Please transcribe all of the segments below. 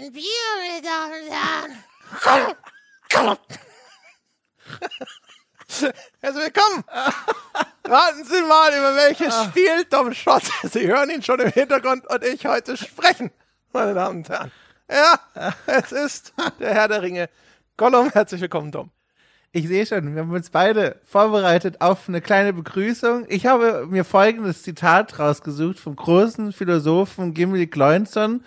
ein Bier, meine Damen und Herren. Herzlich willkommen. Raten Sie mal, über welches Spiel Tom Schott, Sie hören ihn schon im Hintergrund und ich heute sprechen, meine Damen und Herren. Ja, es ist der Herr der Ringe. Gollum, herzlich willkommen, Tom. Ich sehe schon, wir haben uns beide vorbereitet auf eine kleine Begrüßung. Ich habe mir folgendes Zitat rausgesucht vom großen Philosophen Gimli Gloinson,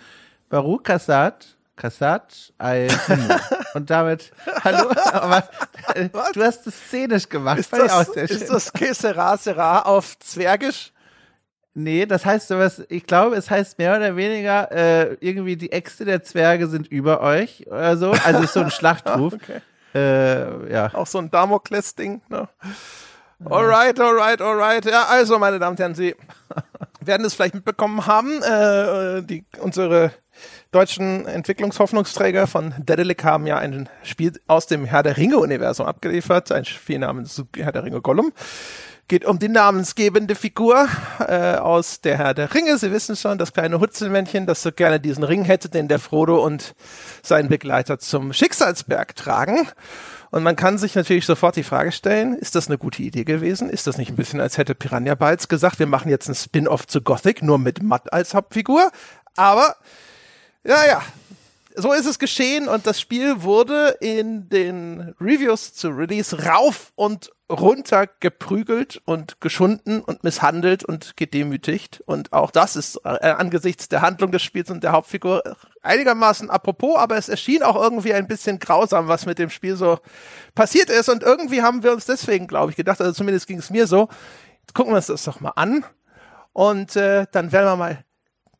Baruch Kassat, Kassat, I Und damit, hallo, aber äh, du hast es szenisch gemacht. Ist das, ist das Que sera, sera auf Zwergisch? Nee, das heißt sowas, ich glaube, es heißt mehr oder weniger, äh, irgendwie die Äxte der Zwerge sind über euch oder so. Also ist so ein Schlachtruf. Okay. Äh, ja. Auch so ein Damokles-Ding. Ne? Alright, alright, alright. Ja, also, meine Damen und Herren, Sie werden es vielleicht mitbekommen haben. Äh, die, unsere deutschen Entwicklungshoffnungsträger von Daedalic haben ja ein Spiel aus dem Herr der Ringe-Universum abgeliefert. Ein Spiel namens Herr der Ringe Gollum. Geht um die namensgebende Figur äh, aus der Herr der Ringe. Sie wissen schon, das kleine Hutzelmännchen, das so gerne diesen Ring hätte, den der Frodo und sein Begleiter zum Schicksalsberg tragen. Und man kann sich natürlich sofort die Frage stellen, ist das eine gute Idee gewesen? Ist das nicht ein bisschen, als hätte Piranha Bytes gesagt, wir machen jetzt ein Spin-off zu Gothic, nur mit Matt als Hauptfigur? Aber, ja, ja, so ist es geschehen und das Spiel wurde in den Reviews zu Release rauf und runter geprügelt und geschunden und misshandelt und gedemütigt. Und auch das ist äh, angesichts der Handlung des Spiels und der Hauptfigur einigermaßen apropos, aber es erschien auch irgendwie ein bisschen grausam, was mit dem Spiel so passiert ist. Und irgendwie haben wir uns deswegen, glaube ich, gedacht, also zumindest ging es mir so, jetzt gucken wir uns das doch mal an. Und äh, dann werden wir mal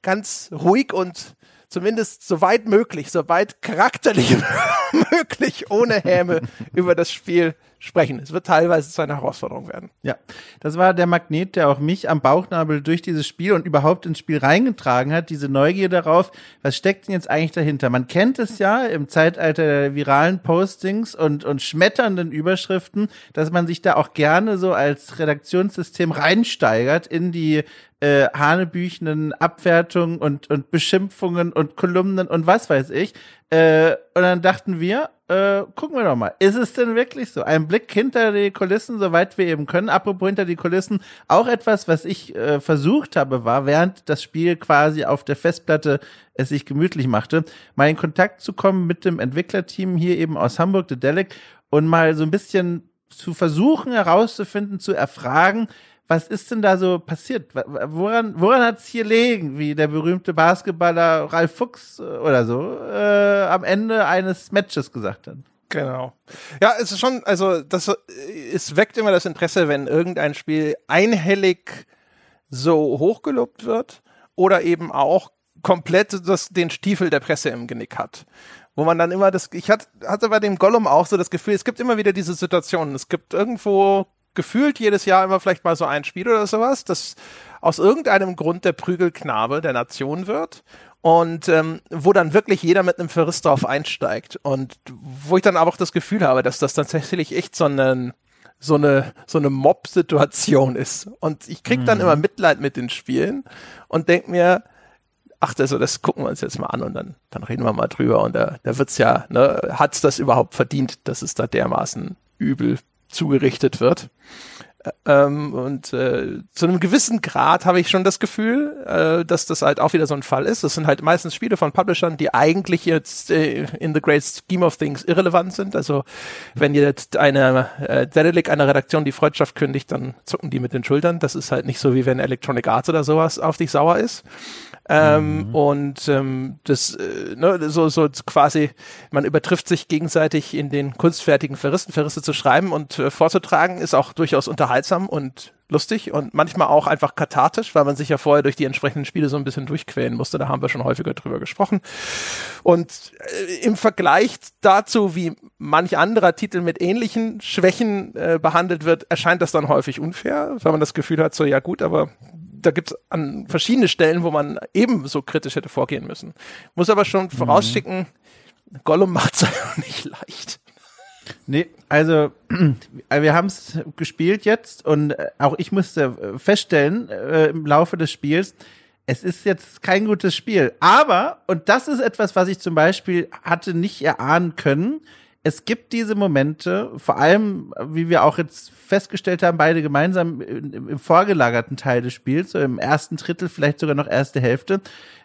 ganz ruhig und zumindest so weit möglich, so weit charakterlich möglich, ohne Häme über das Spiel sprechen. Es wird teilweise zu einer Herausforderung werden. Ja, das war der Magnet, der auch mich am Bauchnabel durch dieses Spiel und überhaupt ins Spiel reingetragen hat. Diese Neugier darauf, was steckt denn jetzt eigentlich dahinter? Man kennt es ja im Zeitalter der viralen Postings und, und schmetternden Überschriften, dass man sich da auch gerne so als Redaktionssystem reinsteigert in die äh, hanebüchenden Abwertungen und, und Beschimpfungen und Kolumnen und was weiß ich. Äh, und dann dachten wir, äh, gucken wir doch mal, ist es denn wirklich so? Ein Blick hinter die Kulissen, soweit wir eben können. Apropos hinter die Kulissen, auch etwas, was ich äh, versucht habe, war, während das Spiel quasi auf der Festplatte es sich gemütlich machte, mal in Kontakt zu kommen mit dem Entwicklerteam hier eben aus Hamburg, The Delic, und mal so ein bisschen zu versuchen herauszufinden, zu erfragen, was ist denn da so passiert? Woran, woran hat es hier liegen, wie der berühmte Basketballer Ralf Fuchs äh, oder so äh, am Ende eines Matches gesagt hat? Genau. Ja, es ist schon, also das, es weckt immer das Interesse, wenn irgendein Spiel einhellig so hochgelobt wird oder eben auch komplett das, den Stiefel der Presse im Genick hat. Wo man dann immer das, ich hatte bei dem Gollum auch so das Gefühl, es gibt immer wieder diese Situationen. Es gibt irgendwo gefühlt jedes Jahr immer vielleicht mal so ein Spiel oder sowas, das aus irgendeinem Grund der Prügelknabe der Nation wird und ähm, wo dann wirklich jeder mit einem Verriss drauf einsteigt und wo ich dann aber auch das Gefühl habe, dass das tatsächlich echt so eine so eine so eine Mob-Situation ist und ich krieg dann Mhm. immer Mitleid mit den Spielen und denk mir ach, also das gucken wir uns jetzt mal an und dann, dann reden wir mal drüber. Und da, da wird's ja, ne, hat's das überhaupt verdient, dass es da dermaßen übel zugerichtet wird? Ähm, und äh, zu einem gewissen Grad habe ich schon das Gefühl, äh, dass das halt auch wieder so ein Fall ist. Das sind halt meistens Spiele von Publishern, die eigentlich jetzt äh, in the great scheme of things irrelevant sind. Also wenn jetzt eine äh, Dedelic einer Redaktion die Freundschaft kündigt, dann zucken die mit den Schultern. Das ist halt nicht so, wie wenn Electronic Arts oder sowas auf dich sauer ist. Ähm, Und ähm, das, äh, ne, so, so quasi, man übertrifft sich gegenseitig in den kunstfertigen Verrissen. Verrisse zu schreiben und äh, vorzutragen ist auch durchaus unterhaltsam und lustig und manchmal auch einfach kathartisch, weil man sich ja vorher durch die entsprechenden Spiele so ein bisschen durchquälen musste. Da haben wir schon häufiger drüber gesprochen. Und äh, im Vergleich dazu, wie manch anderer Titel mit ähnlichen Schwächen äh, behandelt wird, erscheint das dann häufig unfair, weil man das Gefühl hat, so ja gut, aber da gibt es an verschiedene Stellen, wo man ebenso kritisch hätte vorgehen müssen. Muss aber schon vorausschicken, Gollum macht es nicht leicht. Nee, also äh, wir haben es gespielt jetzt und äh, auch ich musste äh, feststellen äh, im Laufe des Spiels, es ist jetzt kein gutes Spiel. Aber, und das ist etwas, was ich zum Beispiel hatte nicht erahnen können, es gibt diese Momente, vor allem, wie wir auch jetzt festgestellt haben, beide gemeinsam im, im vorgelagerten Teil des Spiels, so im ersten Drittel, vielleicht sogar noch erste Hälfte,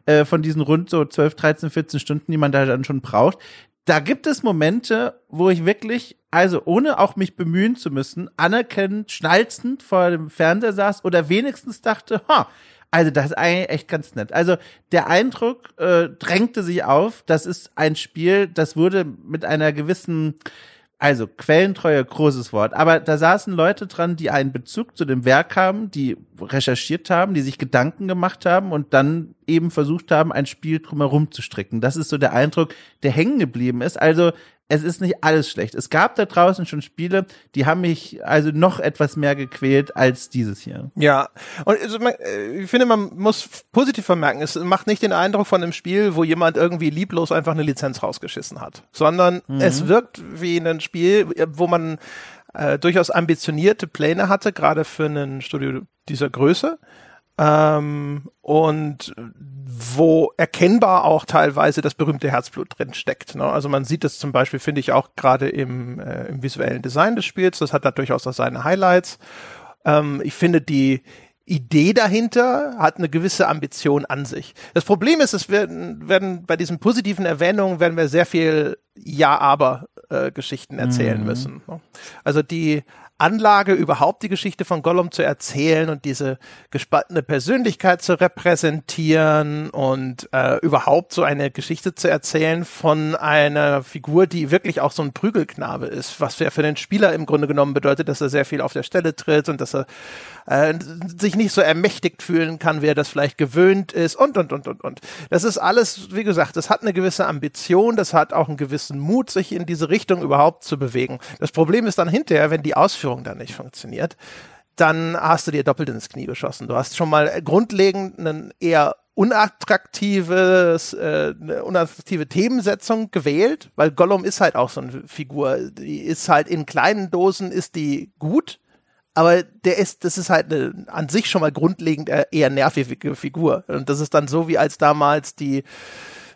äh, von diesen rund so 12, 13, 14 Stunden, die man da dann schon braucht. Da gibt es Momente, wo ich wirklich, also ohne auch mich bemühen zu müssen, anerkennend, schnalzend vor dem Fernseher saß oder wenigstens dachte, ha, also das ist eigentlich echt ganz nett. Also der Eindruck äh, drängte sich auf, das ist ein Spiel, das wurde mit einer gewissen also Quellentreue, großes Wort. Aber da saßen Leute dran, die einen Bezug zu dem Werk haben, die recherchiert haben, die sich Gedanken gemacht haben und dann eben versucht haben, ein Spiel drumherum zu stricken. Das ist so der Eindruck, der hängen geblieben ist. Also es ist nicht alles schlecht. Es gab da draußen schon Spiele, die haben mich also noch etwas mehr gequält als dieses hier. Ja, und also man, äh, ich finde, man muss positiv vermerken, es macht nicht den Eindruck von einem Spiel, wo jemand irgendwie lieblos einfach eine Lizenz rausgeschissen hat, sondern mhm. es wirkt wie ein Spiel, wo man äh, durchaus ambitionierte Pläne hatte, gerade für ein Studio dieser Größe ähm, und wo erkennbar auch teilweise das berühmte Herzblut drin steckt. Ne? Also man sieht das zum Beispiel, finde ich, auch gerade im, äh, im visuellen Design des Spiels. Das hat da durchaus auch seine Highlights. Ähm, ich finde die Idee dahinter hat eine gewisse Ambition an sich. Das Problem ist, es werden, werden bei diesen positiven Erwähnungen werden wir sehr viel Ja-Aber-Geschichten äh, erzählen mhm. müssen. Ne? Also die Anlage, überhaupt die Geschichte von Gollum zu erzählen und diese gespaltene Persönlichkeit zu repräsentieren und äh, überhaupt so eine Geschichte zu erzählen von einer Figur, die wirklich auch so ein Prügelknabe ist, was ja für den Spieler im Grunde genommen bedeutet, dass er sehr viel auf der Stelle tritt und dass er äh, sich nicht so ermächtigt fühlen kann, wie er das vielleicht gewöhnt ist und, und, und, und, und. Das ist alles, wie gesagt, das hat eine gewisse Ambition, das hat auch einen gewissen Mut, sich in diese Richtung überhaupt zu bewegen. Das Problem ist dann hinterher, wenn die Ausführung Ausführung dann nicht funktioniert, dann hast du dir doppelt ins Knie geschossen. Du hast schon mal grundlegend einen eher unattraktives, äh, eine unattraktive Themensetzung gewählt, weil Gollum ist halt auch so eine Figur, die ist halt in kleinen Dosen ist die gut, aber der ist, das ist halt eine, an sich schon mal grundlegend eher nervige Figur. Und das ist dann so wie als damals die,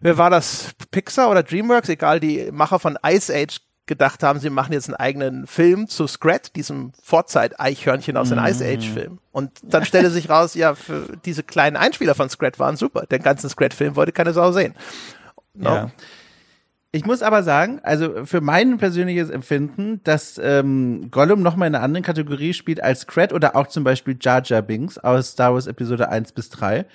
wer war das, Pixar oder DreamWorks, egal, die Macher von Ice Age gedacht haben, sie machen jetzt einen eigenen Film zu Scrat, diesem Vorzeit-Eichhörnchen aus den mhm. Ice Age-Film. Und dann stellte sich raus, ja, für diese kleinen Einspieler von Scrat waren super. Den ganzen Scrat-Film wollte keine Sau sehen. No? Ja. Ich muss aber sagen, also für mein persönliches Empfinden, dass ähm, Gollum nochmal in einer anderen Kategorie spielt als Scrat oder auch zum Beispiel Jar Jar Binks aus Star Wars Episode 1 bis 3.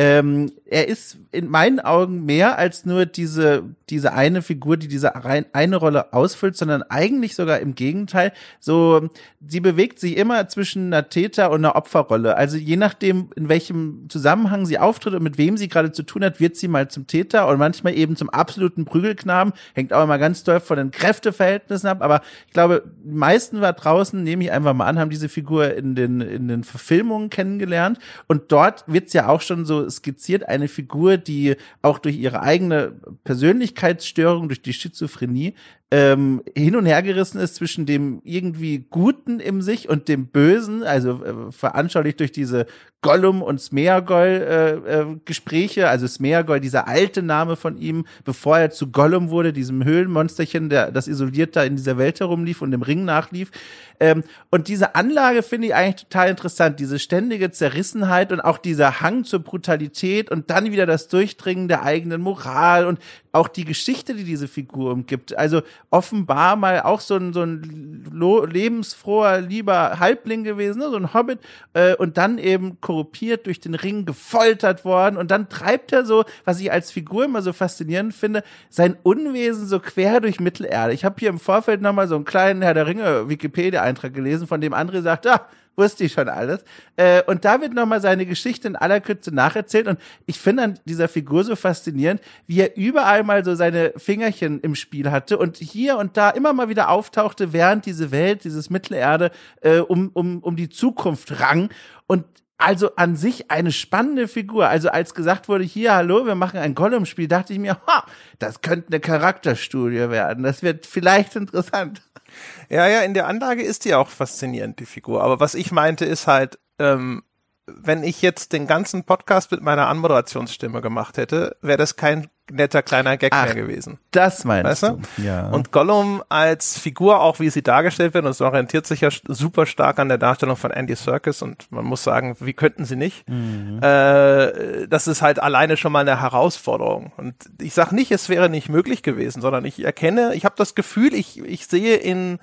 Ähm, er ist in meinen Augen mehr als nur diese, diese eine Figur, die diese eine Rolle ausfüllt, sondern eigentlich sogar im Gegenteil. So, sie bewegt sich immer zwischen einer Täter- und einer Opferrolle. Also je nachdem, in welchem Zusammenhang sie auftritt und mit wem sie gerade zu tun hat, wird sie mal zum Täter und manchmal eben zum absoluten Prügelknaben. Hängt auch immer ganz doll von den Kräfteverhältnissen ab. Aber ich glaube, die meisten war draußen, nehme ich einfach mal an, haben diese Figur in den, in den Verfilmungen kennengelernt. Und dort wird's ja auch schon so skizziert eine Figur, die auch durch ihre eigene Persönlichkeitsstörung, durch die Schizophrenie ähm, hin und her gerissen ist zwischen dem irgendwie Guten im sich und dem Bösen, also äh, veranschaulicht durch diese Gollum und Smeagol äh, äh, Gespräche, also Smeagol, dieser alte Name von ihm, bevor er zu Gollum wurde, diesem Höhlenmonsterchen, der das isoliert da in dieser Welt herumlief und dem Ring nachlief. Ähm, und diese Anlage finde ich eigentlich total interessant, diese ständige Zerrissenheit und auch dieser Hang zur Brutalität und dann wieder das Durchdringen der eigenen Moral und auch die Geschichte, die diese Figur umgibt. Also offenbar mal auch so ein, so ein lebensfroher, lieber Halbling gewesen, ne? so ein Hobbit, äh, und dann eben korruptiert durch den Ring gefoltert worden. Und dann treibt er so, was ich als Figur immer so faszinierend finde, sein Unwesen so quer durch Mittelerde. Ich habe hier im Vorfeld nochmal so einen kleinen Herr der Ringe Wikipedia-Eintrag gelesen, von dem andere sagt, ah, wusste ich schon alles. Äh, und da wird nochmal seine Geschichte in aller Kürze nacherzählt. Und ich finde an dieser Figur so faszinierend, wie er überall mal so seine Fingerchen im Spiel hatte und hier und da immer mal wieder auftauchte, während diese Welt, dieses Mittelerde äh, um, um, um die Zukunft rang. Und also an sich eine spannende Figur. Also als gesagt wurde, hier, hallo, wir machen ein Gollum-Spiel, dachte ich mir, ha, das könnte eine Charakterstudie werden. Das wird vielleicht interessant. Ja, ja, in der Anlage ist die auch faszinierend, die Figur. Aber was ich meinte, ist halt, ähm, wenn ich jetzt den ganzen Podcast mit meiner Anmoderationsstimme gemacht hätte, wäre das kein netter kleiner Gag Ach, mehr gewesen. Das meinst Weißt du? du? Ja. Und Gollum als Figur, auch wie sie dargestellt wird, und es orientiert sich ja super stark an der Darstellung von Andy Serkis und man muss sagen, wie könnten sie nicht? Mhm. Äh, das ist halt alleine schon mal eine Herausforderung. Und ich sage nicht, es wäre nicht möglich gewesen, sondern ich erkenne, ich habe das Gefühl, ich, ich sehe in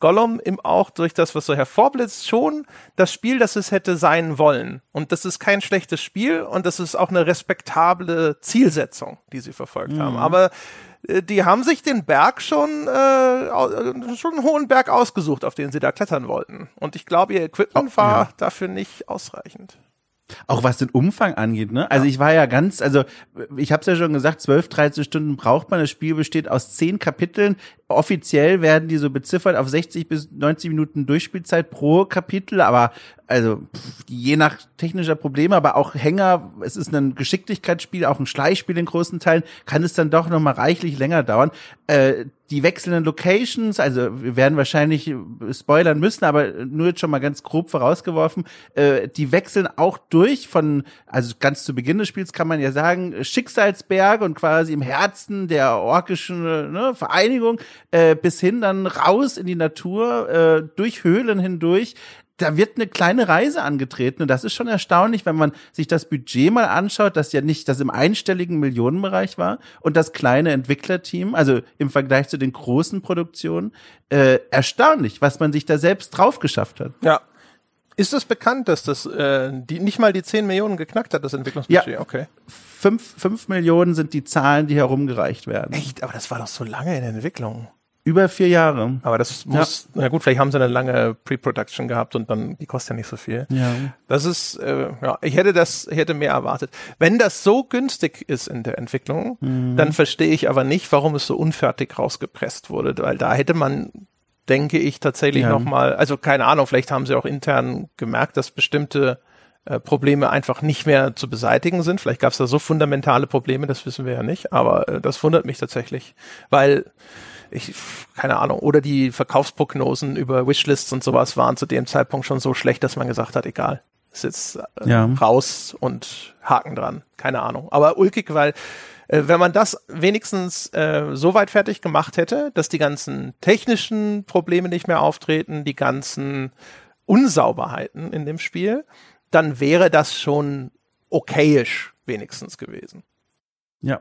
Gollum im auch durch das, was so hervorblitzt, schon das Spiel, das es hätte sein wollen. Und das ist kein schlechtes Spiel und das ist auch eine respektable Zielsetzung, die sie verfolgt haben. Aber äh, die haben sich den Berg schon, äh, schon einen hohen Berg ausgesucht, auf den sie da klettern wollten. Und ich glaube, ihr Equipment war ja. dafür nicht ausreichend. Auch was den Umfang angeht, ne? Also ich war ja ganz, also ich habe es ja schon gesagt, 12, 13 Stunden braucht man. Das Spiel besteht aus zehn Kapiteln. Offiziell werden die so beziffert auf 60 bis 90 Minuten Durchspielzeit pro Kapitel, aber also pff, je nach technischer Probleme, aber auch Hänger, es ist ein Geschicklichkeitsspiel, auch ein Schleichspiel in großen Teilen, kann es dann doch noch mal reichlich länger dauern. Äh, die wechselnden Locations, also wir werden wahrscheinlich spoilern müssen, aber nur jetzt schon mal ganz grob vorausgeworfen, äh, die wechseln auch durch von, also ganz zu Beginn des Spiels kann man ja sagen, Schicksalsberg und quasi im Herzen der orkischen ne, Vereinigung äh, bis hin dann raus in die Natur, äh, durch Höhlen hindurch da wird eine kleine Reise angetreten und das ist schon erstaunlich, wenn man sich das Budget mal anschaut, das ja nicht das im einstelligen Millionenbereich war und das kleine Entwicklerteam, also im Vergleich zu den großen Produktionen, äh, erstaunlich, was man sich da selbst drauf geschafft hat. Ja. Ist es bekannt, dass das äh, die nicht mal die 10 Millionen geknackt hat, das Entwicklungsbudget? Ja. Okay. Fünf, fünf Millionen sind die Zahlen, die herumgereicht werden. Echt? Aber das war doch so lange in der Entwicklung. Über vier Jahre. Aber das muss, na gut, vielleicht haben sie eine lange Pre-Production gehabt und dann, die kostet ja nicht so viel. Ja. Das ist, äh, ja, ich hätte das, ich hätte mehr erwartet. Wenn das so günstig ist in der Entwicklung, Mhm. dann verstehe ich aber nicht, warum es so unfertig rausgepresst wurde, weil da hätte man, denke ich, tatsächlich Ja. noch mal, also keine Ahnung, vielleicht haben sie auch intern gemerkt, dass bestimmte äh, Probleme einfach nicht mehr zu beseitigen sind. Vielleicht gab es da so fundamentale Probleme, das wissen wir ja nicht, aber äh, das wundert mich tatsächlich, weil ich, keine Ahnung, oder die Verkaufsprognosen über Wishlists und sowas waren zu dem Zeitpunkt schon so schlecht, dass man gesagt hat, egal, ist jetzt äh, Ja. raus und Haken dran. Keine Ahnung. Aber ulkig, weil wenn man das wenigstens äh, so weit fertig gemacht hätte, dass die ganzen technischen Probleme nicht mehr auftreten, die ganzen Unsauberheiten in dem Spiel, dann wäre das schon okayisch wenigstens gewesen. Ja.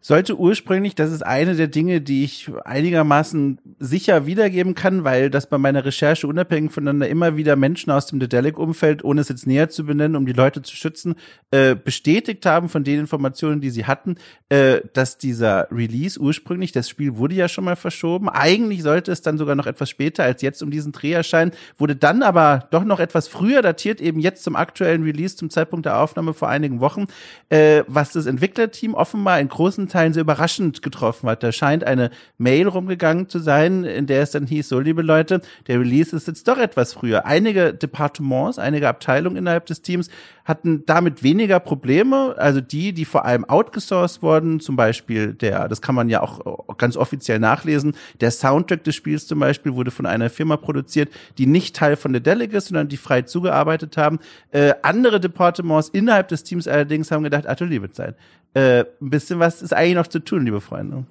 Sollte ursprünglich, das ist eine der Dinge, die ich einigermaßen sicher wiedergeben kann, weil das bei meiner Recherche unabhängig voneinander immer wieder Menschen aus dem Dedelic-Umfeld, ohne es jetzt näher zu benennen, um die Leute zu schützen, äh, bestätigt haben von den Informationen, die sie hatten, äh, dass dieser Release ursprünglich, das Spiel wurde ja schon mal verschoben, eigentlich sollte es dann sogar noch etwas später als jetzt um diesen Dreh erscheinen, wurde dann aber doch noch etwas früher datiert, eben jetzt zum aktuellen Release, zum Zeitpunkt der Aufnahme vor einigen Wochen, äh, was das Entwicklerteam offenbar in großen Teilen sehr überraschend getroffen hat. Da scheint eine Mail rumgegangen zu sein, in der es dann hieß, so liebe Leute, der Release ist jetzt doch etwas früher. Einige Departements, einige Abteilungen innerhalb des Teams hatten damit weniger Probleme, also die, die vor allem outgesourced wurden, zum Beispiel der, das kann man ja auch ganz offiziell nachlesen, der Soundtrack des Spiels zum Beispiel wurde von einer Firma produziert, die nicht Teil von der Delegates ist, sondern die frei zugearbeitet haben. Äh, andere Departements innerhalb des Teams allerdings haben gedacht, ach du liebe Zeit, äh, ein bisschen was ist eigentlich noch zu tun, liebe Freunde.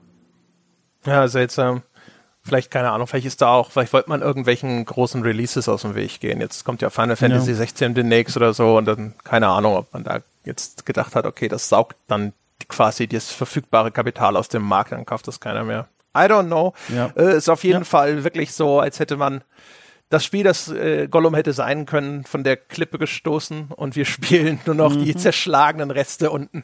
Ja, seltsam. Vielleicht, keine Ahnung, vielleicht ist da auch, vielleicht wollte man irgendwelchen großen Releases aus dem Weg gehen. Jetzt kommt ja Final Fantasy 16 demnächst oder so und dann, keine Ahnung, ob man da jetzt gedacht hat, okay, das saugt dann quasi das verfügbare Kapital aus dem Markt, dann kauft das keiner mehr. I don't know. Ja. Äh, ist auf jeden Ja. Fall wirklich so, als hätte man das Spiel, das äh, Gollum hätte sein können, von der Klippe gestoßen und wir spielen nur noch die zerschlagenen Reste unten.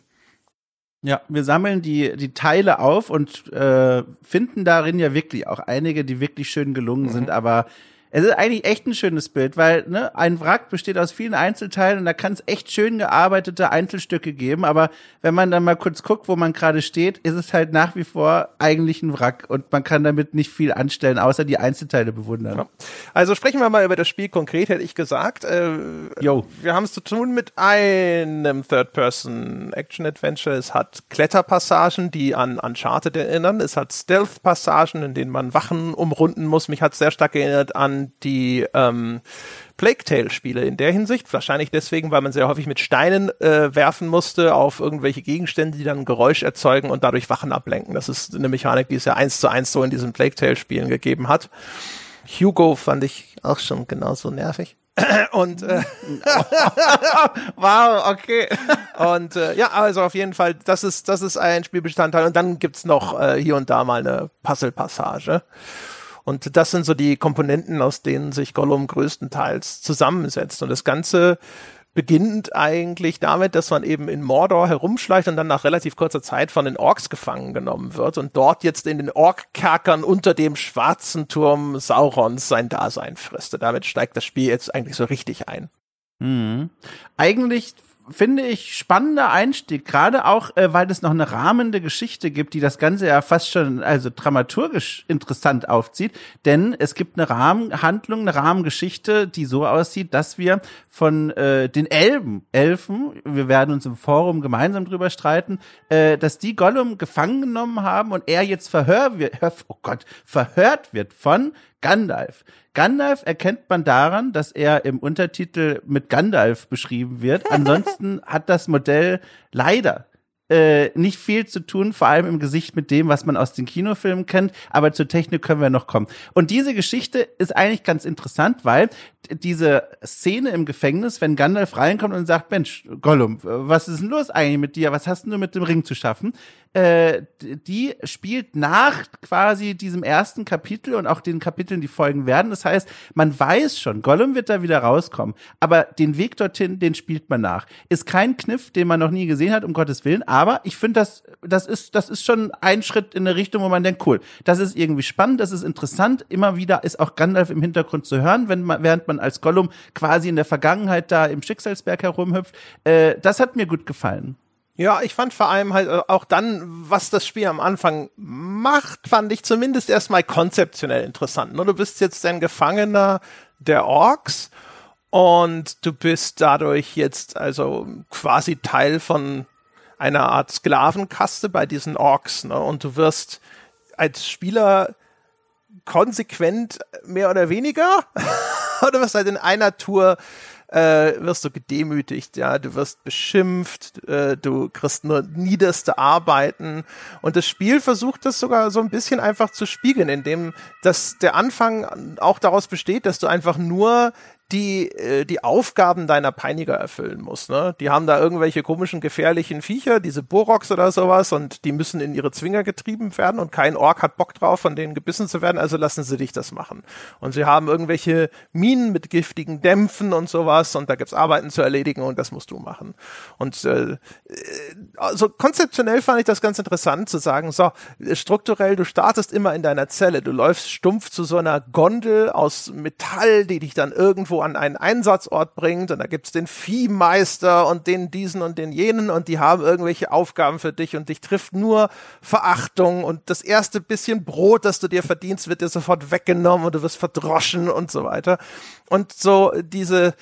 Ja, wir sammeln die, die Teile auf und äh, finden darin ja wirklich auch einige, die wirklich schön gelungen sind, aber es ist eigentlich echt ein schönes Bild, weil ne, ein Wrack besteht aus vielen Einzelteilen und da kann es echt schön gearbeitete Einzelstücke geben, aber wenn man dann mal kurz guckt, wo man gerade steht, ist es halt nach wie vor eigentlich ein Wrack und man kann damit nicht viel anstellen, außer die Einzelteile bewundern. Ja. Also sprechen wir mal über das Spiel konkret, hätte ich gesagt. Äh. Wir haben es zu tun mit einem Third-Person-Action-Adventure. Es hat Kletterpassagen, die an Uncharted erinnern. Es hat Stealth-Passagen, in denen man Wachen umrunden muss. Mich hat sehr stark erinnert an die ähm, Plague Tale Spiele in der Hinsicht. Wahrscheinlich deswegen, weil man sehr häufig mit Steinen äh, werfen musste auf irgendwelche Gegenstände, die dann Geräusch erzeugen und dadurch Wachen ablenken. Das ist eine Mechanik, die es ja eins zu eins so in diesen Plague Tale Spielen gegeben hat. Hugo fand ich auch schon genauso nervig. Und äh, wow, okay. und äh, ja, also auf jeden Fall, das ist das ist ein Spielbestandteil und dann gibt's noch äh, hier und da mal eine Puzzle-Passage. Und das sind so die Komponenten, aus denen sich Gollum größtenteils zusammensetzt. Und das Ganze beginnt eigentlich damit, dass man eben in Mordor herumschleicht und dann nach relativ kurzer Zeit von den Orks gefangen genommen wird und dort jetzt in den Orkkerkern unter dem schwarzen Turm Saurons sein Dasein frisst. Damit steigt das Spiel jetzt eigentlich so richtig ein. Mhm. Eigentlich finde ich, spannender Einstieg, gerade auch, äh, weil es noch eine rahmende Geschichte gibt, die das Ganze ja fast schon also dramaturgisch interessant aufzieht, denn es gibt eine Rahmenhandlung, eine Rahmengeschichte, die so aussieht, dass wir von äh, den Elben, Elfen, wir werden uns im Forum gemeinsam drüber streiten, äh, dass die Gollum gefangen genommen haben und er jetzt verhör wird, oh Gott, verhört wird von Gandalf. Gandalf erkennt man daran, dass er im Untertitel mit Gandalf beschrieben wird. Ansonsten hat das Modell leider äh, nicht viel zu tun, vor allem im Gesicht mit dem, was man aus den Kinofilmen kennt, aber zur Technik können wir noch kommen. Und diese Geschichte ist eigentlich ganz interessant, weil diese Szene im Gefängnis, wenn Gandalf reinkommt und sagt, Mensch, Gollum, was ist denn los eigentlich mit dir? Was hast du mit dem Ring zu schaffen? Äh, die spielt nach quasi diesem ersten Kapitel und auch den Kapiteln, die folgen werden. Das heißt, man weiß schon, Gollum wird da wieder rauskommen, aber den Weg dorthin, den spielt man nach. Ist kein Kniff, den man noch nie gesehen hat, um Gottes Willen, aber ich finde, das, das ist, das ist schon ein Schritt in eine Richtung, wo man denkt, cool, das ist irgendwie spannend, das ist interessant. Immer wieder ist auch Gandalf im Hintergrund zu hören, wenn man, während man als Gollum quasi in der Vergangenheit da im Schicksalsberg herumhüpft. Äh, das hat mir gut gefallen. Ja, ich fand vor allem halt äh, auch dann, was das Spiel am Anfang macht, fand ich zumindest erstmal konzeptionell interessant. Ne? Du bist jetzt ein Gefangener der Orks und du bist dadurch jetzt also quasi Teil von einer Art Sklavenkaste bei diesen Orks. Ne? Und du wirst als Spieler konsequent mehr oder weniger oder wirst halt in einer Tour äh, wirst du gedemütigt, ja, du wirst beschimpft, äh, du kriegst nur niederste Arbeiten. Und das Spiel versucht das sogar so ein bisschen einfach zu spiegeln, indem dass der Anfang auch daraus besteht, dass du einfach nur die äh, die Aufgaben deiner Peiniger erfüllen muss. Ne? Die haben da irgendwelche komischen, gefährlichen Viecher, diese Boroks oder sowas, und die müssen in ihre Zwinger getrieben werden und kein Ork hat Bock drauf, von denen gebissen zu werden, also lassen sie dich das machen. Und sie haben irgendwelche Minen mit giftigen Dämpfen und sowas, und da gibt's Arbeiten zu erledigen und das musst du machen. Und äh, also konzeptionell fand ich das ganz interessant zu sagen, so, strukturell, du startest immer in deiner Zelle, du läufst stumpf zu so einer Gondel aus Metall, die dich dann irgendwo an einen Einsatzort bringt und da gibt's den Viehmeister und den diesen und den jenen und die haben irgendwelche Aufgaben für dich und dich trifft nur Verachtung und das erste bisschen Brot, das du dir verdienst, wird dir sofort weggenommen und du wirst verdroschen und so weiter. Und so diese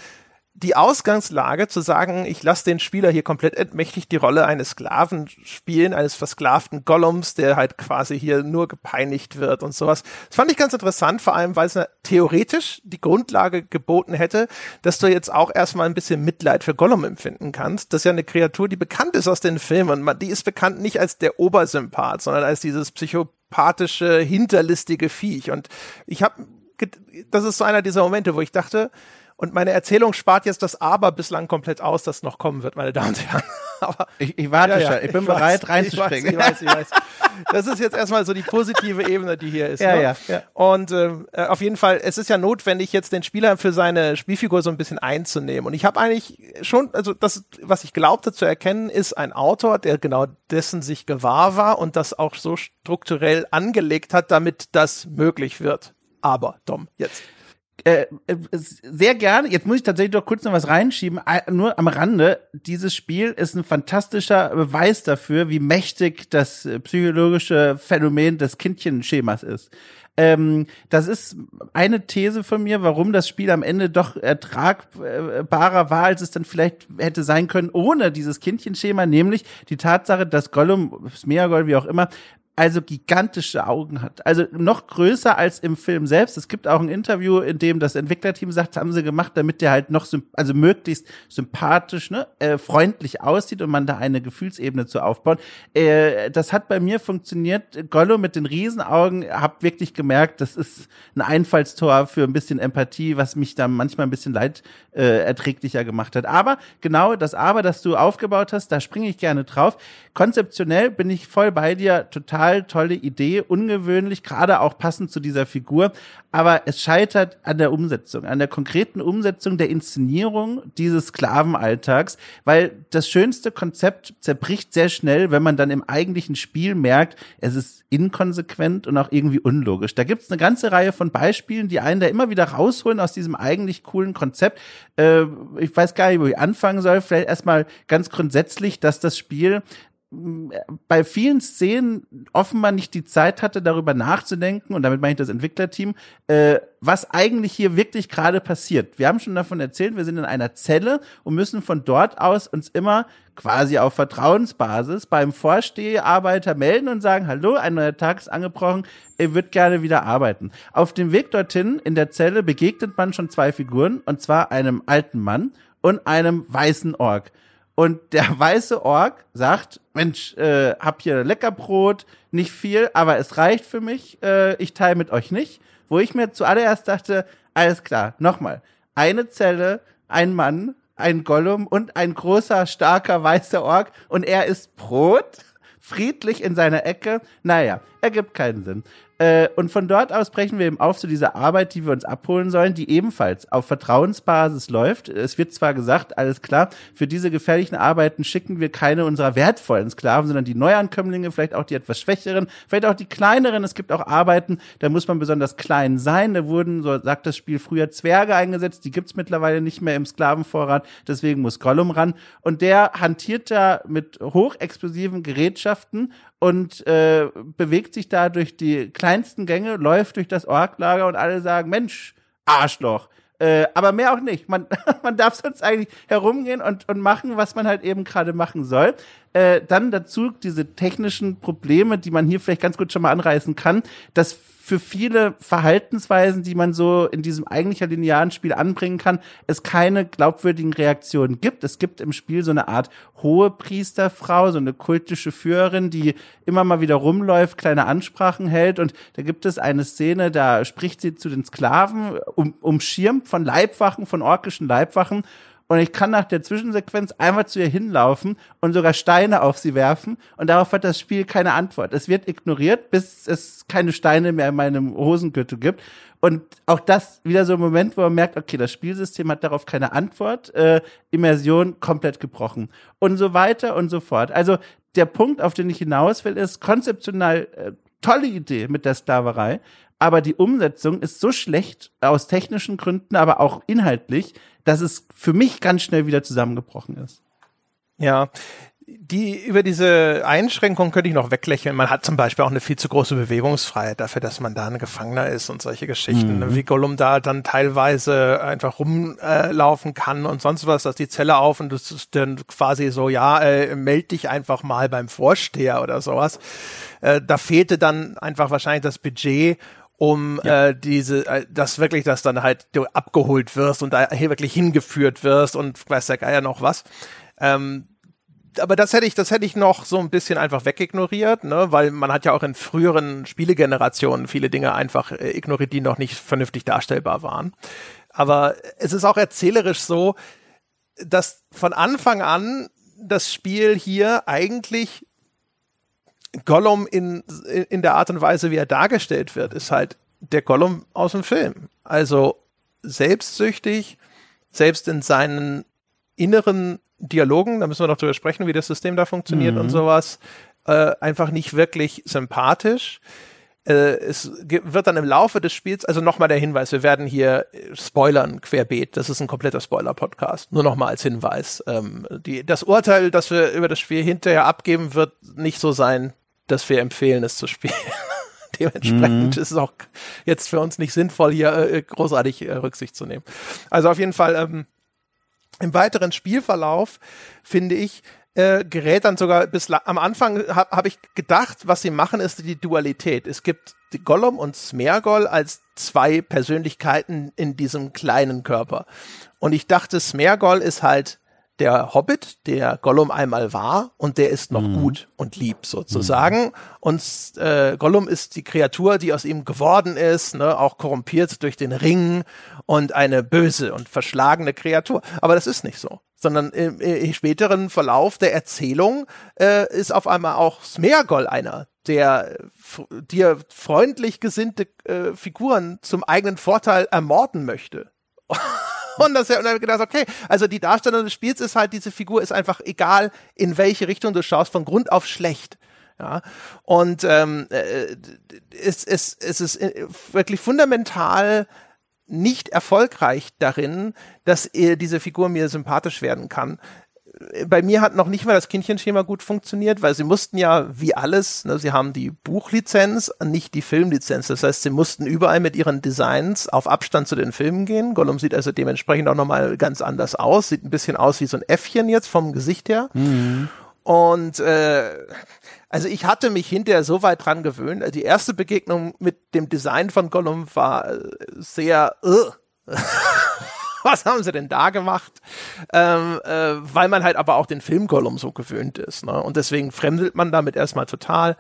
die Ausgangslage zu sagen, ich lasse den Spieler hier komplett entmächtigt die Rolle eines Sklaven spielen, eines versklavten Gollums, der halt quasi hier nur gepeinigt wird und sowas. Das fand ich ganz interessant, vor allem, weil es theoretisch die Grundlage geboten hätte, dass du jetzt auch erstmal ein bisschen Mitleid für Gollum empfinden kannst. Das ist ja eine Kreatur, die bekannt ist aus den Filmen. Die ist bekannt nicht als der Obersympath, sondern als dieses psychopathische, hinterlistige Viech. Und ich habe, das ist so einer dieser Momente, wo ich dachte, und meine Erzählung spart jetzt das Aber bislang komplett aus, das noch kommen wird, meine Damen und Herren. Aber ich, ich warte ja, ja, schon, ich bin ich bereit weiß, reinzuspringen. Ich weiß, ich weiß, ich weiß. Das ist jetzt erstmal so die positive Ebene, die hier ist. Ja, ne? ja, ja. Und ähm, äh, auf jeden Fall, es ist ja notwendig, jetzt den Spieler für seine Spielfigur so ein bisschen einzunehmen. Und ich habe eigentlich schon, also das, was ich glaubte zu erkennen, ist ein Autor, der genau dessen sich gewahr war und das auch so strukturell angelegt hat, damit das möglich wird. Aber, Dom, jetzt. Äh, äh, sehr gerne. Jetzt muss ich tatsächlich doch kurz noch was reinschieben. Nur am Rande. Dieses Spiel ist ein fantastischer Beweis dafür, wie mächtig das äh, psychologische Phänomen des Kindchenschemas ist. Ähm, das ist eine These von mir, warum das Spiel am Ende doch ertragbarer war, als es dann vielleicht hätte sein können ohne dieses Kindchenschema, nämlich die Tatsache, dass Gollum, Smeagol, wie auch immer, also gigantische Augen hat. Also noch größer als im Film selbst. Es gibt auch ein Interview, in dem das Entwicklerteam sagt, haben sie gemacht, damit der halt noch, also möglichst sympathisch, ne, äh, freundlich aussieht und man da eine Gefühlsebene zu aufbauen. Äh, das hat bei mir funktioniert. Gollo mit den Riesenaugen, hab wirklich gemerkt, das ist ein Einfallstor für ein bisschen Empathie, was mich da manchmal ein bisschen leid äh, erträglicher gemacht hat. Aber genau das Aber, das du aufgebaut hast, da springe ich gerne drauf. Konzeptionell bin ich voll bei dir, total tolle Idee, ungewöhnlich, gerade auch passend zu dieser Figur. Aber es scheitert an der Umsetzung, an der konkreten Umsetzung der Inszenierung dieses Sklavenalltags, weil das schönste Konzept zerbricht sehr schnell, wenn man dann im eigentlichen Spiel merkt, es ist inkonsequent und auch irgendwie unlogisch. Da gibt es eine ganze Reihe von Beispielen, die einen da immer wieder rausholen aus diesem eigentlich coolen Konzept. Äh, ich weiß gar nicht, wo ich anfangen soll. Vielleicht erstmal ganz grundsätzlich, dass das Spiel bei vielen Szenen offenbar nicht die Zeit hatte, darüber nachzudenken, und damit meine ich das Entwicklerteam, äh, was eigentlich hier wirklich gerade passiert. Wir haben schon davon erzählt, wir sind in einer Zelle und müssen von dort aus uns immer quasi auf Vertrauensbasis beim Vorsteharbeiter melden und sagen, hallo, ein neuer Tag ist angebrochen, ihr würdet gerne wieder arbeiten. Auf dem Weg dorthin in der Zelle begegnet man schon zwei Figuren, und zwar einem alten Mann und einem weißen Ork. Und der weiße Ork sagt, Mensch, äh, hab hier Leckerbrot, nicht viel, aber es reicht für mich, äh, ich teile mit euch nicht. Wo ich mir zuallererst dachte, alles klar, nochmal, eine Zelle, ein Mann, ein Gollum und ein großer, starker weißer Ork und er isst Brot, friedlich in seiner Ecke. Naja, ergibt keinen Sinn. Äh, und von dort aus brechen wir eben auf zu dieser Arbeit, die wir uns abholen sollen, die ebenfalls auf Vertrauensbasis läuft. Es wird zwar gesagt, alles klar, für diese gefährlichen Arbeiten schicken wir keine unserer wertvollen Sklaven, sondern die Neuankömmlinge, vielleicht auch die etwas schwächeren, vielleicht auch die kleineren. Es gibt auch Arbeiten, da muss man besonders klein sein. Da wurden, so sagt das Spiel, früher Zwerge eingesetzt. Die gibt's mittlerweile nicht mehr im Sklavenvorrat. Deswegen muss Gollum ran. Und der hantiert da mit hochexplosiven Gerätschaften und äh, bewegt sich da durch die kleinsten Gänge, läuft durch das Orklager und alle sagen, Mensch, Arschloch. Äh, aber mehr auch nicht. Man, man darf sonst eigentlich herumgehen und, und machen, was man halt eben gerade machen soll. Äh, dann dazu diese technischen Probleme, die man hier vielleicht ganz gut schon mal anreißen kann, dass für viele Verhaltensweisen, die man so in diesem eigentlicher linearen Spiel anbringen kann, es keine glaubwürdigen Reaktionen gibt. Es gibt im Spiel so eine Art hohe Priesterfrau, so eine kultische Führerin, die immer mal wieder rumläuft, kleine Ansprachen hält und da gibt es eine Szene, da spricht sie zu den Sklaven, um, umschirmt von Leibwachen, von orkischen Leibwachen und ich kann nach der Zwischensequenz einmal zu ihr hinlaufen und sogar Steine auf sie werfen und darauf hat das Spiel keine Antwort. Es wird ignoriert, bis es keine Steine mehr in meinem Hosengürtel gibt. Und auch das wieder so ein Moment, wo man merkt, okay, das Spielsystem hat darauf keine Antwort, äh, Immersion komplett gebrochen und so weiter und so fort. Also der Punkt, auf den ich hinaus will, ist konzeptionell äh, tolle Idee mit der Sklaverei, aber die Umsetzung ist so schlecht aus technischen Gründen, aber auch inhaltlich, dass es für mich ganz schnell wieder zusammengebrochen ist. Ja, die über diese Einschränkung könnte ich noch weglächeln. Man hat zum Beispiel auch eine viel zu große Bewegungsfreiheit dafür, dass man da ein Gefangener ist und solche Geschichten. Mhm. Wie Gollum da dann teilweise einfach rumlaufen äh, kann und sonst was, dass die Zelle auf und das ist dann quasi so, ja, äh, meld dich einfach mal beim Vorsteher oder sowas. Äh, da fehlte dann einfach wahrscheinlich das Budget um ja. äh, diese, äh, dass wirklich, dass dann halt du abgeholt wirst und da hier wirklich hingeführt wirst und weiß der Geier noch was. Ähm, aber das hätte ich, das hätte ich noch so ein bisschen einfach wegignoriert, ne, weil man hat ja auch in früheren Spielegenerationen viele Dinge einfach äh, ignoriert, die noch nicht vernünftig darstellbar waren. Aber es ist auch erzählerisch so, dass von Anfang an das Spiel hier eigentlich Gollum in, in der Art und Weise, wie er dargestellt wird, ist halt der Gollum aus dem Film. Also selbstsüchtig, selbst in seinen inneren Dialogen, da müssen wir noch drüber sprechen, wie das System da funktioniert mhm. und sowas, äh, einfach nicht wirklich sympathisch. Äh, es wird dann im Laufe des Spiels, also nochmal der Hinweis, wir werden hier spoilern querbeet, das ist ein kompletter Spoiler-Podcast, nur nochmal als Hinweis. Ähm, die, das Urteil, das wir über das Spiel hinterher abgeben, wird nicht so sein, dass wir empfehlen, es zu spielen. Dementsprechend mhm. ist es auch jetzt für uns nicht sinnvoll, hier äh, großartig äh, Rücksicht zu nehmen. Also auf jeden Fall ähm, im weiteren Spielverlauf finde ich, äh, gerät dann sogar bis am Anfang habe hab ich gedacht, was sie machen, ist die Dualität. Es gibt Gollum und Smergol als zwei Persönlichkeiten in diesem kleinen Körper. Und ich dachte, Smergol ist halt der Hobbit, der Gollum einmal war, und der ist noch mhm. gut und lieb sozusagen. Mhm. Und äh, Gollum ist die Kreatur, die aus ihm geworden ist, ne, auch korrumpiert durch den Ring und eine böse und verschlagene Kreatur. Aber das ist nicht so sondern im, im späteren Verlauf der Erzählung äh, ist auf einmal auch Smeagol einer, der dir freundlich gesinnte äh, Figuren zum eigenen Vorteil ermorden möchte. und das und dann gedacht, okay, also die Darstellung des Spiels ist halt, diese Figur ist einfach egal, in welche Richtung du schaust, von Grund auf schlecht. Ja, und ähm, äh, es, es, es ist äh, wirklich fundamental nicht erfolgreich darin, dass diese Figur mir sympathisch werden kann. Bei mir hat noch nicht mal das Kindchenschema gut funktioniert, weil sie mussten ja wie alles, ne, sie haben die Buchlizenz, nicht die Filmlizenz. Das heißt, sie mussten überall mit ihren Designs auf Abstand zu den Filmen gehen. Gollum sieht also dementsprechend auch nochmal ganz anders aus, sieht ein bisschen aus wie so ein Äffchen jetzt vom Gesicht her. Mhm. Und äh, also ich hatte mich hinterher so weit dran gewöhnt. Die erste Begegnung mit dem Design von Gollum war äh, sehr. Uh. Was haben sie denn da gemacht? Ähm, äh, weil man halt aber auch den Film Gollum so gewöhnt ist. Ne? Und deswegen fremdelt man damit erstmal total.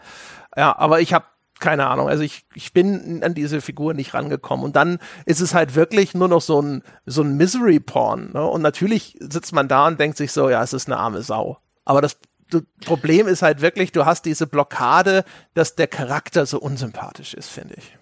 Ja, aber ich habe keine Ahnung, also ich, ich bin an diese Figur nicht rangekommen. Und dann ist es halt wirklich nur noch so ein, so ein Misery-Porn. Ne? Und natürlich sitzt man da und denkt sich so, ja, es ist eine arme Sau. Aber das Problem ist halt wirklich, du hast diese Blockade, dass der Charakter so unsympathisch ist, finde ich.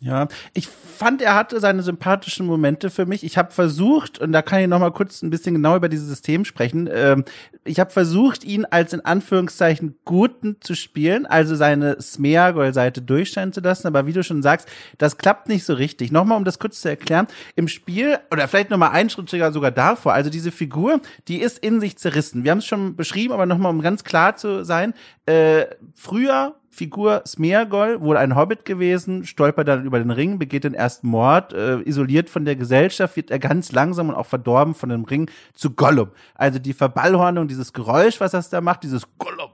Ja, ich fand, er hatte seine sympathischen Momente für mich. Ich habe versucht, und da kann ich noch mal kurz ein bisschen genau über dieses System sprechen. Ähm, ich habe versucht, ihn als in Anführungszeichen Guten zu spielen, also seine Smeagol-Seite durchscheinen zu lassen. Aber wie du schon sagst, das klappt nicht so richtig. Nochmal, um das kurz zu erklären. Im Spiel, oder vielleicht noch mal einen Schritt sogar davor, also diese Figur, die ist in sich zerrissen. Wir haben es schon beschrieben, aber nochmal, um ganz klar zu sein. Äh, früher Figur Smeagol, wohl ein Hobbit gewesen, stolpert dann über den Ring, begeht den ersten Mord, äh, isoliert von der Gesellschaft, wird er ganz langsam und auch verdorben von dem Ring zu Gollum. Also die Verballhornung, dieses Geräusch, was das da macht, dieses Gollum.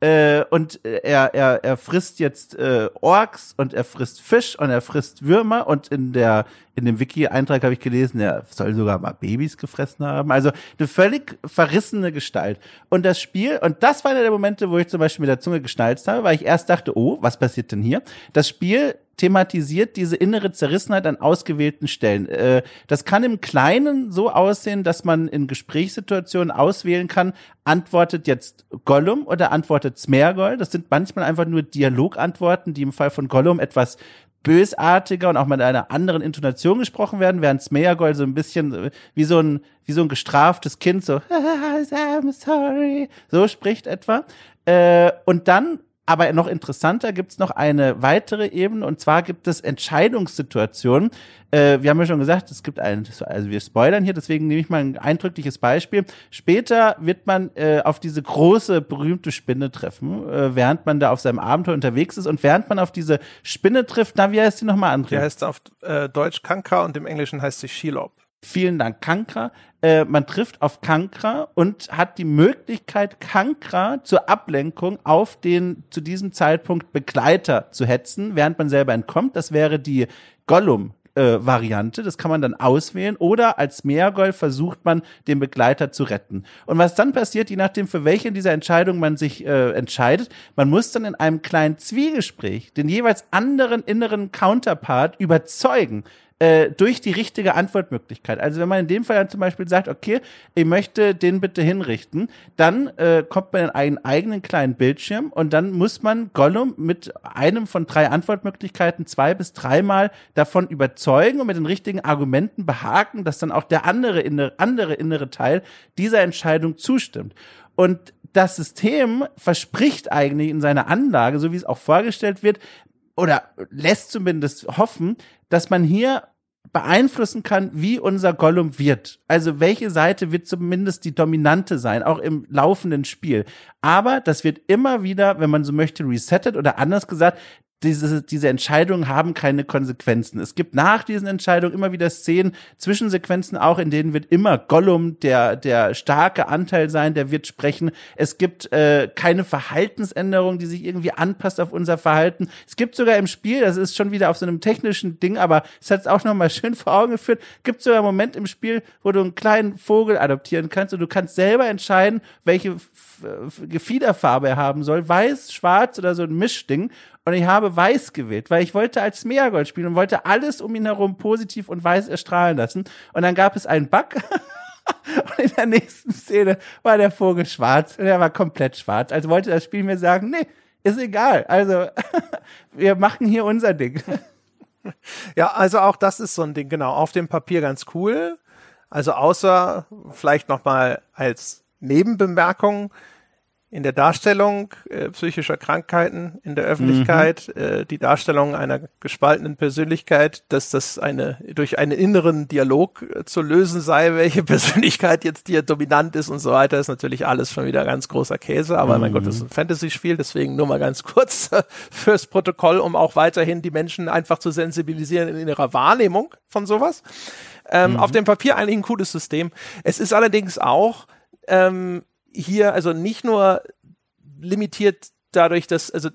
Äh, und er, er, er frisst jetzt äh, Orks und er frisst Fisch und er frisst Würmer und in der in dem Wiki-Eintrag habe ich gelesen, er soll sogar mal Babys gefressen haben. Also eine völlig verrissene Gestalt. Und das Spiel, und das war einer der Momente, wo ich zum Beispiel mit der Zunge geschnalzt habe, weil ich erst dachte, oh, was passiert denn hier? Das Spiel thematisiert diese innere Zerrissenheit an ausgewählten Stellen. Äh, das kann im Kleinen so aussehen, dass man in Gesprächssituationen auswählen kann, antwortet jetzt Gollum oder antwortet Smergol. Das sind manchmal einfach nur Dialogantworten, die im Fall von Gollum etwas bösartiger und auch mit einer anderen Intonation gesprochen werden, während Smeagol so ein bisschen äh, wie so ein, wie so ein gestraftes Kind so, I'm sorry, so spricht etwa. Äh, und dann aber noch interessanter gibt es noch eine weitere Ebene und zwar gibt es Entscheidungssituationen. Äh, wir haben ja schon gesagt, es gibt einen, also wir spoilern hier, deswegen nehme ich mal ein eindrückliches Beispiel. Später wird man äh, auf diese große berühmte Spinne treffen, äh, während man da auf seinem Abenteuer unterwegs ist und während man auf diese Spinne trifft, na wie heißt die nochmal, André? Die heißt auf äh, Deutsch Kanka und im Englischen heißt sie Shelob. Vielen Dank, Kankra. Äh, man trifft auf Kankra und hat die Möglichkeit, Kankra zur Ablenkung auf den zu diesem Zeitpunkt Begleiter zu hetzen, während man selber entkommt. Das wäre die Gollum. Äh, Variante, das kann man dann auswählen oder als Meergol versucht man den Begleiter zu retten. Und was dann passiert, je nachdem für welche dieser Entscheidungen man sich äh, entscheidet, man muss dann in einem kleinen Zwiegespräch den jeweils anderen inneren Counterpart überzeugen, äh, durch die richtige Antwortmöglichkeit. Also wenn man in dem Fall dann zum Beispiel sagt, okay, ich möchte den bitte hinrichten, dann äh, kommt man in einen eigenen kleinen Bildschirm und dann muss man Gollum mit einem von drei Antwortmöglichkeiten zwei bis dreimal davon überzeugen und mit den richtigen Argumenten behaken, dass dann auch der andere innere, andere innere Teil dieser Entscheidung zustimmt. Und das System verspricht eigentlich in seiner Anlage, so wie es auch vorgestellt wird, oder lässt zumindest hoffen, dass man hier beeinflussen kann, wie unser Gollum wird. Also welche Seite wird zumindest die dominante sein, auch im laufenden Spiel. Aber das wird immer wieder, wenn man so möchte, resettet oder anders gesagt, diese, diese Entscheidungen haben keine Konsequenzen. Es gibt nach diesen Entscheidungen immer wieder Szenen, Zwischensequenzen auch, in denen wird immer Gollum der, der starke Anteil sein, der wird sprechen. Es gibt äh, keine Verhaltensänderung, die sich irgendwie anpasst auf unser Verhalten. Es gibt sogar im Spiel, das ist schon wieder auf so einem technischen Ding, aber es hat es auch nochmal schön vor Augen geführt, gibt sogar einen Moment im Spiel, wo du einen kleinen Vogel adoptieren kannst und du kannst selber entscheiden, welche Gefiederfarbe er haben soll, weiß, schwarz oder so ein Mischding. Und ich habe weiß gewählt, weil ich wollte als Meergold spielen und wollte alles um ihn herum positiv und weiß erstrahlen lassen. Und dann gab es einen Bug. und in der nächsten Szene war der Vogel schwarz und er war komplett schwarz. Also wollte das Spiel mir sagen, nee, ist egal. Also wir machen hier unser Ding. Ja, also auch das ist so ein Ding, genau. Auf dem Papier ganz cool. Also außer vielleicht noch mal als Nebenbemerkung, in der Darstellung äh, psychischer Krankheiten in der Öffentlichkeit, mhm. äh, die Darstellung einer gespaltenen Persönlichkeit, dass das eine durch einen inneren Dialog äh, zu lösen sei, welche Persönlichkeit jetzt hier dominant ist und so weiter, ist natürlich alles schon wieder ganz großer Käse. Aber mhm. mein Gott, das ist ein Fantasy-Spiel, deswegen nur mal ganz kurz fürs Protokoll, um auch weiterhin die Menschen einfach zu sensibilisieren in ihrer Wahrnehmung von sowas. Ähm, mhm. Auf dem Papier eigentlich ein cooles System. Es ist allerdings auch ähm, hier also nicht nur limitiert dadurch, dass, also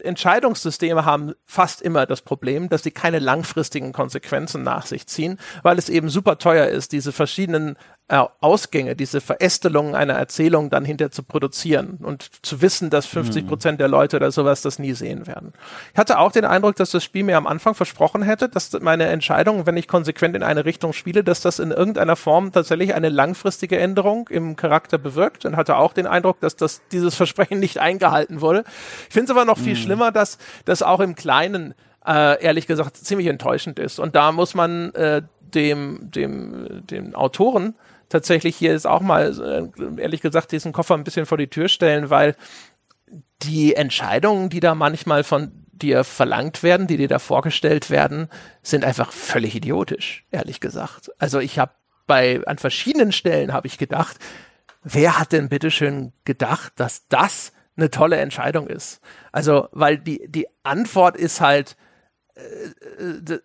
Entscheidungssysteme haben fast immer das Problem, dass sie keine langfristigen Konsequenzen nach sich ziehen, weil es eben super teuer ist, diese verschiedenen äh, Ausgänge, diese Verästelungen einer Erzählung dann hinterher zu produzieren und zu wissen, dass 50 mhm. Prozent der Leute oder sowas das nie sehen werden. Ich hatte auch den Eindruck, dass das Spiel mir am Anfang versprochen hätte, dass meine Entscheidung, wenn ich konsequent in eine Richtung spiele, dass das in irgendeiner Form tatsächlich eine langfristige Änderung im Charakter bewirkt und hatte auch den Eindruck, dass das dieses Versprechen nicht eingehalten wurde. Ich finde es aber noch viel mhm. schlimmer, dass das auch im Kleinen äh, ehrlich gesagt ziemlich enttäuschend ist. Und da muss man äh, dem, dem, dem Autoren tatsächlich hier jetzt auch mal, äh, ehrlich gesagt, diesen Koffer ein bisschen vor die Tür stellen, weil die Entscheidungen, die da manchmal von dir verlangt werden, die dir da vorgestellt werden, sind einfach völlig idiotisch, ehrlich gesagt. Also ich habe bei an verschiedenen Stellen habe ich gedacht, wer hat denn bitteschön gedacht, dass das eine tolle Entscheidung ist? Also, weil die die Antwort ist halt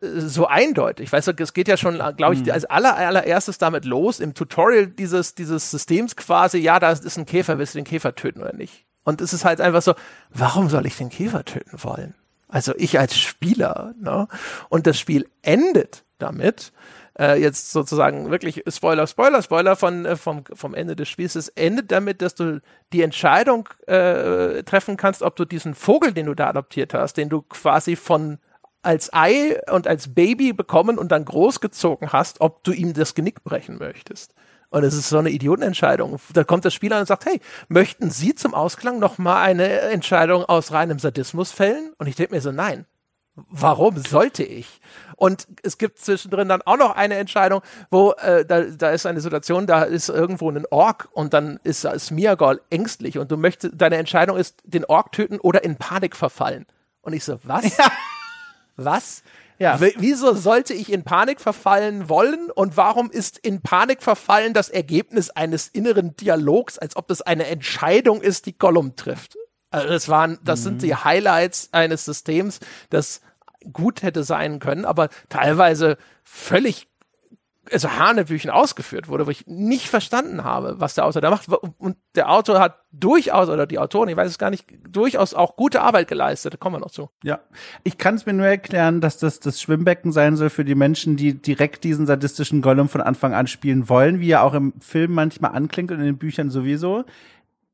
so eindeutig. Weißt du, es geht ja schon, glaube ich, mhm. als aller, allererstes damit los, im Tutorial dieses, dieses Systems quasi, ja, da ist ein Käfer, willst du den Käfer töten oder nicht? Und es ist halt einfach so, warum soll ich den Käfer töten wollen? Also ich als Spieler, ne? Und das Spiel endet damit, äh, jetzt sozusagen wirklich Spoiler, Spoiler, Spoiler von, äh, vom, vom Ende des Spiels. Es endet damit, dass du die Entscheidung äh, treffen kannst, ob du diesen Vogel, den du da adoptiert hast, den du quasi von als Ei und als Baby bekommen und dann großgezogen hast, ob du ihm das Genick brechen möchtest. Und es ist so eine Idiotenentscheidung. Da kommt der Spieler und sagt, hey, möchten Sie zum Ausklang noch mal eine Entscheidung aus reinem Sadismus fällen? Und ich denke mir so, nein. Warum sollte ich? Und es gibt zwischendrin dann auch noch eine Entscheidung, wo äh, da, da ist eine Situation, da ist irgendwo ein Ork und dann ist, ist Miagol ängstlich und du möchtest, deine Entscheidung ist, den Ork töten oder in Panik verfallen. Und ich so, was? Ja. Was? Ja. Wieso sollte ich in Panik verfallen wollen und warum ist in Panik verfallen das Ergebnis eines inneren Dialogs, als ob das eine Entscheidung ist, die Gollum trifft? Also das waren, das mhm. sind die Highlights eines Systems, das gut hätte sein können, aber teilweise völlig also Hanebüchen ausgeführt wurde, wo ich nicht verstanden habe, was der Autor da macht. Und der Autor hat durchaus, oder die Autorin, ich weiß es gar nicht, durchaus auch gute Arbeit geleistet. Da kommen wir noch zu. Ja. Ich kann es mir nur erklären, dass das das Schwimmbecken sein soll für die Menschen, die direkt diesen sadistischen Gollum von Anfang an spielen wollen, wie er auch im Film manchmal anklingt und in den Büchern sowieso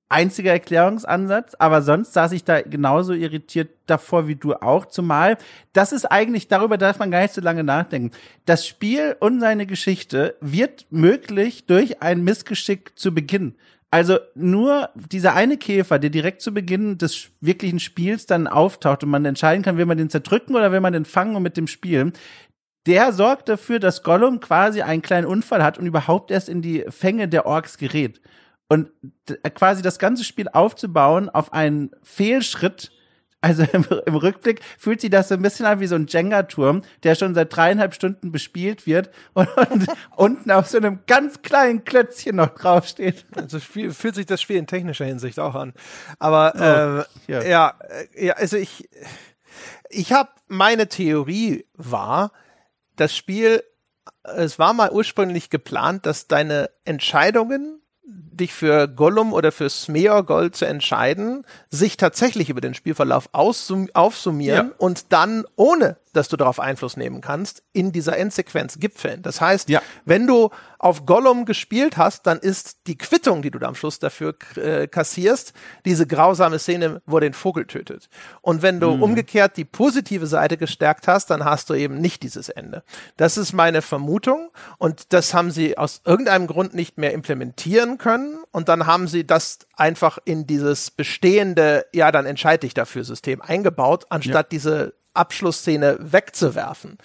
einziger Erklärungsansatz, aber sonst saß ich da genauso irritiert davor wie du auch, zumal das ist eigentlich, darüber darf man gar nicht so lange nachdenken. Das Spiel und seine Geschichte wird möglich durch ein Missgeschick zu Beginn. Also nur dieser eine Käfer, der direkt zu Beginn des wirklichen Spiels dann auftaucht und man entscheiden kann, will man den zerdrücken oder will man den fangen und mit dem spielen, der sorgt dafür, dass Gollum quasi einen kleinen Unfall hat und überhaupt erst in die Fänge der Orks gerät. Und quasi das ganze Spiel aufzubauen auf einen Fehlschritt, also im, im, Rückblick fühlt sich das so ein bisschen an wie so ein Jenga-Turm, der schon seit dreieinhalb Stunden bespielt wird und, und unten auf so einem ganz kleinen Klötzchen noch draufsteht. Also fühlt sich das Spiel in technischer Hinsicht auch an. Aber oh, äh, ja. ja, äh, ja, also ich Ich habe meine Theorie war, das Spiel, es war mal ursprünglich geplant, dass deine Entscheidungen dich für Gollum oder für Smeagol zu entscheiden, sich tatsächlich über den Spielverlauf aufsummieren ja. und dann, ohne dass du darauf Einfluss nehmen kannst, in dieser Endsequenz gipfeln. Das heißt, ja. wenn du auf Gollum gespielt hast, dann ist die Quittung, die du da am Schluss dafür äh, kassierst, diese grausame Szene, wo er den Vogel tötet. Und wenn du mhm. umgekehrt die positive Seite gestärkt hast, dann hast du eben nicht dieses Ende. Das ist meine Vermutung und das haben sie aus irgendeinem Grund nicht mehr implementieren können und dann haben sie das einfach in dieses bestehende, ja, dann entscheide ich dafür System eingebaut, anstatt ja. diese Abschlussszene wegzuwerfen.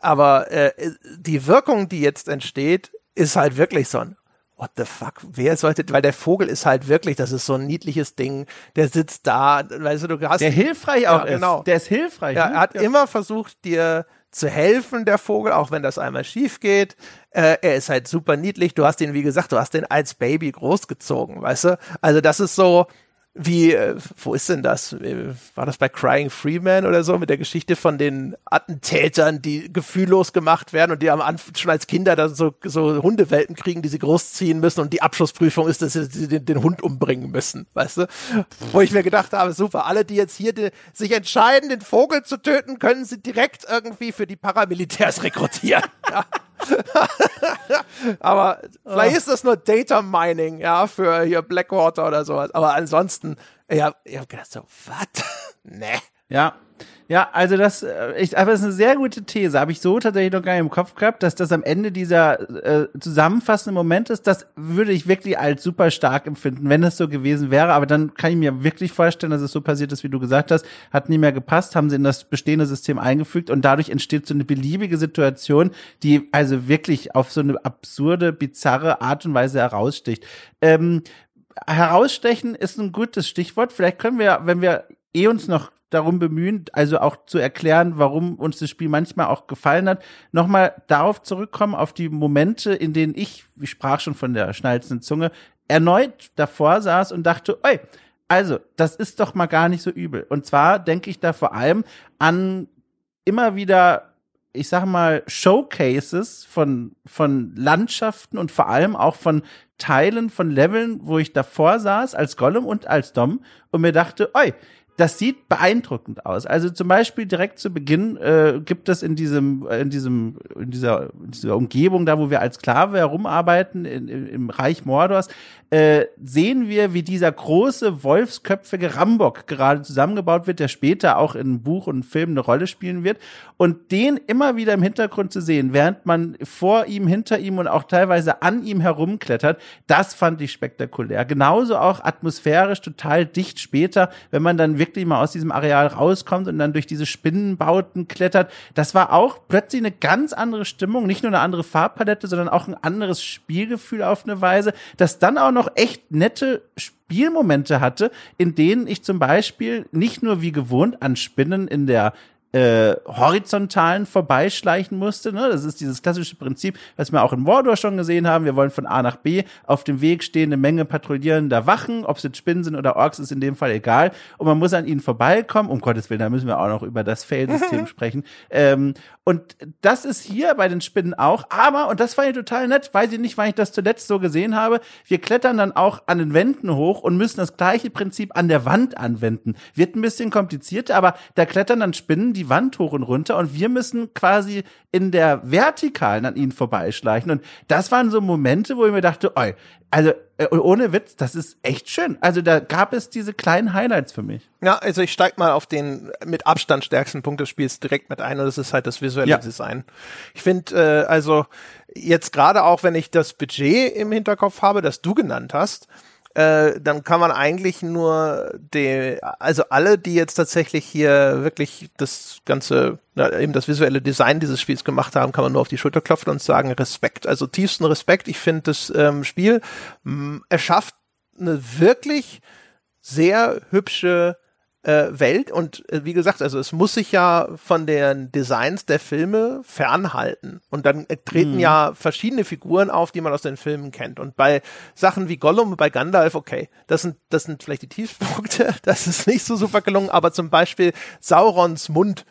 Aber äh, die Wirkung, die jetzt entsteht, ist halt wirklich so ein What the fuck? Wer sollte, weil der Vogel ist halt wirklich, das ist so ein niedliches Ding, der sitzt da, weißt du, du hast. Der hilfreich auch ja, genau. ist. Der ist hilfreich. Ja, ne? er hat ja. immer versucht, dir zu helfen, der Vogel, auch wenn das einmal schief geht. Äh, er ist halt super niedlich. Du hast ihn, wie gesagt, du hast den als Baby großgezogen, weißt du? Also das ist so, wie, äh, wo ist denn das? Äh, war das bei Crying Freeman oder so mit der Geschichte von den Attentätern, die gefühllos gemacht werden und die am Anfang schon als Kinder dann so, so Hundewelten kriegen, die sie großziehen müssen und die Abschlussprüfung ist, dass sie den, den Hund umbringen müssen, weißt du? Wo ich mir gedacht habe, super, alle, die jetzt hier die, sich entscheiden, den Vogel zu töten, können sie direkt irgendwie für die Paramilitärs rekrutieren. ja. Aber vielleicht oh. ist das nur Data Mining, ja, für hier Blackwater oder sowas. Aber ansonsten, ja, ich hab gedacht so, was? nee. Ja, ja, also das, äh, ich, aber das ist eine sehr gute These. Habe ich so tatsächlich noch gar nicht im Kopf gehabt, dass das am Ende dieser äh, zusammenfassende Moment ist. Das würde ich wirklich als super stark empfinden, wenn es so gewesen wäre. Aber dann kann ich mir wirklich vorstellen, dass es so passiert ist, wie du gesagt hast. Hat nie mehr gepasst, haben sie in das bestehende System eingefügt und dadurch entsteht so eine beliebige Situation, die also wirklich auf so eine absurde, bizarre Art und Weise heraussticht. Ähm, herausstechen ist ein gutes Stichwort. Vielleicht können wir, wenn wir eh uns noch darum bemühen, also auch zu erklären, warum uns das Spiel manchmal auch gefallen hat, nochmal darauf zurückkommen, auf die Momente, in denen ich, wie sprach schon von der schnalzenden Zunge, erneut davor saß und dachte, ey, also, das ist doch mal gar nicht so übel. Und zwar denke ich da vor allem an immer wieder, ich sag mal, Showcases von, von Landschaften und vor allem auch von Teilen von Leveln, wo ich davor saß als Gollum und als Dom und mir dachte, oi, das sieht beeindruckend aus. Also zum Beispiel direkt zu Beginn äh, gibt es in diesem, in diesem, in dieser, in dieser Umgebung, da wo wir als Sklave herumarbeiten, in, in, im Reich Mordors, äh, sehen wir, wie dieser große wolfsköpfige Rambock gerade zusammengebaut wird, der später auch in Buch und Film eine Rolle spielen wird. Und den immer wieder im Hintergrund zu sehen, während man vor ihm, hinter ihm und auch teilweise an ihm herumklettert, das fand ich spektakulär. Genauso auch atmosphärisch total dicht später, wenn man dann wirklich mal aus diesem Areal rauskommt und dann durch diese Spinnenbauten klettert. Das war auch plötzlich eine ganz andere Stimmung, nicht nur eine andere Farbpalette, sondern auch ein anderes Spielgefühl auf eine Weise, das dann auch noch echt nette Spielmomente hatte, in denen ich zum Beispiel nicht nur wie gewohnt an Spinnen in der äh, horizontalen vorbeischleichen musste. Ne? Das ist dieses klassische Prinzip, was wir auch in Mordor schon gesehen haben. Wir wollen von A nach B auf dem Weg stehen eine Menge patrouillierender Wachen, ob es jetzt Spinnen sind oder Orks, ist in dem Fall egal. Und man muss an ihnen vorbeikommen. Um Gottes Willen, da müssen wir auch noch über das Fail-System sprechen. Ähm, und das ist hier bei den Spinnen auch. Aber, und das war ja total nett, weiß ich nicht, wann ich das zuletzt so gesehen habe, wir klettern dann auch an den Wänden hoch und müssen das gleiche Prinzip an der Wand anwenden. Wird ein bisschen komplizierter, aber da klettern dann Spinnen, die Wand hoch und runter und wir müssen quasi in der Vertikalen an ihnen vorbeischleichen. Und das waren so Momente, wo ich mir dachte, oi, also äh, ohne Witz, das ist echt schön. Also da gab es diese kleinen Highlights für mich. Ja, also ich steig mal auf den mit Abstand stärksten Punkt des Spiels direkt mit ein und das ist halt das visuelle ja. Design. Ich finde, äh, also jetzt gerade auch, wenn ich das Budget im Hinterkopf habe, das du genannt hast, äh, dann kann man eigentlich nur die, also alle, die jetzt tatsächlich hier wirklich das ganze, na, eben das visuelle Design dieses Spiels gemacht haben, kann man nur auf die Schulter klopfen und sagen Respekt, also tiefsten Respekt. Ich finde das ähm, Spiel erschafft eine wirklich sehr hübsche äh, Welt. Und äh, wie gesagt, also es muss sich ja von den Designs der Filme fernhalten. Und dann äh, treten Mhm. ja verschiedene Figuren auf, die man aus den Filmen kennt. Und bei Sachen wie Gollum und bei Gandalf, okay, das sind das sind vielleicht die Tiefpunkte, das ist nicht so super gelungen, aber zum Beispiel Saurons Mund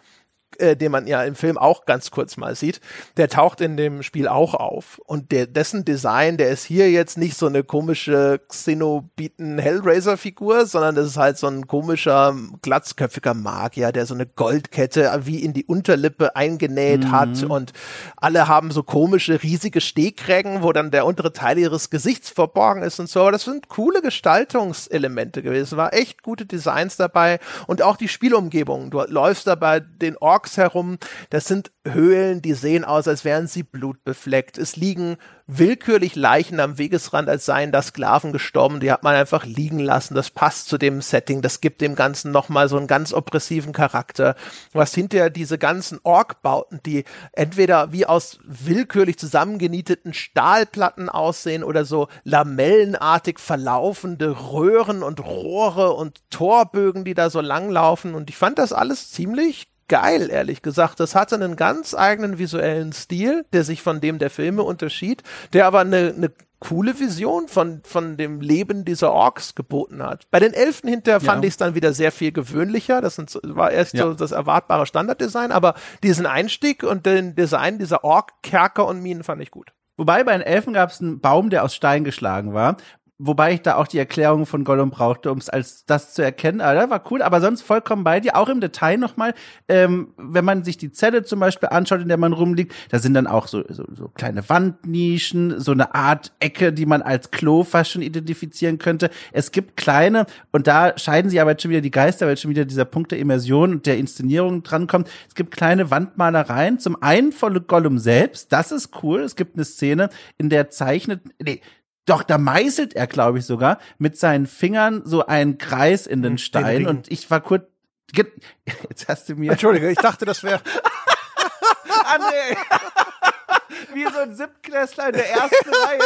äh, den man ja im Film auch ganz kurz mal sieht, der taucht in dem Spiel auch auf. Und der, dessen Design, der ist hier jetzt nicht so eine komische Xenobiten-Hellraiser-Figur, sondern das ist halt so ein komischer, glatzköpfiger Magier, der so eine Goldkette wie in die Unterlippe eingenäht hat. Und alle haben so komische, riesige Stehkrägen, wo dann der untere Teil ihres Gesichts verborgen ist und so. Aber das sind coole Gestaltungselemente gewesen. War echt gute Designs dabei. Und auch die Spielumgebung. Du läufst da bei den Orks herum. Das sind Höhlen, die sehen aus, als wären sie blutbefleckt. Es liegen willkürlich Leichen am Wegesrand, als seien da Sklaven gestorben. Die hat man einfach liegen lassen. Das passt zu dem Setting. Das gibt dem Ganzen nochmal so einen ganz oppressiven Charakter. Was hinterher diese ganzen Orkbauten, die entweder wie aus willkürlich zusammengenieteten Stahlplatten aussehen oder so lamellenartig verlaufende Röhren und Rohre und Torbögen, die da so langlaufen. Und ich fand das alles ziemlich geil, ehrlich gesagt. Das hatte einen ganz eigenen visuellen Stil, der sich von dem der Filme unterschied, der aber eine, eine coole Vision von, von dem Leben dieser Orks geboten hat. Bei den Elfen hinterher fand Ja. ich es dann wieder sehr viel gewöhnlicher. Das sind, war erst Ja. so das erwartbare Standarddesign, aber diesen Einstieg und den Design dieser Ork-Kerker und Minen fand ich gut. Wobei bei den Elfen gab es einen Baum, der aus Stein geschlagen war. Wobei ich da auch die Erklärung von Gollum brauchte, um es als das zu erkennen. Aber das war cool, aber sonst vollkommen bei dir. Auch im Detail nochmal, ähm, wenn man sich die Zelle zum Beispiel anschaut, in der man rumliegt, da sind dann auch so, so, so kleine Wandnischen, so eine Art Ecke, die man als Klo fast schon identifizieren könnte. Es gibt kleine, und da scheiden sich aber jetzt schon wieder die Geister, weil schon wieder dieser Punkt der Immersion und der Inszenierung drankommt. Es gibt kleine Wandmalereien. Zum einen von Gollum selbst, das ist cool. Es gibt eine Szene, in der zeichnet, nee, doch, da meißelt er, glaube ich, sogar mit seinen Fingern so einen Kreis in den Stein. Ring. Und ich war kurz. Jetzt hast du mir. Entschuldige, ich dachte, das wäre André! Wie so ein Siebtklässler in der ersten Reihe.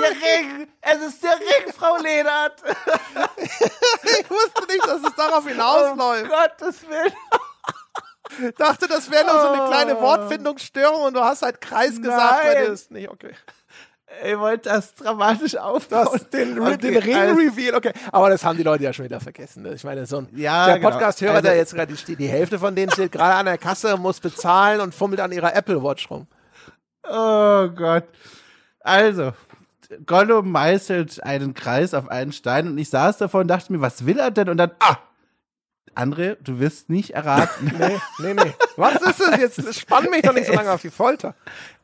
Der Ring! Es ist der Ring, Frau Lehnert! ich wusste nicht, dass es darauf Um hinausläuft. Gottes Willen! dachte, das wäre nur so eine kleine Oh. Wortfindungsstörung und du hast halt Kreis gesagt, weil ist nicht okay. Ihr wollt das dramatisch aufbauen. Das, den, Okay, den also- Ring-Reveal, okay. Aber das haben die Leute ja schon wieder vergessen. ne? Ich meine, so ein Ja, der genau. Podcast-Hörer, Also- der jetzt gerade die, die Hälfte von denen steht gerade an der Kasse, muss bezahlen und fummelt an ihrer Apple Watch rum. Oh Gott. Also, Gollum meißelt einen Kreis auf einen Stein und ich saß davor und dachte mir, was will er denn? Und dann, ah! André, du wirst nicht erraten. Nee, nee, nee. Was ist es jetzt? Spann mich doch nicht so lange auf die Folter.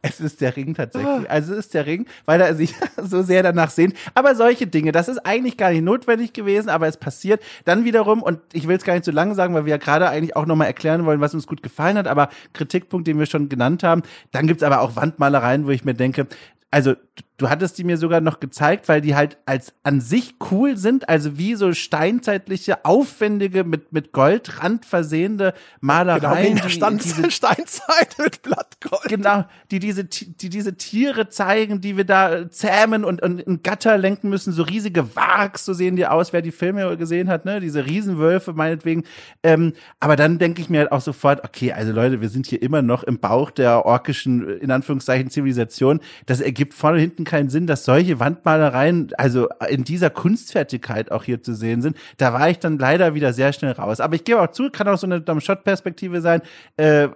Es ist der Ring tatsächlich. Also es ist der Ring, weil er sich so sehr danach sehnt. Aber solche Dinge, das ist eigentlich gar nicht notwendig gewesen, aber es passiert dann wiederum, und ich will es gar nicht so lange sagen, weil wir ja gerade eigentlich auch nochmal erklären wollen, was uns gut gefallen hat, aber Kritikpunkt, den wir schon genannt haben. Dann gibt's aber auch Wandmalereien, wo ich mir denke, also du- hattest die mir sogar noch gezeigt, weil die halt als an sich cool sind, also wie so steinzeitliche, aufwendige, mit, mit Goldrand versehende Malereien. Genau, der die- diese Steinzeit mit Blattgold. Genau, die diese, die diese Tiere zeigen, die wir da äh, zähmen und, und in Gatter lenken müssen, so riesige Wargs, so sehen die aus, wer die Filme gesehen hat, ne, diese Riesenwölfe meinetwegen. Ähm, aber dann denke ich mir halt auch sofort, okay, also Leute, wir sind hier immer noch im Bauch der orkischen, äh, in Anführungszeichen, Zivilisation. Das ergibt vorne und hinten keinen Sinn, dass solche Wandmalereien, also in dieser Kunstfertigkeit auch hier zu sehen sind. Da war ich dann leider wieder sehr schnell raus. Aber ich gebe auch zu, kann auch so eine Shot-Perspektive sein. Äh,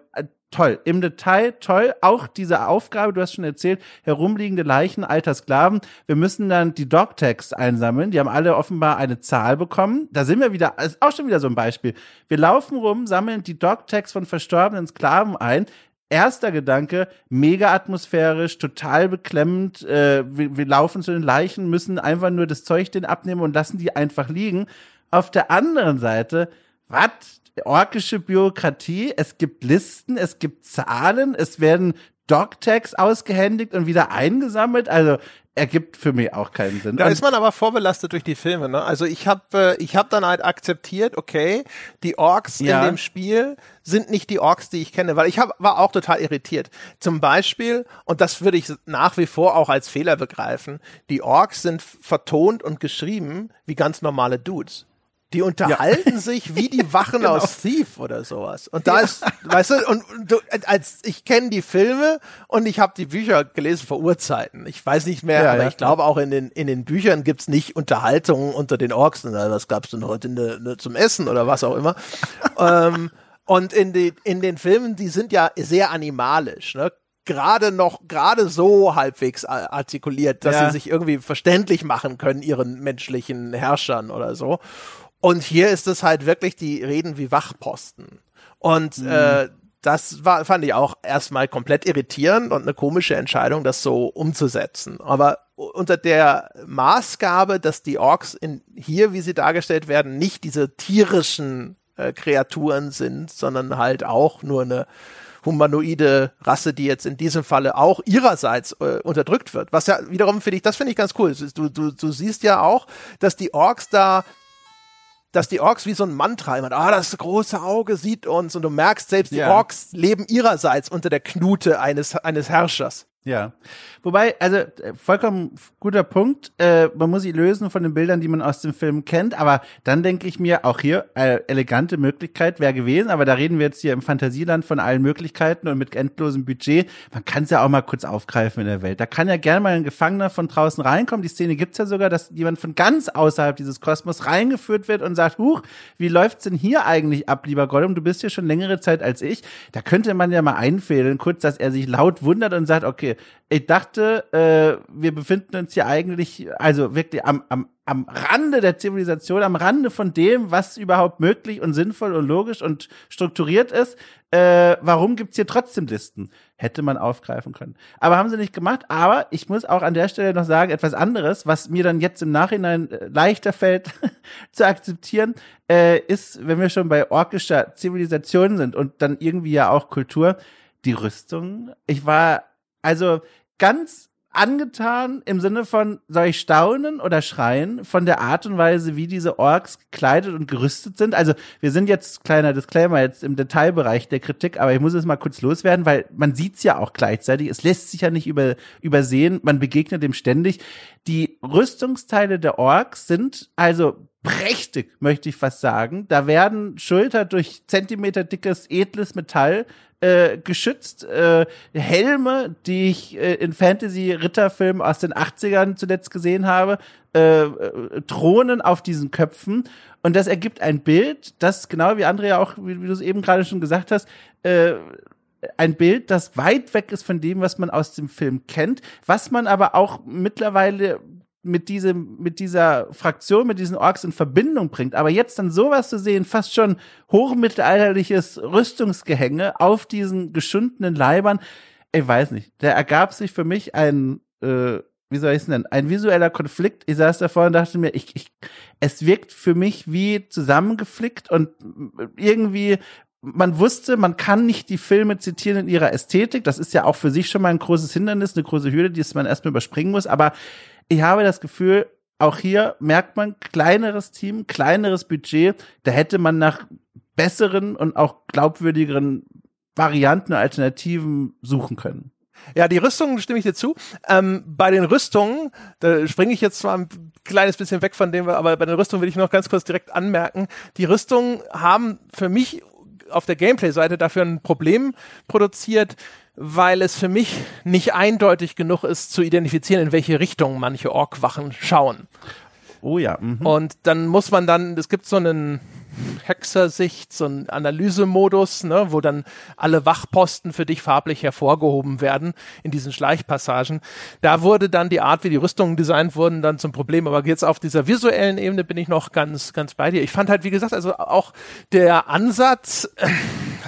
toll. Im Detail toll. Auch diese Aufgabe, du hast schon erzählt, herumliegende Leichen alter Sklaven. Wir müssen dann die Dog-Tags einsammeln. Die haben alle offenbar eine Zahl bekommen. Da sind wir wieder, ist auch schon wieder so ein Beispiel. Wir laufen rum, sammeln die Dog-Tags von verstorbenen Sklaven ein. Erster Gedanke, mega atmosphärisch, total beklemmend. Äh, wir, wir laufen zu den Leichen, müssen einfach nur das Zeug den abnehmen und lassen die einfach liegen. Auf der anderen Seite, was? Orkische Bürokratie, es gibt Listen, es gibt Zahlen, es werden Dog-Tags ausgehändigt und wieder eingesammelt. Also ergibt für mich auch keinen Sinn. Da Und- ist man aber vorbelastet durch die Filme. Ne? Also ich habe äh, ich hab dann halt akzeptiert, okay, die Orks Ja. in dem Spiel sind nicht die Orks, die ich kenne, weil ich hab, war auch total irritiert. Zum Beispiel, und das würde ich nach wie vor auch als Fehler begreifen, die Orks sind vertont und geschrieben wie ganz normale Dudes. Die unterhalten sich wie die Wachen Genau. aus Thief oder sowas. Und da ist, weißt du, und du, als ich kenne die Filme und ich habe die Bücher gelesen vor Urzeiten. Ich weiß nicht mehr, Ja, aber ja, ich glaube auch in den in den Büchern gibt's nicht Unterhaltungen unter den Orks. Na, was gab's denn heute ne, ne, zum Essen oder was auch immer? ähm, und in den in den Filmen, die sind ja sehr animalisch, ne? Gerade noch, gerade so halbwegs artikuliert, dass Ja. sie sich irgendwie verständlich machen können, ihren menschlichen Herrschern oder so. Und hier ist es halt wirklich, die reden wie Wachposten. Und äh, das war, fand ich auch erstmal komplett irritierend und eine komische Entscheidung, das so umzusetzen. Aber unter der Maßgabe, dass die Orks in hier, wie sie dargestellt werden, nicht diese tierischen äh, Kreaturen sind, sondern halt auch nur eine humanoide Rasse, die jetzt in diesem Falle auch ihrerseits äh, unterdrückt wird. Was ja wiederum finde ich, das finde ich ganz cool. Du, du, du siehst ja auch, dass die Orks da dass die Orks wie so ein Mantra immer, ah, das große Auge sieht uns und du merkst, selbst die Ja. Orks leben ihrerseits unter der Knute eines, eines Herrschers. Ja. Wobei, also äh, vollkommen guter Punkt. Äh, man muss sie lösen von den Bildern, die man aus dem Film kennt. Aber dann denke ich mir, auch hier äh, elegante Möglichkeit wäre gewesen. Aber da reden wir jetzt hier im Fantasieland von allen Möglichkeiten und mit endlosem Budget. Man kann es ja auch mal kurz aufgreifen in der Welt. Da kann ja gerne mal ein Gefangener von draußen reinkommen. Die Szene gibt's ja sogar, dass jemand von ganz außerhalb dieses Kosmos reingeführt wird und sagt, huch, wie läuft's denn hier eigentlich ab, lieber Gollum? Du bist hier schon längere Zeit als ich. Da könnte man ja mal einfädeln, kurz, dass er sich laut wundert und sagt, okay, ich dachte, äh, wir befinden uns hier eigentlich, also wirklich am, am, am Rande der Zivilisation, am Rande von dem, was überhaupt möglich und sinnvoll und logisch und strukturiert ist. Äh, warum gibt's hier trotzdem Listen? Hätte man aufgreifen können. Aber haben sie nicht gemacht. Aber ich muss auch an der Stelle noch sagen, etwas anderes, was mir dann jetzt im Nachhinein äh, leichter fällt zu akzeptieren, äh, ist, wenn wir schon bei orkischer Zivilisation sind und dann irgendwie ja auch Kultur, die Rüstung. Ich war also ganz angetan im Sinne von, soll ich staunen oder schreien von der Art und Weise, wie diese Orks gekleidet und gerüstet sind. Also wir sind jetzt, kleiner Disclaimer, jetzt im Detailbereich der Kritik, aber ich muss es mal kurz loswerden, weil man sieht's ja auch gleichzeitig. Es lässt sich ja nicht über, übersehen, man begegnet dem ständig. Die Rüstungsteile der Orks sind also prächtig, möchte ich fast sagen. Da werden Schulter durch Zentimeter dickes, edles Metall äh, geschützt, äh, Helme, die ich äh, in Fantasy-Ritterfilmen aus den 80ern zuletzt gesehen habe, äh, äh, Thronen auf diesen Köpfen. Und das ergibt ein Bild, das genau wie Andrea auch, wie, wie du es eben gerade schon gesagt hast, äh, ein Bild, das weit weg ist von dem, was man aus dem Film kennt, was man aber auch mittlerweile mit diesem, mit dieser Fraktion, mit diesen Orks in Verbindung bringt. Aber jetzt dann sowas zu sehen, fast schon hochmittelalterliches Rüstungsgehänge auf diesen geschundenen Leibern, ich weiß nicht. Da ergab sich für mich ein, äh, wie soll ich es nennen, ein visueller Konflikt. Ich saß davor und dachte mir, ich, ich, es wirkt für mich wie zusammengeflickt und irgendwie man wusste, man kann nicht die Filme zitieren in ihrer Ästhetik. Das ist ja auch für sich schon mal ein großes Hindernis, eine große Hürde, die man erstmal überspringen muss. Aber ich habe das Gefühl, auch hier merkt man kleineres Team, kleineres Budget. Da hätte man nach besseren und auch glaubwürdigeren Varianten Alternativen suchen können. Ja, die Rüstungen stimme ich dir zu. Ähm, bei den Rüstungen, da springe ich jetzt zwar ein kleines bisschen weg von dem, aber bei den Rüstungen will ich noch ganz kurz direkt anmerken. Die Rüstungen haben für mich auf der Gameplay-Seite dafür ein Problem produziert, weil es für mich nicht eindeutig genug ist, zu identifizieren, in welche Richtung manche Ork-Wachen schauen. Oh ja. Mhm. Und dann muss man dann, es gibt so einen Hexersicht, so einen Analysemodus, ne, wo dann alle Wachposten für dich farblich hervorgehoben werden in diesen Schleichpassagen. Da wurde dann die Art, wie die Rüstungen designt wurden, dann zum Problem. Aber jetzt auf dieser visuellen Ebene bin ich noch ganz, ganz bei dir. Ich fand halt, wie gesagt, also auch der Ansatz,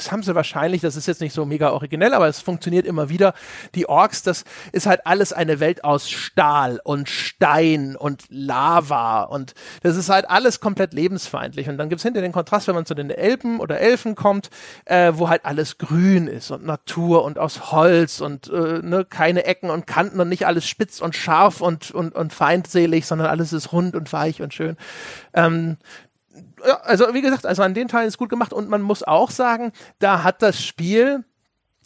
das haben sie wahrscheinlich, das ist jetzt nicht so mega originell, aber es funktioniert immer wieder. Die Orks, das ist halt alles eine Welt aus Stahl und Stein und Lava und das ist halt alles komplett lebensfeindlich. Und dann gibt's hinter den Kontrast, wenn man zu den Elben oder Elfen kommt, äh, wo halt alles grün ist und Natur und aus Holz und äh, ne, keine Ecken und Kanten und nicht alles spitz und scharf und, und, und feindselig, sondern alles ist rund und weich und schön. Ähm, also wie gesagt, also an den Teilen ist gut gemacht und man muss auch sagen, da hat das Spiel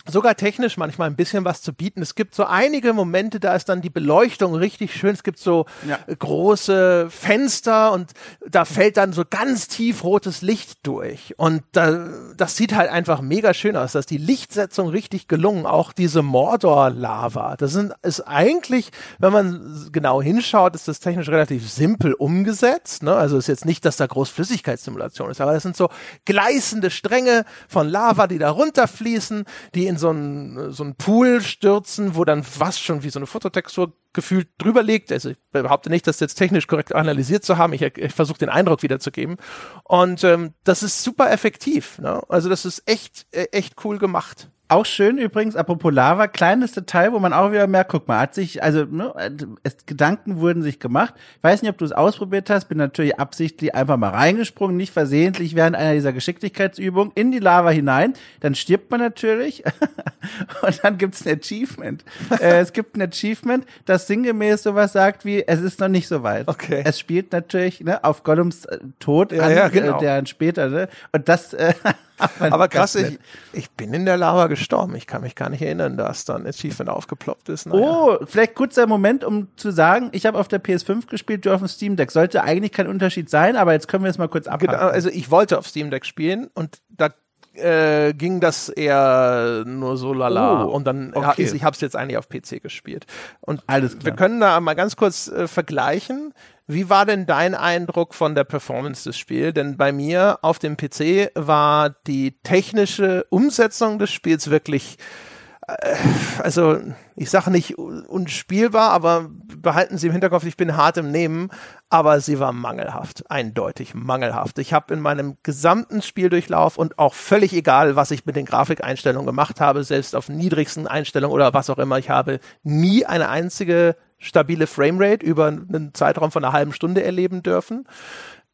sogar technisch manchmal ein bisschen was zu bieten. Es gibt so einige Momente, da ist dann die Beleuchtung richtig schön. Es gibt so Ja. große Fenster und da fällt dann so ganz tief rotes Licht durch. Und da, das sieht halt einfach mega schön aus. Da ist die Lichtsetzung richtig gelungen. Auch diese Mordor-Lava. Das sind, ist eigentlich, wenn man genau hinschaut, ist das technisch relativ simpel umgesetzt. Ne? Also ist jetzt nicht, dass da groß Flüssigkeitssimulation ist, aber das sind so gleißende Stränge von Lava, die da runterfließen, die in so einen, so einen Pool stürzen, wo dann was schon wie so eine Fototextur gefühlt drüber liegt. Also ich behaupte nicht, das jetzt technisch korrekt analysiert zu haben. Ich, ich versuche den Eindruck wiederzugeben. Und ähm, das ist super effektiv. Ne? Also das ist echt, äh, echt cool gemacht. Auch schön übrigens, apropos Lava, kleines Detail, wo man auch wieder merkt, guck mal, hat sich, also ne, es, Gedanken wurden sich gemacht. Ich weiß nicht, ob du es ausprobiert hast, bin natürlich absichtlich einfach mal reingesprungen, nicht versehentlich während einer dieser Geschicklichkeitsübungen in die Lava hinein. Dann stirbt man natürlich und dann gibt's ein Achievement. äh, es gibt ein Achievement, das sinngemäß sowas sagt wie, es ist noch nicht so weit. Okay. Es spielt natürlich ne, auf Gollums äh, Tod Ja, an, ja, genau. äh, der später, ne? Und das äh, Aber krass, ich, ich bin in der Lava gestorben. Ich kann mich gar nicht erinnern, dass dann Achievement aufgeploppt ist. Naja. Oh, vielleicht kurzer Moment, um zu sagen, ich habe auf der PS5 gespielt, du auf dem Steam Deck. Sollte eigentlich kein Unterschied sein, aber jetzt können wir es mal kurz abhaken. Genau, also ich wollte auf Steam Deck spielen und da äh, ging das eher nur so lala. Oh, und dann, okay. ich, ich habe es jetzt eigentlich auf PC gespielt. Und Alles klar. wir können da mal ganz kurz äh, vergleichen. Wie war denn dein Eindruck von der Performance des Spiels? Denn bei mir auf dem PC war die technische Umsetzung des Spiels wirklich also ich sage nicht un- unspielbar, aber behalten Sie im Hinterkopf, ich bin hart im Nehmen, aber sie war mangelhaft, eindeutig mangelhaft. Ich habe in meinem gesamten Spieldurchlauf und auch völlig egal, was ich mit den Grafikeinstellungen gemacht habe, selbst auf niedrigsten Einstellungen oder was auch immer, ich habe nie eine einzige stabile Framerate über einen Zeitraum von einer halben Stunde erleben dürfen.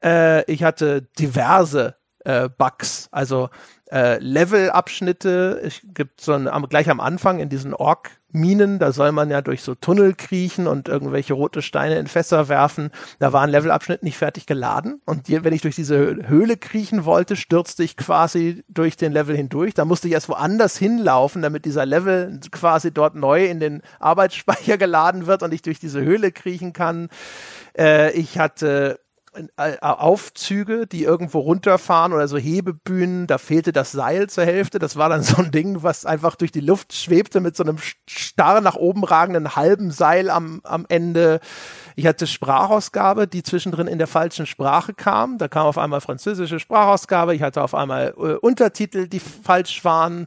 Äh, ich hatte diverse äh, Bugs, also äh, Levelabschnitte. Es gibt so ein, am, gleich am Anfang in diesen Ork-Minen, da soll man ja durch so Tunnel kriechen und irgendwelche rote Steine in Fässer werfen. Da war ein Levelabschnitt nicht fertig geladen und je, wenn ich durch diese Hö- Höhle kriechen wollte, stürzte ich quasi durch den Level hindurch. Da musste ich erst woanders hinlaufen, damit dieser Level quasi dort neu in den Arbeitsspeicher geladen wird und ich durch diese Höhle kriechen kann. Äh, ich hatte Aufzüge, die irgendwo runterfahren oder so Hebebühnen, da fehlte das Seil zur Hälfte. Das war dann so ein Ding, was einfach durch die Luft schwebte mit so einem starr nach oben ragenden halben Seil am, am Ende. Ich hatte Sprachausgabe, die zwischendrin in der falschen Sprache kam. Da kam auf einmal französische Sprachausgabe. Ich hatte auf einmal äh, Untertitel, die falsch waren.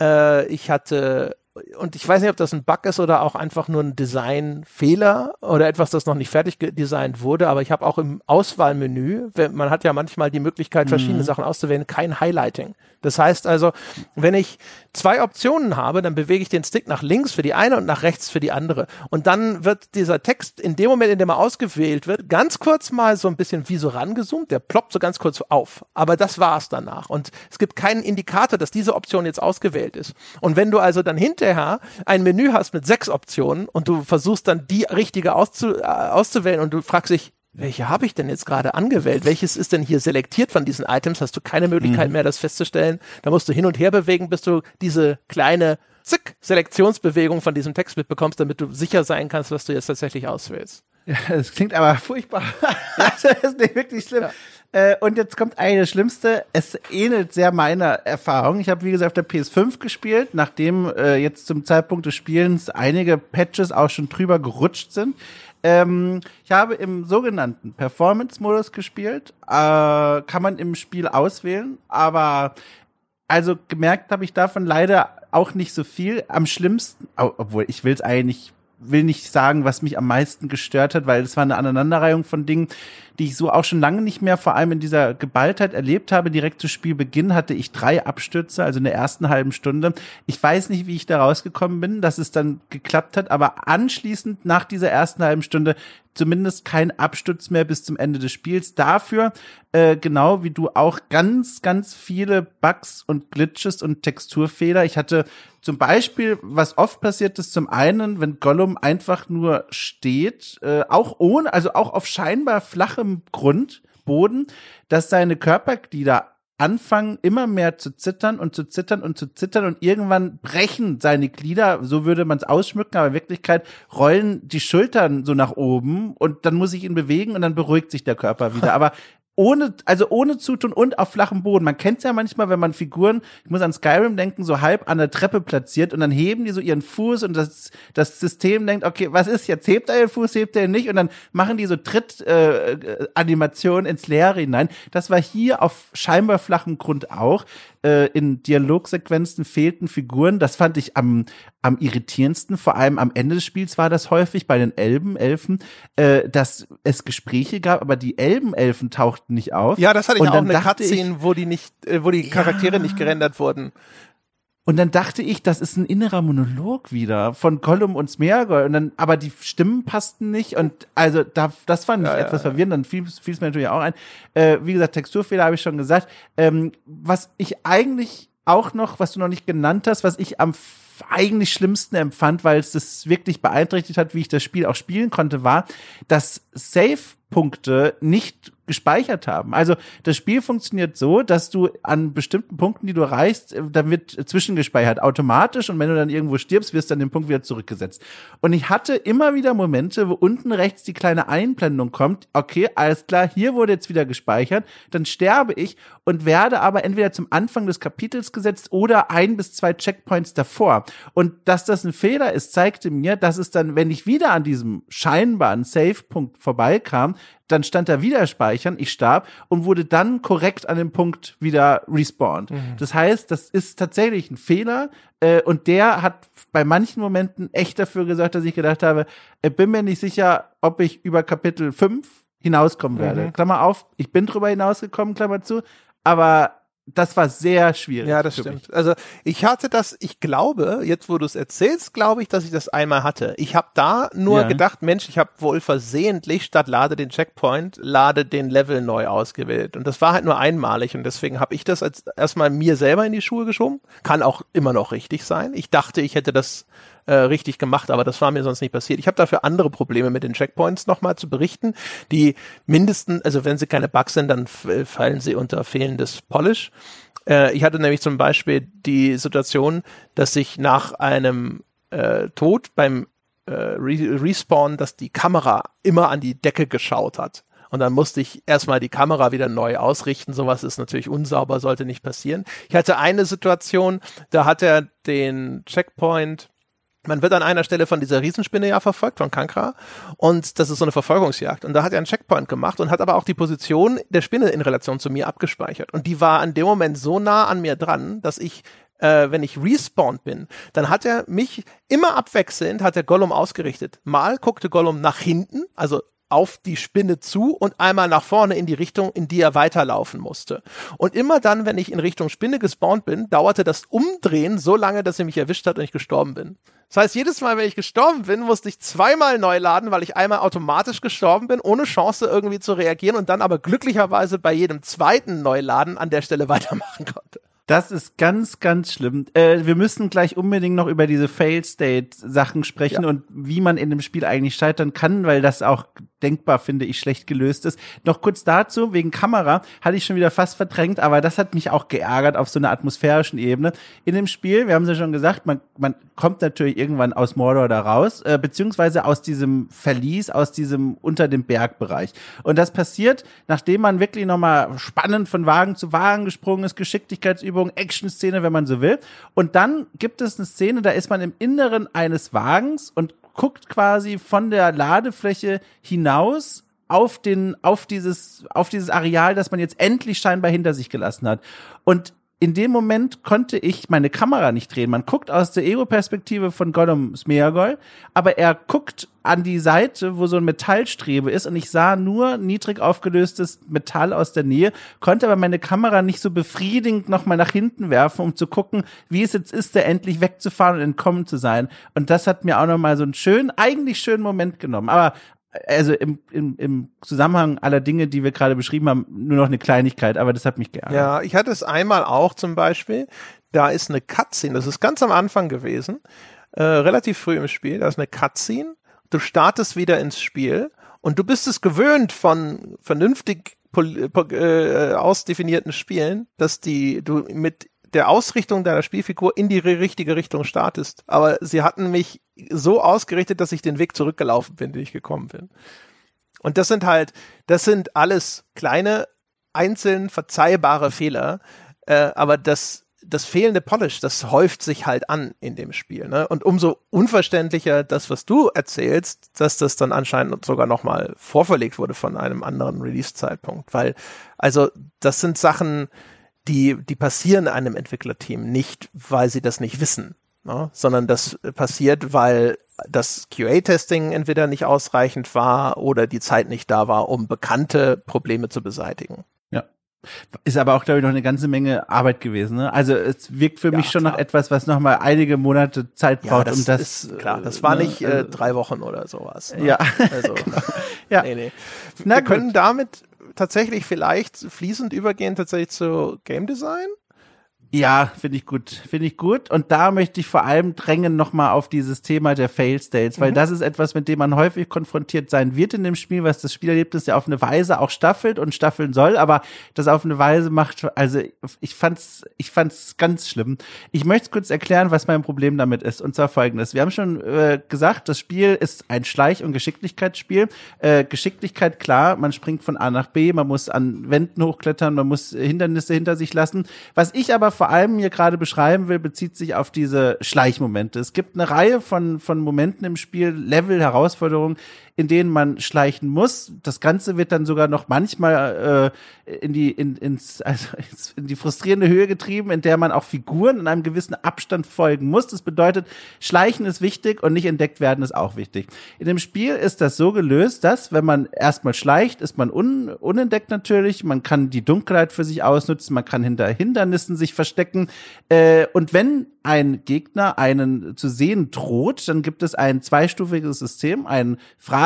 Äh, ich hatte und ich weiß nicht, ob das ein Bug ist oder auch einfach nur ein Designfehler oder etwas, das noch nicht fertig designt wurde, aber ich habe auch im Auswahlmenü, wenn- man hat ja manchmal die Möglichkeit, verschiedene Sachen auszuwählen, kein Highlighting. Das heißt also, wenn ich zwei Optionen habe, dann bewege ich den Stick nach links für die eine und nach rechts für die andere. Und dann wird dieser Text in dem Moment, in dem er ausgewählt wird, ganz kurz mal so ein bisschen wie so rangezoomt, der ploppt so ganz kurz auf. Aber das war es danach. Und es gibt keinen Indikator, dass diese Option jetzt ausgewählt ist. Und wenn du also dann hinterher ein Menü hast mit sechs Optionen und du versuchst dann die richtige auszu äh, auszuwählen und du fragst dich, welche habe ich denn jetzt gerade angewählt? Welches ist denn hier selektiert von diesen Items? Hast du keine Möglichkeit mehr, das festzustellen. Da musst du hin und her bewegen, bis du diese kleine Zick Selektionsbewegung von diesem Text mitbekommst, damit du sicher sein kannst, was du jetzt tatsächlich auswählst. Ja, das klingt aber furchtbar. Also, das ist nicht wirklich schlimm. Äh, und jetzt kommt eigentlich das Schlimmste. Es ähnelt sehr meiner Erfahrung. Ich habe, wie gesagt, auf der PS5 gespielt, nachdem äh, jetzt zum Zeitpunkt des Spielens einige Patches auch schon drüber gerutscht sind. Ähm, ich habe im sogenannten Performance-Modus gespielt. Äh, kann man im Spiel auswählen, aber also gemerkt habe ich davon leider auch nicht so viel. Am schlimmsten, obwohl ich will es eigentlich, will nicht sagen, was mich am meisten gestört hat, weil es war eine Aneinanderreihung von Dingen, die ich so auch schon lange nicht mehr, vor allem in dieser Geballtheit erlebt habe. Direkt zu Spielbeginn hatte ich drei Abstürze, also in der ersten halben Stunde. Ich weiß nicht, wie ich da rausgekommen bin, dass es dann geklappt hat, aber anschließend nach dieser ersten halben Stunde zumindest kein Absturz mehr bis zum Ende des Spiels. Dafür, äh, genau wie du auch, ganz, ganz viele Bugs und Glitches und Texturfehler. Ich hatte zum Beispiel, was oft passiert ist, zum einen, wenn Gollum einfach nur steht, äh, auch ohne, also auch auf scheinbar flachem Grund, Boden, dass seine Körperglieder anfangen immer mehr zu zittern und zu zittern und zu zittern und irgendwann brechen seine Glieder, so würde man es ausschmücken, aber in Wirklichkeit rollen die Schultern so nach oben und dann muss ich ihn bewegen und dann beruhigt sich der Körper wieder. Aber ohne, also ohne Zutun und auf flachem Boden. Man kennt ja manchmal, wenn man Figuren, ich muss an Skyrim denken, so halb an der Treppe platziert und dann heben die so ihren Fuß und das, das System denkt, okay, was ist jetzt? Hebt er den Fuß, hebt er ihn nicht? Und dann machen die so Tritt-Animationen äh, ins Leere hinein. Das war hier auf scheinbar flachem Grund auch äh, in Dialogsequenzen fehlten Figuren. Das fand ich am, am irritierendsten. Vor allem am Ende des Spiels war das häufig bei den Elben, Elfen, äh, dass es Gespräche gab, aber die Elben-Elfen tauchten nicht auf. Ja, das hatte ich Und auch eine Cutscene, wo die nicht, äh, wo die Charaktere Ja. nicht gerendert wurden. Und dann dachte ich, das ist ein innerer Monolog wieder von Gollum und Smeagol. Und dann, aber die Stimmen passten nicht. Und also da, das fand ich Ja, ja, etwas verwirrend. Dann fiel fiel es mir natürlich auch ein. Äh, wie gesagt, Texturfehler habe ich schon gesagt. Ähm, was ich eigentlich auch noch, was du noch nicht genannt hast, was ich am eigentlich schlimmsten empfand, weil es das wirklich beeinträchtigt hat, wie ich das Spiel auch spielen konnte, war, dass Save-Punkte nicht gespeichert haben. Also das Spiel funktioniert so, dass du an bestimmten Punkten, die du erreichst, äh, da wird zwischengespeichert automatisch und wenn du dann irgendwo stirbst, wirst du an den Punkt wieder zurückgesetzt. Und ich hatte immer wieder Momente, wo unten rechts die kleine Einblendung kommt, okay, alles klar, hier wurde jetzt wieder gespeichert, dann sterbe ich und werde aber entweder zum Anfang des Kapitels gesetzt oder ein bis zwei Checkpoints davor. Und dass das ein Fehler ist, zeigte mir, dass es dann, wenn ich wieder an diesem scheinbaren Save-Punkt vorbeikam, dann stand da wieder speichern, ich starb und wurde dann korrekt an dem Punkt wieder respawned. Das heißt, das ist tatsächlich ein Fehler äh, und der hat bei manchen Momenten echt dafür gesorgt, dass ich gedacht habe, ich bin mir nicht sicher, ob ich über Kapitel 5 hinauskommen werde. Klammer auf, ich bin drüber hinausgekommen, Klammer zu, aber das war sehr schwierig. Ja, das stimmt. mich. Also ich hatte das, ich glaube, jetzt wo du es erzählst, glaube ich, dass ich das einmal hatte. Ich habe da nur Ja. gedacht, Mensch, ich habe wohl versehentlich statt lade den Checkpoint, lade den Level neu ausgewählt. Und das war halt nur einmalig und deswegen habe ich das als erstmal mir selber in die Schuhe geschoben. Kann auch immer noch richtig sein. Ich dachte, ich hätte das äh, richtig gemacht, aber das war mir sonst nicht passiert. Ich habe dafür andere Probleme mit den Checkpoints nochmal zu berichten, die mindesten, also wenn sie keine Bugs sind, dann äh, fallen sie unter fehlendes Polish. Äh, ich hatte nämlich zum Beispiel die Situation, dass ich nach einem äh, Tod beim äh, Re Respawn, dass die Kamera immer an die Decke geschaut hat. Und dann musste ich erstmal die Kamera wieder neu ausrichten. Sowas ist natürlich unsauber, sollte nicht passieren. Ich hatte eine Situation, da hat er den Checkpoint man wird an einer Stelle von dieser Riesenspinne ja verfolgt, von Kankra. Und das ist so eine Verfolgungsjagd. Und da hat er einen Checkpoint gemacht und hat aber auch die Position der Spinne in Relation zu mir abgespeichert. Und die war an dem Moment so nah an mir dran, dass ich äh, wenn ich respawned bin, dann hat er mich immer abwechselnd, hat er Gollum ausgerichtet. Mal guckte Gollum nach hinten, also auf die Spinne zu und einmal nach vorne in die Richtung, in die er weiterlaufen musste. Und immer dann, wenn ich in Richtung Spinne gespawnt bin, dauerte das Umdrehen so lange, dass er mich erwischt hat und ich gestorben bin. Das heißt, jedes Mal, wenn ich gestorben bin, musste ich zweimal neu laden, weil ich einmal automatisch gestorben bin, ohne Chance irgendwie zu reagieren und dann aber glücklicherweise bei jedem zweiten Neuladen an der Stelle weitermachen konnte. Das ist ganz, ganz schlimm. Äh, wir müssen gleich unbedingt noch über diese Fail-State-Sachen sprechen Ja. und wie man in dem Spiel eigentlich scheitern kann, weil das auch denkbar, finde ich, schlecht gelöst ist. Noch kurz dazu, wegen Kamera, hatte ich schon wieder fast verdrängt, aber das hat mich auch geärgert auf so einer atmosphärischen Ebene. In dem Spiel, wir haben es ja schon gesagt, man, man kommt natürlich irgendwann aus Mordor da raus, äh, beziehungsweise aus diesem Verlies, aus diesem unter dem Bergbereich. Und das passiert, nachdem man wirklich nochmal spannend von Wagen zu Wagen gesprungen ist, Geschicklichkeitsübung, Action-Szene, wenn man so will. Und dann gibt es eine Szene, da ist man im Inneren eines Wagens und guckt quasi von der Ladefläche hinaus auf den, auf dieses, auf dieses Areal, das man jetzt endlich scheinbar hinter sich gelassen hat. Und in dem Moment konnte ich meine Kamera nicht drehen. Man guckt aus der Ego-Perspektive von Gollum Smeagol, aber er guckt an die Seite, wo so ein Metallstrebe ist und ich sah nur niedrig aufgelöstes Metall aus der Nähe, konnte aber meine Kamera nicht so befriedigend nochmal nach hinten werfen, um zu gucken, wie es jetzt ist, da endlich wegzufahren und entkommen zu sein. Und das hat mir auch nochmal so einen schönen, eigentlich schönen Moment genommen. Aber also im, im, im Zusammenhang aller Dinge, die wir gerade beschrieben haben, nur noch eine Kleinigkeit, aber das hat mich geärgert. Ja, ich hatte es einmal auch zum Beispiel. Da ist eine Cutscene, das ist ganz am Anfang gewesen, äh, relativ früh im Spiel. Da ist eine Cutscene. Du startest wieder ins Spiel und du bist es gewöhnt von vernünftig äh, ausdefinierten Spielen, dass die du mit der Ausrichtung deiner Spielfigur in die richtige Richtung startest. Aber sie hatten mich so ausgerichtet, dass ich den Weg zurückgelaufen bin, den ich gekommen bin. Und das sind halt, das sind alles kleine, einzeln verzeihbare Fehler. Äh, aber das, das fehlende Polish, das häuft sich halt an in dem Spiel. Ne? Und umso unverständlicher das, was du erzählst, dass das dann anscheinend sogar nochmal vorverlegt wurde von einem anderen Release-Zeitpunkt. Weil, also, das sind Sachen, die, die passieren einem Entwicklerteam nicht, weil sie das nicht wissen, ne? sondern das passiert, weil das QA-Testing entweder nicht ausreichend war oder die Zeit nicht da war, um bekannte Probleme zu beseitigen. Ja. Ist aber auch, glaube ich, noch eine ganze Menge Arbeit gewesen. Ne? Also es wirkt für ja, mich schon klar. nach etwas, was noch mal einige Monate Zeit braucht, ja, das um das. Ist, klar, das war ne, nicht äh, also drei Wochen oder sowas. Ne? Ja. Also, ja. Nee, nee. Na, Wir können damit tatsächlich vielleicht fließend übergehen tatsächlich zu Game Design? Ja, finde ich gut, finde ich gut. Und da möchte ich vor allem drängen nochmal auf dieses Thema der Fail States, weil mhm. das ist etwas, mit dem man häufig konfrontiert sein wird in dem Spiel, was das Spielerlebnis ja auf eine Weise auch staffelt und staffeln soll, aber das auf eine Weise macht, also ich fand's, ich fand's ganz schlimm. Ich möchte kurz erklären, was mein Problem damit ist, und zwar folgendes. Wir haben schon äh, gesagt, das Spiel ist ein Schleich- und Geschicklichkeitsspiel. Äh, Geschicklichkeit, klar, man springt von A nach B, man muss an Wänden hochklettern, man muss Hindernisse hinter sich lassen. Was ich aber vor allem hier gerade beschreiben will, bezieht sich auf diese Schleichmomente. Es gibt eine Reihe von, von Momenten im Spiel, Level, Herausforderungen, in denen man schleichen muss. Das Ganze wird dann sogar noch manchmal äh, in die in, ins, also in die frustrierende Höhe getrieben, in der man auch Figuren in einem gewissen Abstand folgen muss. Das bedeutet, Schleichen ist wichtig und nicht entdeckt werden ist auch wichtig. In dem Spiel ist das so gelöst, dass wenn man erstmal schleicht, ist man un, unentdeckt natürlich. Man kann die Dunkelheit für sich ausnutzen, man kann hinter Hindernissen sich verstecken. Äh, und wenn ein Gegner einen zu sehen droht, dann gibt es ein zweistufiges System, ein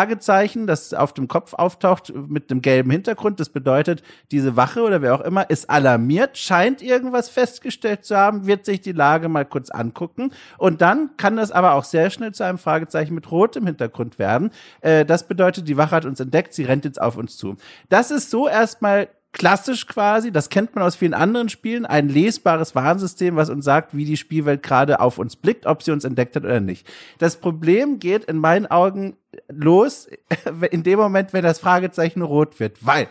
Fragezeichen, das auf dem Kopf auftaucht mit dem gelben Hintergrund. Das bedeutet, diese Wache oder wer auch immer ist alarmiert, scheint irgendwas festgestellt zu haben, wird sich die Lage mal kurz angucken und dann kann das aber auch sehr schnell zu einem Fragezeichen mit rotem Hintergrund werden. Äh, das bedeutet, die Wache hat uns entdeckt, sie rennt jetzt auf uns zu. Das ist so erstmal klassisch quasi, das kennt man aus vielen anderen Spielen, ein lesbares Warnsystem, was uns sagt, wie die Spielwelt gerade auf uns blickt, ob sie uns entdeckt hat oder nicht. Das Problem geht in meinen Augen los in dem Moment, wenn das Fragezeichen rot wird, weil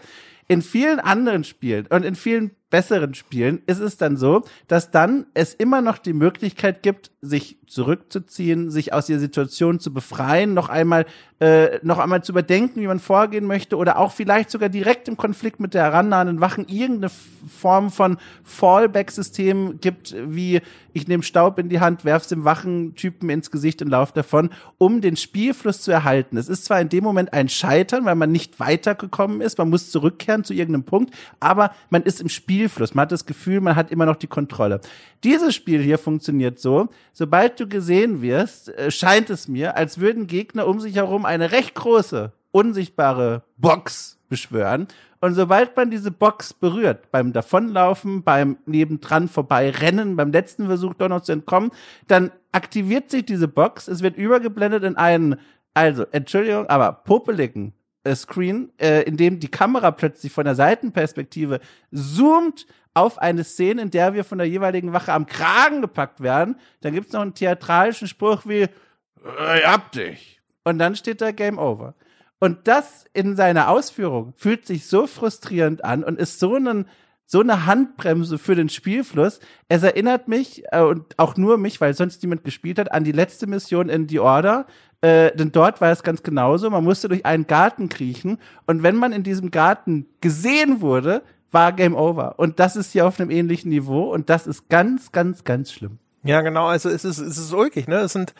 in vielen anderen Spielen und in vielen besseren Spielen ist es dann so, dass dann es immer noch die Möglichkeit gibt, sich zurückzuziehen, sich aus der Situation zu befreien, noch einmal äh, noch einmal zu überdenken, wie man vorgehen möchte oder auch vielleicht sogar direkt im Konflikt mit der herannahenden Wachen irgendeine Form von Fallback-System gibt, wie ich nehme Staub in die Hand, werf's dem Wachentypen ins Gesicht und laufe davon, um den Spielfluss zu erhalten. Es ist zwar in dem Moment ein Scheitern, weil man nicht weitergekommen ist, man muss zurückkehren zu irgendeinem Punkt, aber man ist im Spielfluss. Man hat das Gefühl, man hat immer noch die Kontrolle. Dieses Spiel hier funktioniert so, sobald du gesehen wirst, äh, scheint es mir, als würden Gegner um sich herum eine recht große, unsichtbare Box beschwören. Und sobald man diese Box berührt, beim Davonlaufen, beim nebendran vorbeirennen, beim letzten Versuch doch noch zu entkommen, dann aktiviert sich diese Box. Es wird übergeblendet in einen, also, Entschuldigung, aber popeligen Screen, äh, in dem die Kamera plötzlich von der Seitenperspektive zoomt auf eine Szene, in der wir von der jeweiligen Wache am Kragen gepackt werden. Dann gibt's noch einen theatralischen Spruch wie, ich hab dich. Und dann steht da Game Over. Und das in seiner Ausführung fühlt sich so frustrierend an und ist so ein so eine Handbremse für den Spielfluss. Es erinnert mich, äh, und auch nur mich, weil sonst niemand gespielt hat, an die letzte Mission in The Order. Äh, denn dort war es ganz genauso. Man musste durch einen Garten kriechen. Und wenn man in diesem Garten gesehen wurde, war Game Over. Und das ist hier auf einem ähnlichen Niveau. Und das ist ganz, ganz, ganz schlimm. Ja, genau. Also es ist, es ist ulkig, ne? Es sind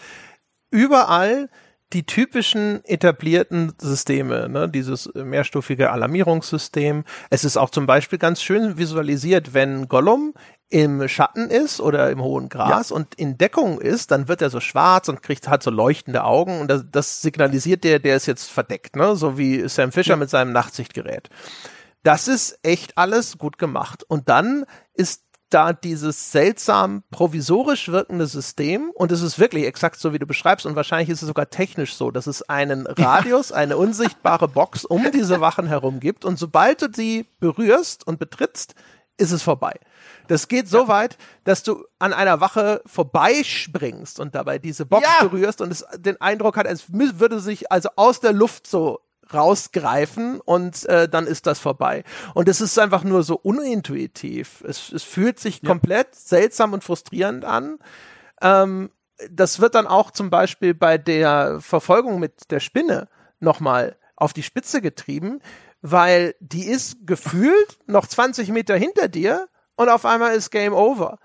überall die typischen etablierten Systeme, ne, dieses mehrstufige Alarmierungssystem. Es ist auch zum Beispiel ganz schön visualisiert, wenn Gollum im Schatten ist oder im hohen Gras ja. und in Deckung ist, dann wird er so schwarz und kriegt halt so leuchtende Augen und das, das signalisiert der, der ist jetzt verdeckt, ne, so wie Sam Fisher ja. mit seinem Nachtsichtgerät. Das ist echt alles gut gemacht. Und dann ist da dieses seltsam provisorisch wirkende System und es ist wirklich exakt so, wie du beschreibst und wahrscheinlich ist es sogar technisch so, dass es einen Radius, eine unsichtbare Box um diese Wachen herum gibt und sobald du sie berührst und betrittst, ist es vorbei. Das geht so ja. weit, dass du an einer Wache vorbeispringst und dabei diese Box ja. berührst und es den Eindruck hat, als würde sich also aus der Luft so rausgreifen und äh, dann ist das vorbei. Und es ist einfach nur so unintuitiv. Es, es fühlt sich ja. komplett seltsam und frustrierend an. Ähm, das wird dann auch zum Beispiel bei der Verfolgung mit der Spinne nochmal auf die Spitze getrieben, weil die ist gefühlt noch 20 Meter hinter dir und auf einmal ist Game Over.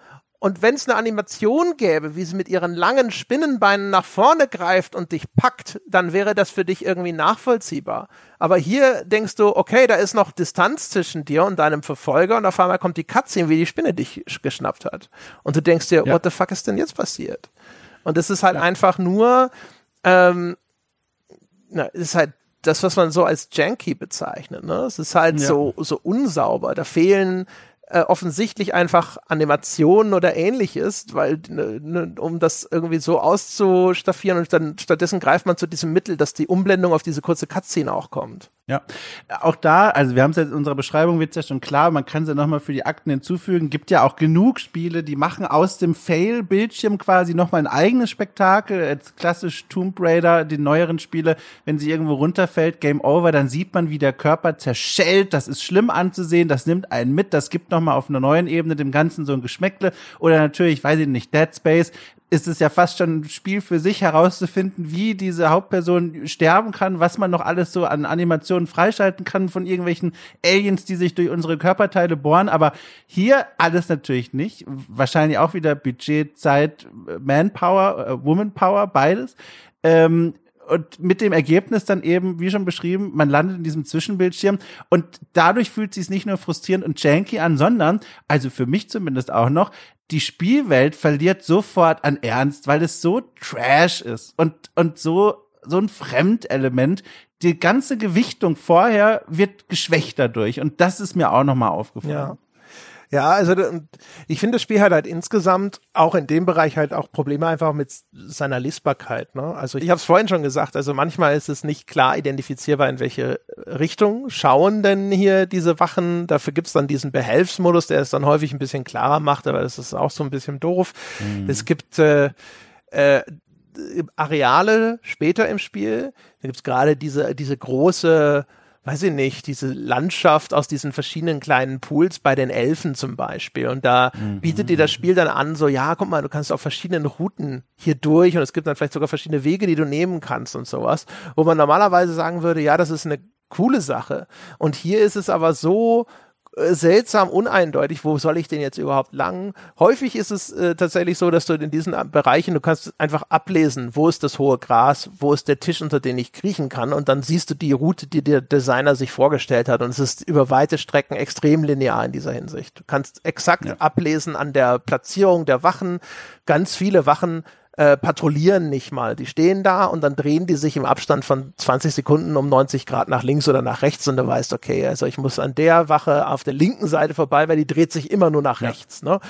Und wenn es eine Animation gäbe, wie sie mit ihren langen Spinnenbeinen nach vorne greift und dich packt, dann wäre das für dich irgendwie nachvollziehbar. Aber hier denkst du, okay, da ist noch Distanz zwischen dir und deinem Verfolger und auf einmal kommt die Cutscene, wie die Spinne dich geschnappt hat. Und du denkst dir, ja. what the fuck ist denn jetzt passiert? Und es ist halt ja. einfach nur, ähm, na, ist halt das, was man so als janky bezeichnet. Ne? Es ist halt ja. so, so unsauber. Da fehlen äh, offensichtlich einfach Animationen oder ähnliches, weil ne, ne, um das irgendwie so auszustaffieren und dann stattdessen greift man zu diesem Mittel, dass die Umblendung auf diese kurze Cutscene auch kommt. Ja, auch da, also wir haben es jetzt in unserer Beschreibung wird ja schon klar, man kann sie nochmal für die Akten hinzufügen. Gibt ja auch genug Spiele, die machen aus dem Fail-Bildschirm quasi nochmal ein eigenes Spektakel. Jetzt klassisch Tomb Raider, die neueren Spiele, wenn sie irgendwo runterfällt, Game Over, dann sieht man, wie der Körper zerschellt. Das ist schlimm anzusehen, das nimmt einen mit, das gibt nochmal auf einer neuen Ebene dem Ganzen so ein Geschmäckle. Oder natürlich, weiß ich nicht, Dead Space, ist es ja fast schon ein Spiel für sich herauszufinden, wie diese Hauptperson sterben kann, was man noch alles so an Animationen freischalten kann von irgendwelchen Aliens, die sich durch unsere Körperteile bohren. Aber hier alles natürlich nicht. Wahrscheinlich auch wieder Budget, Zeit, Manpower, äh, Womanpower, beides. Ähm, und mit dem Ergebnis dann eben, wie schon beschrieben, man landet in diesem Zwischenbildschirm und dadurch fühlt sich es nicht nur frustrierend und janky an, sondern, also für mich zumindest auch noch, die Spielwelt verliert sofort an Ernst, weil es so trash ist und, und so, so ein Fremdelement. Die ganze Gewichtung vorher wird geschwächt dadurch und das ist mir auch nochmal aufgefallen. Ja. Ja, also ich finde, das Spiel hat halt insgesamt auch in dem Bereich halt auch Probleme einfach mit seiner Lesbarkeit. Ne? Also ich habe es vorhin schon gesagt, also manchmal ist es nicht klar identifizierbar, in welche Richtung schauen denn hier diese Wachen. Dafür gibt's dann diesen Behelfsmodus, der es dann häufig ein bisschen klarer macht, aber das ist auch so ein bisschen doof. Mhm. Es gibt äh, äh, Areale später im Spiel, da gibt's gerade diese, diese große weiß ich nicht, diese Landschaft aus diesen verschiedenen kleinen Pools bei den Elfen zum Beispiel. Und da mhm. bietet dir das Spiel dann an, so, ja, guck mal, du kannst auf verschiedenen Routen hier durch und es gibt dann vielleicht sogar verschiedene Wege, die du nehmen kannst und sowas. Wo man normalerweise sagen würde, ja, das ist eine coole Sache. Und hier ist es aber so, äh, seltsam uneindeutig, wo soll ich denn jetzt überhaupt lang? Häufig ist es äh, tatsächlich so, dass du in diesen Bereichen, du kannst einfach ablesen, wo ist das hohe Gras, wo ist der Tisch, unter den ich kriechen kann und dann siehst du die Route, die der Designer sich vorgestellt hat und es ist über weite Strecken extrem linear in dieser Hinsicht. Du kannst exakt ja. ablesen an der Platzierung der Wachen, ganz viele Wachen äh, patrouillieren nicht mal. Die stehen da und dann drehen die sich im Abstand von 20 Sekunden um 90 Grad nach links oder nach rechts und du weißt, okay, also ich muss an der Wache auf der linken Seite vorbei, weil die dreht sich immer nur nach ja. rechts. Ne?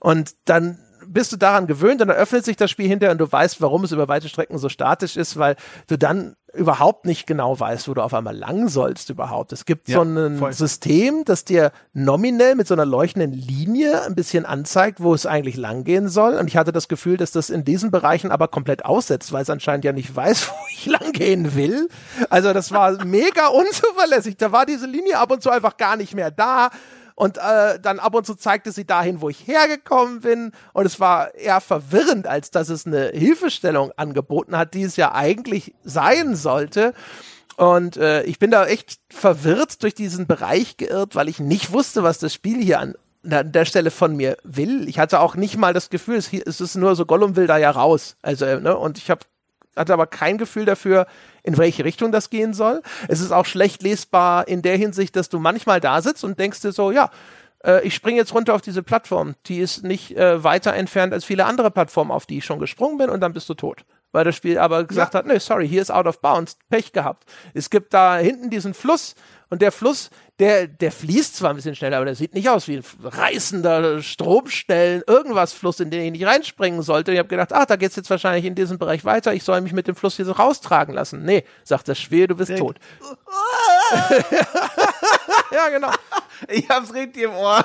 Und dann bist du daran gewöhnt und dann öffnet sich das Spiel hinterher und du weißt, warum es über weite Strecken so statisch ist, weil du dann überhaupt nicht genau weißt, wo du auf einmal lang sollst überhaupt. Es gibt ja, so ein voll. System, das dir nominell mit so einer leuchtenden Linie ein bisschen anzeigt, wo es eigentlich lang gehen soll. Und ich hatte das Gefühl, dass das in diesen Bereichen aber komplett aussetzt, weil es anscheinend ja nicht weiß, wo ich lang gehen will. Also das war mega unzuverlässig. Da war diese Linie ab und zu einfach gar nicht mehr da. Und äh, dann ab und zu zeigte sie dahin, wo ich hergekommen bin. Und es war eher verwirrend, als dass es eine Hilfestellung angeboten hat, die es ja eigentlich sein sollte. Und äh, ich bin da echt verwirrt durch diesen Bereich geirrt, weil ich nicht wusste, was das Spiel hier an an der Stelle von mir will. Ich hatte auch nicht mal das Gefühl, es, es ist nur so, Gollum will da ja raus. Also, äh, ne, und ich habe hatte aber kein Gefühl dafür, in welche Richtung das gehen soll. Es ist auch schlecht lesbar in der Hinsicht, dass du manchmal da sitzt und denkst dir so, ja, äh, ich springe jetzt runter auf diese Plattform. Die ist nicht äh, weiter entfernt als viele andere Plattformen, auf die ich schon gesprungen bin und dann bist du tot. Weil das Spiel aber gesagt hat, nee, sorry, hier ist out of bounds, Pech gehabt. Es gibt da hinten diesen Fluss und der Fluss, der, der fließt zwar ein bisschen schneller, aber der sieht nicht aus wie ein reißender Stromstellen, irgendwas Fluss, in den ich nicht reinspringen sollte. Ich habe gedacht, ach, da geht's jetzt wahrscheinlich in diesem Bereich weiter, ich soll mich mit dem Fluss hier so raustragen lassen. Nee, sagt das Spiel, du bist tot. ja, genau. Ich hab's richtig im Ohr.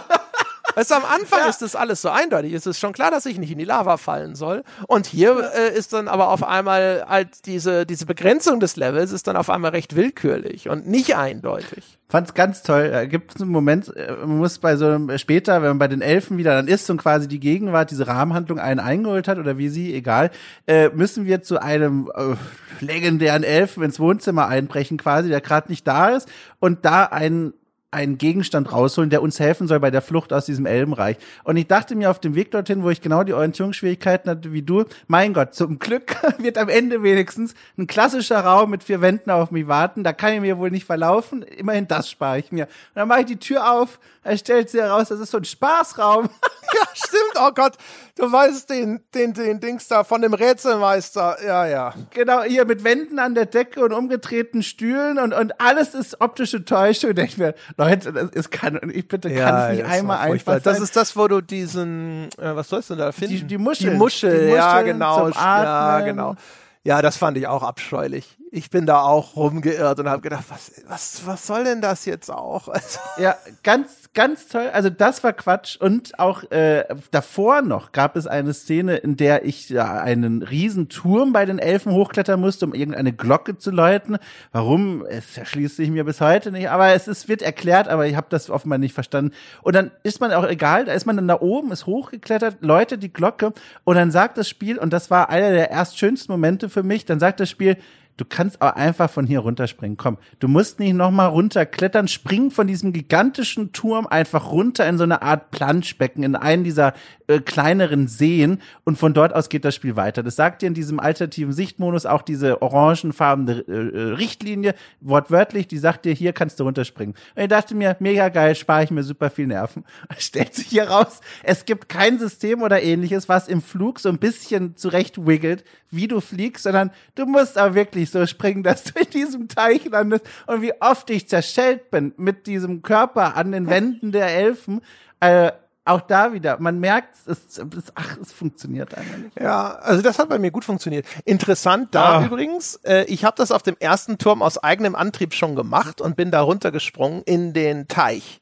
Weißt du, am Anfang ist das alles so eindeutig. Es ist schon klar, dass ich nicht in die Lava fallen soll. Und hier äh, ist dann aber auf einmal halt diese, diese Begrenzung des Levels ist dann auf einmal recht willkürlich und nicht eindeutig. Fand's ganz toll. Da gibt es einen Moment, äh, man muss bei so einem, später, wenn man bei den Elfen wieder dann ist und quasi die Gegenwart, diese Rahmenhandlung einen eingeholt hat oder wie sie, egal, äh, müssen wir zu einem äh, legendären Elfen ins Wohnzimmer einbrechen quasi, der gerade nicht da ist und da einen einen Gegenstand rausholen, der uns helfen soll bei der Flucht aus diesem Elbenreich. Und ich dachte mir auf dem Weg dorthin, wo ich genau die Orientierungsschwierigkeiten hatte wie du, mein Gott, zum Glück wird am Ende wenigstens ein klassischer Raum mit vier Wänden auf mich warten. Da kann ich mir wohl nicht verlaufen. Immerhin das spare ich mir. Und dann mache ich die Tür auf, er stellt sie heraus, das ist so ein Spaßraum. ja, stimmt. Oh Gott, du weißt den, den, den Dings da von dem Rätselmeister. Ja, ja. Genau, hier mit Wänden an der Decke und umgedrehten Stühlen und, und alles ist optische Täuschung. Ich mir, Leute, ist kann, ich bitte, ja, kann es nicht einmal einfach Das ist das, wo du diesen, äh, was sollst du da finden? Die, die Muschel. Die Muschel, die Muschel ja, genau. Ja, genau. Ja, das fand ich auch abscheulich. Ich bin da auch rumgeirrt und habe gedacht, was, was, was soll denn das jetzt auch? Also ja, ganz, ganz toll. Also das war Quatsch. Und auch äh, davor noch gab es eine Szene, in der ich ja, einen riesen Turm bei den Elfen hochklettern musste, um irgendeine Glocke zu läuten. Warum? Es erschließt sich mir bis heute nicht. Aber es ist, wird erklärt, aber ich habe das offenbar nicht verstanden. Und dann ist man auch egal, da ist man dann da oben, ist hochgeklettert, läutet die Glocke und dann sagt das Spiel, und das war einer der erst schönsten Momente für mich, dann sagt das Spiel, Du kannst auch einfach von hier runterspringen. Komm, du musst nicht nochmal runterklettern. Spring von diesem gigantischen Turm einfach runter in so eine Art Planschbecken, in einen dieser äh, kleineren Seen. Und von dort aus geht das Spiel weiter. Das sagt dir in diesem alternativen Sichtmodus auch diese orangenfarbene äh, äh, Richtlinie, wortwörtlich, die sagt dir, hier kannst du runterspringen. Und ich dachte mir, mega geil, spare ich mir super viel Nerven. Stellt sich hier raus, es gibt kein System oder ähnliches, was im Flug so ein bisschen zurecht wiggelt, wie du fliegst, sondern du musst aber wirklich so springen, dass du in diesem Teich landest und wie oft ich zerschellt bin mit diesem Körper an den Wänden der Elfen. Äh, auch da wieder, man merkt, es, es, ach, es funktioniert einfach nicht. Ja, also das hat bei mir gut funktioniert. Interessant da ah. übrigens, äh, ich habe das auf dem ersten Turm aus eigenem Antrieb schon gemacht und bin da runtergesprungen in den Teich.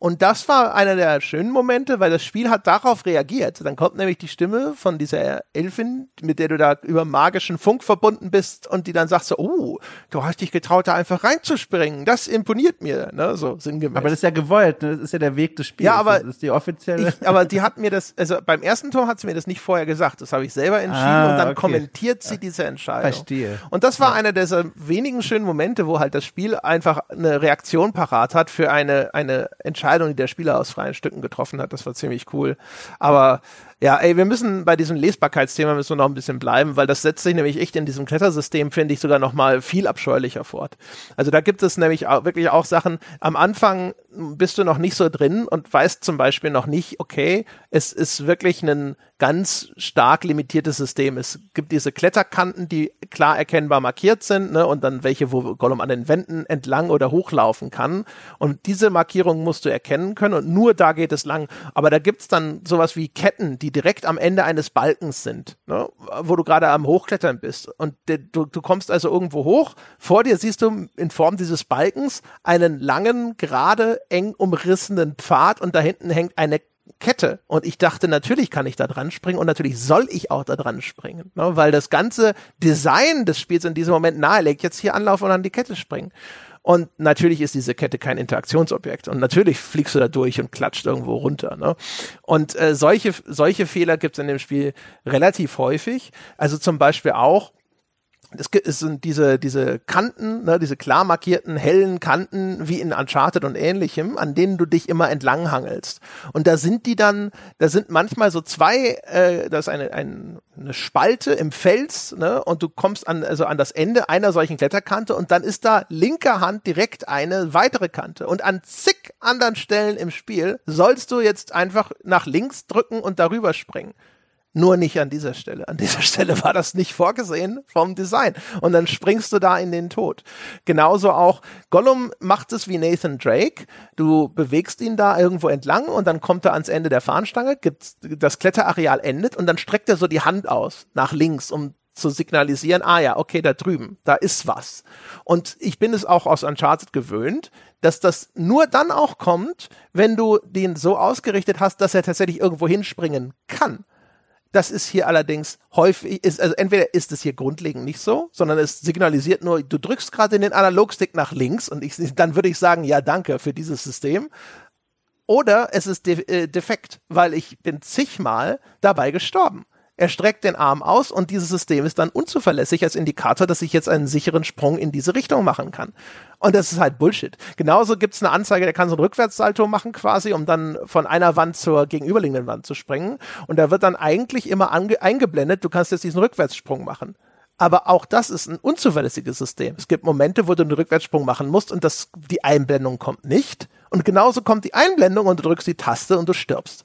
Und das war einer der schönen Momente, weil das Spiel hat darauf reagiert. Dann kommt nämlich die Stimme von dieser Elfin, mit der du da über magischen Funk verbunden bist und die dann sagt so, oh, du hast dich getraut, da einfach reinzuspringen. Das imponiert mir, ne, so sinngemäß. Aber das ist ja gewollt, ne? das ist ja der Weg des Spiels. Ja, aber das ist die offizielle. Ich, aber die hat mir das, also beim ersten Turm hat sie mir das nicht vorher gesagt. Das habe ich selber entschieden ah, und dann okay. kommentiert sie diese Entscheidung. Verstehe. Und das war ja. einer dieser wenigen schönen Momente, wo halt das Spiel einfach eine Reaktion parat hat für eine, eine Entscheidung Entscheidung, die der Spieler aus freien Stücken getroffen hat. Das war ziemlich cool. Aber ja, ey, wir müssen bei diesem Lesbarkeitsthema müssen wir noch ein bisschen bleiben, weil das setzt sich nämlich echt in diesem Klettersystem, finde ich, sogar noch mal viel abscheulicher fort. Also da gibt es nämlich auch wirklich auch Sachen, am Anfang bist du noch nicht so drin und weißt zum Beispiel noch nicht, okay, es ist wirklich ein ganz stark limitiertes System. Es gibt diese Kletterkanten, die klar erkennbar markiert sind, ne, und dann welche, wo Gollum an den Wänden entlang oder hochlaufen kann. Und diese Markierung musst du erkennen können und nur da geht es lang. Aber da gibt's dann sowas wie Ketten, die die direkt am Ende eines Balkens sind, ne, wo du gerade am Hochklettern bist. Und de, du, du kommst also irgendwo hoch, vor dir siehst du in Form dieses Balkens einen langen, gerade, eng umrissenen Pfad und da hinten hängt eine Kette. Und ich dachte, natürlich kann ich da dran springen und natürlich soll ich auch da dran springen, ne, weil das ganze Design des Spiels in diesem Moment nahelegt, jetzt hier anlaufen und an die Kette springen. Und natürlich ist diese Kette kein Interaktionsobjekt. Und natürlich fliegst du da durch und klatscht irgendwo runter. Ne? Und äh, solche, solche Fehler gibt es in dem Spiel relativ häufig. Also zum Beispiel auch, es sind diese, diese Kanten, ne, diese klar markierten, hellen Kanten, wie in Uncharted und ähnlichem, an denen du dich immer entlanghangelst. Und da sind die dann, da sind manchmal so zwei, äh, das ist eine, ein, eine Spalte im Fels, ne, und du kommst an, also an das Ende einer solchen Kletterkante und dann ist da linker Hand direkt eine weitere Kante. Und an zig anderen Stellen im Spiel sollst du jetzt einfach nach links drücken und darüber springen. Nur nicht an dieser Stelle. An dieser Stelle war das nicht vorgesehen vom Design. Und dann springst du da in den Tod. Genauso auch Gollum macht es wie Nathan Drake. Du bewegst ihn da irgendwo entlang und dann kommt er ans Ende der Fahnenstange, gibt, das Kletterareal endet und dann streckt er so die Hand aus nach links, um zu signalisieren, ah ja, okay, da drüben, da ist was. Und ich bin es auch aus Uncharted gewöhnt, dass das nur dann auch kommt, wenn du den so ausgerichtet hast, dass er tatsächlich irgendwo hinspringen kann. Das ist hier allerdings häufig, ist, also entweder ist es hier grundlegend nicht so, sondern es signalisiert nur, du drückst gerade den Analogstick nach links und ich, dann würde ich sagen, ja, danke für dieses System. Oder es ist de äh, defekt, weil ich bin zigmal dabei gestorben. Er streckt den Arm aus und dieses System ist dann unzuverlässig als Indikator, dass ich jetzt einen sicheren Sprung in diese Richtung machen kann. Und das ist halt Bullshit. Genauso gibt's eine Anzeige, der kann so ein Rückwärtssalto machen quasi, um dann von einer Wand zur gegenüberliegenden Wand zu springen. Und da wird dann eigentlich immer eingeblendet, du kannst jetzt diesen Rückwärtssprung machen. Aber auch das ist ein unzuverlässiges System. Es gibt Momente, wo du einen Rückwärtssprung machen musst und das, die Einblendung kommt nicht. Und genauso kommt die Einblendung und du drückst die Taste und du stirbst.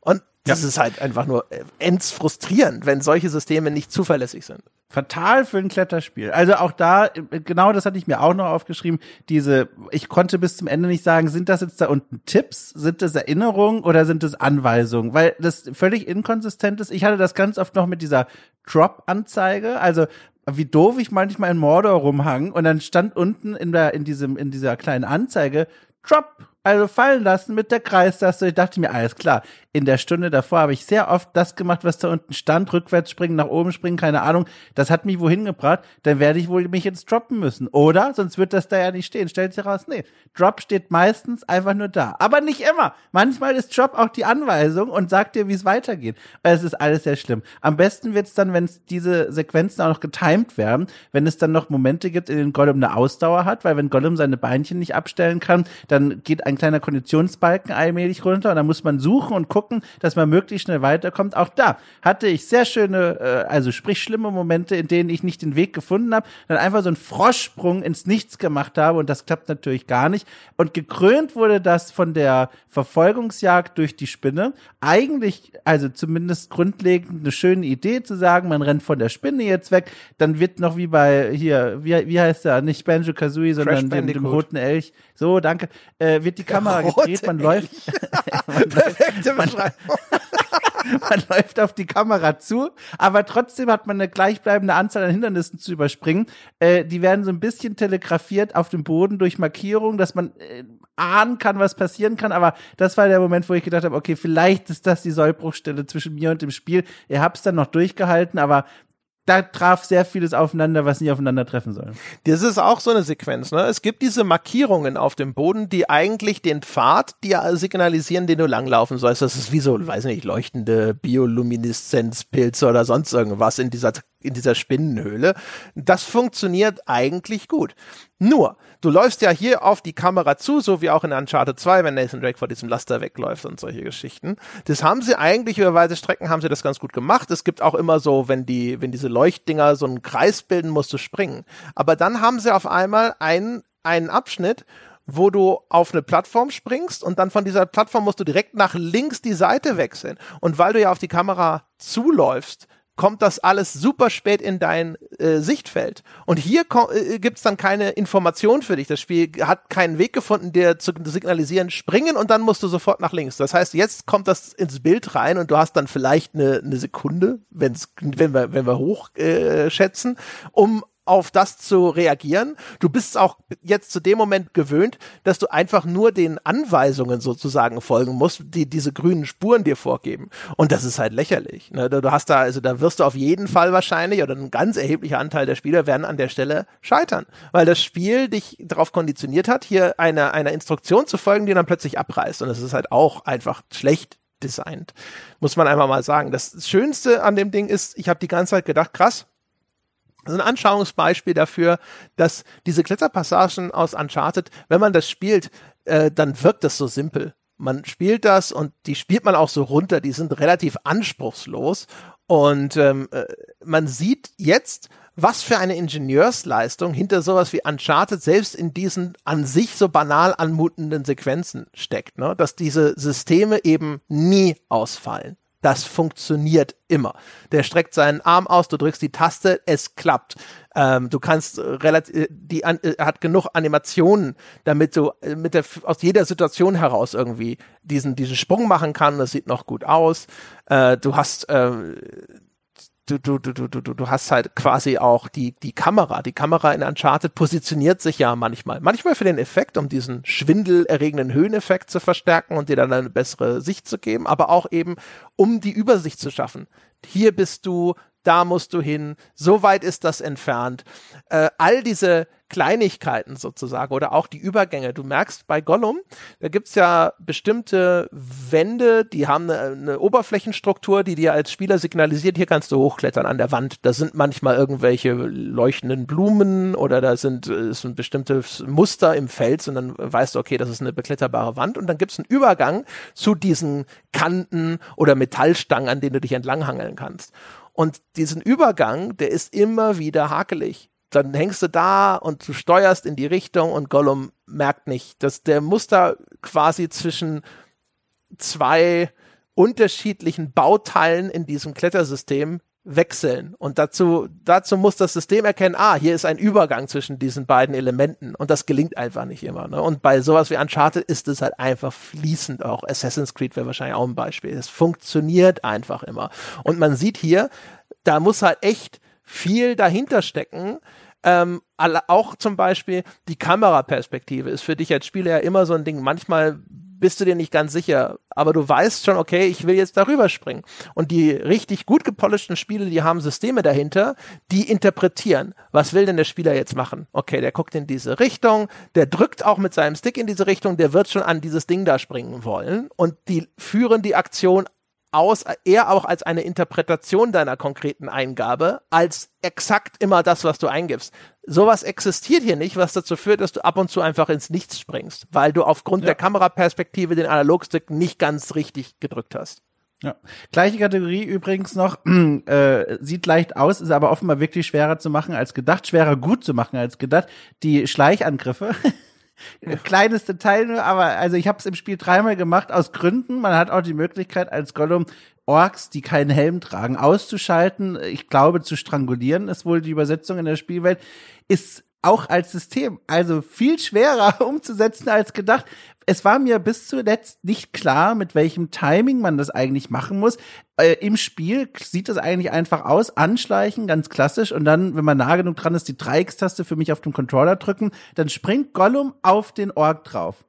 Und das ja. ist halt einfach nur äh, ends frustrierend, wenn solche Systeme nicht zuverlässig sind. Fatal für ein Kletterspiel. Also auch da, genau das hatte ich mir auch noch aufgeschrieben. Diese, ich konnte bis zum Ende nicht sagen, sind das jetzt da unten Tipps, sind das Erinnerungen oder sind das Anweisungen? Weil das völlig inkonsistent ist. Ich hatte das ganz oft noch mit dieser Drop-Anzeige. Also wie doof ich manchmal in Mordor rumhang und dann stand unten in der in diesem in dieser kleinen Anzeige Drop also fallen lassen mit der Kreistaste. Ich dachte mir, alles klar. In der Stunde davor habe ich sehr oft das gemacht, was da unten stand. Rückwärts springen, nach oben springen, keine Ahnung. Das hat mich wohin gebracht. Dann werde ich wohl mich jetzt droppen müssen. Oder? Sonst wird das da ja nicht stehen. Stellt sich raus, nee. Drop steht meistens einfach nur da. Aber nicht immer. Manchmal ist Drop auch die Anweisung und sagt dir, wie es weitergeht. Es ist alles sehr schlimm. Am besten wird's dann, wenn diese Sequenzen auch noch getimed werden, wenn es dann noch Momente gibt, in denen Gollum eine Ausdauer hat, weil wenn Gollum seine Beinchen nicht abstellen kann, dann geht ein kleiner Konditionsbalken allmählich runter und dann muss man suchen und gucken, dass man möglichst schnell weiterkommt. Auch da hatte ich sehr schöne, äh, also sprich schlimme Momente, in denen ich nicht den Weg gefunden habe, dann einfach so einen Froschsprung ins Nichts gemacht habe und das klappt natürlich gar nicht. Und gekrönt wurde das von der Verfolgungsjagd durch die Spinne. Eigentlich, also zumindest grundlegend eine schöne Idee zu sagen, man rennt von der Spinne jetzt weg, dann wird noch wie bei hier, wie, wie heißt der, nicht Banjo Kazooie, sondern dem, dem roten Elch, so, danke. Äh, wird die Kamera gedreht, man läuft. man Perfekte läuft, man, läuft auf die Kamera zu, aber trotzdem hat man eine gleichbleibende Anzahl an Hindernissen zu überspringen. Äh, die werden so ein bisschen telegrafiert auf dem Boden durch Markierungen, dass man äh, ahnen kann, was passieren kann. Aber das war der Moment, wo ich gedacht habe, okay, vielleicht ist das die Sollbruchstelle zwischen mir und dem Spiel. Ihr habt's dann noch durchgehalten, aber da traf sehr vieles aufeinander, was nicht aufeinander treffen soll. Das ist auch so eine Sequenz. Ne? Es gibt diese Markierungen auf dem Boden, die eigentlich den Pfad dir signalisieren, den du langlaufen sollst. Das ist wie so, weiß nicht, leuchtende Biolumineszenzpilze oder sonst irgendwas in dieser in dieser Spinnenhöhle. Das funktioniert eigentlich gut. Nur, du läufst ja hier auf die Kamera zu, so wie auch in Uncharted 2, wenn Nathan Drake vor diesem Laster wegläuft und solche Geschichten. Das haben sie eigentlich über weite Strecken haben sie das ganz gut gemacht. Es gibt auch immer so, wenn die, wenn diese Leuchtdinger so einen Kreis bilden, musst du springen. Aber dann haben sie auf einmal einen, einen Abschnitt, wo du auf eine Plattform springst und dann von dieser Plattform musst du direkt nach links die Seite wechseln. Und weil du ja auf die Kamera zuläufst, kommt das alles super spät in dein äh, Sichtfeld. Und hier äh, gibt's dann keine Information für dich. Das Spiel hat keinen Weg gefunden, dir zu signalisieren, springen und dann musst du sofort nach links. Das heißt, jetzt kommt das ins Bild rein und du hast dann vielleicht eine, eine Sekunde, wenn's, wenn wir, wenn wir hoch äh, um auf das zu reagieren. Du bist auch jetzt zu dem Moment gewöhnt, dass du einfach nur den Anweisungen sozusagen folgen musst, die diese grünen Spuren dir vorgeben. Und das ist halt lächerlich. Ne? Du hast da, also da wirst du auf jeden Fall wahrscheinlich oder ein ganz erheblicher Anteil der Spieler werden an der Stelle scheitern, weil das Spiel dich darauf konditioniert hat, hier einer, einer Instruktion zu folgen, die dann plötzlich abreißt. Und das ist halt auch einfach schlecht designt. Muss man einfach mal sagen. Das Schönste an dem Ding ist, ich habe die ganze Zeit gedacht, krass, also ein Anschauungsbeispiel dafür, dass diese Kletterpassagen aus Uncharted, wenn man das spielt, äh, dann wirkt das so simpel. Man spielt das und die spielt man auch so runter, die sind relativ anspruchslos. Und ähm, äh, man sieht jetzt, was für eine Ingenieursleistung hinter sowas wie Uncharted selbst in diesen an sich so banal anmutenden Sequenzen steckt, ne? dass diese Systeme eben nie ausfallen Das funktioniert immer. Der streckt seinen Arm aus, du drückst die Taste, es klappt. Ähm, du kannst äh, relativ, äh, die an, äh, hat genug Animationen, damit du äh, mit der aus jeder Situation heraus irgendwie diesen diesen Sprung machen kann. Das sieht noch gut aus. Äh, du hast äh, du, du, du, du, du, du hast halt quasi auch die, die Kamera. Die Kamera in Uncharted positioniert sich ja manchmal. Manchmal für den Effekt, um diesen schwindelerregenden Höheneffekt zu verstärken und dir dann eine bessere Sicht zu geben, aber auch eben, um die Übersicht zu schaffen. Hier bist du, da musst du hin, so weit ist das entfernt. Äh, all diese Kleinigkeiten sozusagen oder auch die Übergänge. Du merkst bei Gollum, da gibt's ja bestimmte Wände, die haben eine, eine, Oberflächenstruktur, die dir als Spieler signalisiert, hier kannst du hochklettern an der Wand. Da sind manchmal irgendwelche leuchtenden Blumen oder da sind ist ein bestimmtes Muster im Fels und dann weißt du, okay, das ist eine bekletterbare Wand und dann gibt's einen Übergang zu diesen Kanten oder Metallstangen, an denen du dich entlanghangeln kannst. Und diesen Übergang, der ist immer wieder hakelig. Dann hängst du da und du steuerst in die Richtung und Gollum merkt nicht, dass der Muster quasi zwischen zwei unterschiedlichen Bauteilen in diesem Klettersystem wechseln. Und dazu, dazu muss das System erkennen, ah, hier ist ein Übergang zwischen diesen beiden Elementen. Und das gelingt einfach nicht immer. Ne? Und bei sowas wie Uncharted ist es halt einfach fließend auch. Assassin's Creed wäre wahrscheinlich auch ein Beispiel. Es funktioniert einfach immer. Und man sieht hier, da muss halt echt viel dahinter stecken. Ähm, auch zum Beispiel die Kameraperspektive ist für dich als Spieler ja immer so ein Ding. Manchmal bist du dir nicht ganz sicher, aber du weißt schon, okay, ich will jetzt darüber springen. Und die richtig gut gepolischten Spiele, die haben Systeme dahinter, die interpretieren. Was will denn der Spieler jetzt machen? Okay, der guckt in diese Richtung, der drückt auch mit seinem Stick in diese Richtung, der wird schon an dieses Ding da springen wollen und die führen die Aktion aus, eher auch als eine Interpretation deiner konkreten Eingabe, als exakt immer das, was du eingibst. Sowas existiert hier nicht, was dazu führt, dass du ab und zu einfach ins Nichts springst, weil du aufgrund ja. der Kameraperspektive den Analogstick nicht ganz richtig gedrückt hast. Ja. Gleiche Kategorie übrigens noch, äh, sieht leicht aus, ist aber offenbar wirklich schwerer zu machen als gedacht, schwerer gut zu machen als gedacht. Die Schleichangriffe. Kleines Detail nur, aber also ich habe es im Spiel dreimal gemacht aus Gründen. Man hat auch die Möglichkeit als Gollum Orks, die keinen Helm tragen, auszuschalten. Ich glaube, zu strangulieren ist wohl die Übersetzung in der Spielwelt. Ist auch als System also viel schwerer umzusetzen als gedacht. Es war mir bis zuletzt nicht klar, mit welchem Timing man das eigentlich machen muss. Äh, Im Spiel sieht es eigentlich einfach aus, anschleichen, ganz klassisch, und dann, wenn man nah genug dran ist, die Dreieckstaste für mich auf dem Controller drücken, dann springt Gollum auf den Ork drauf.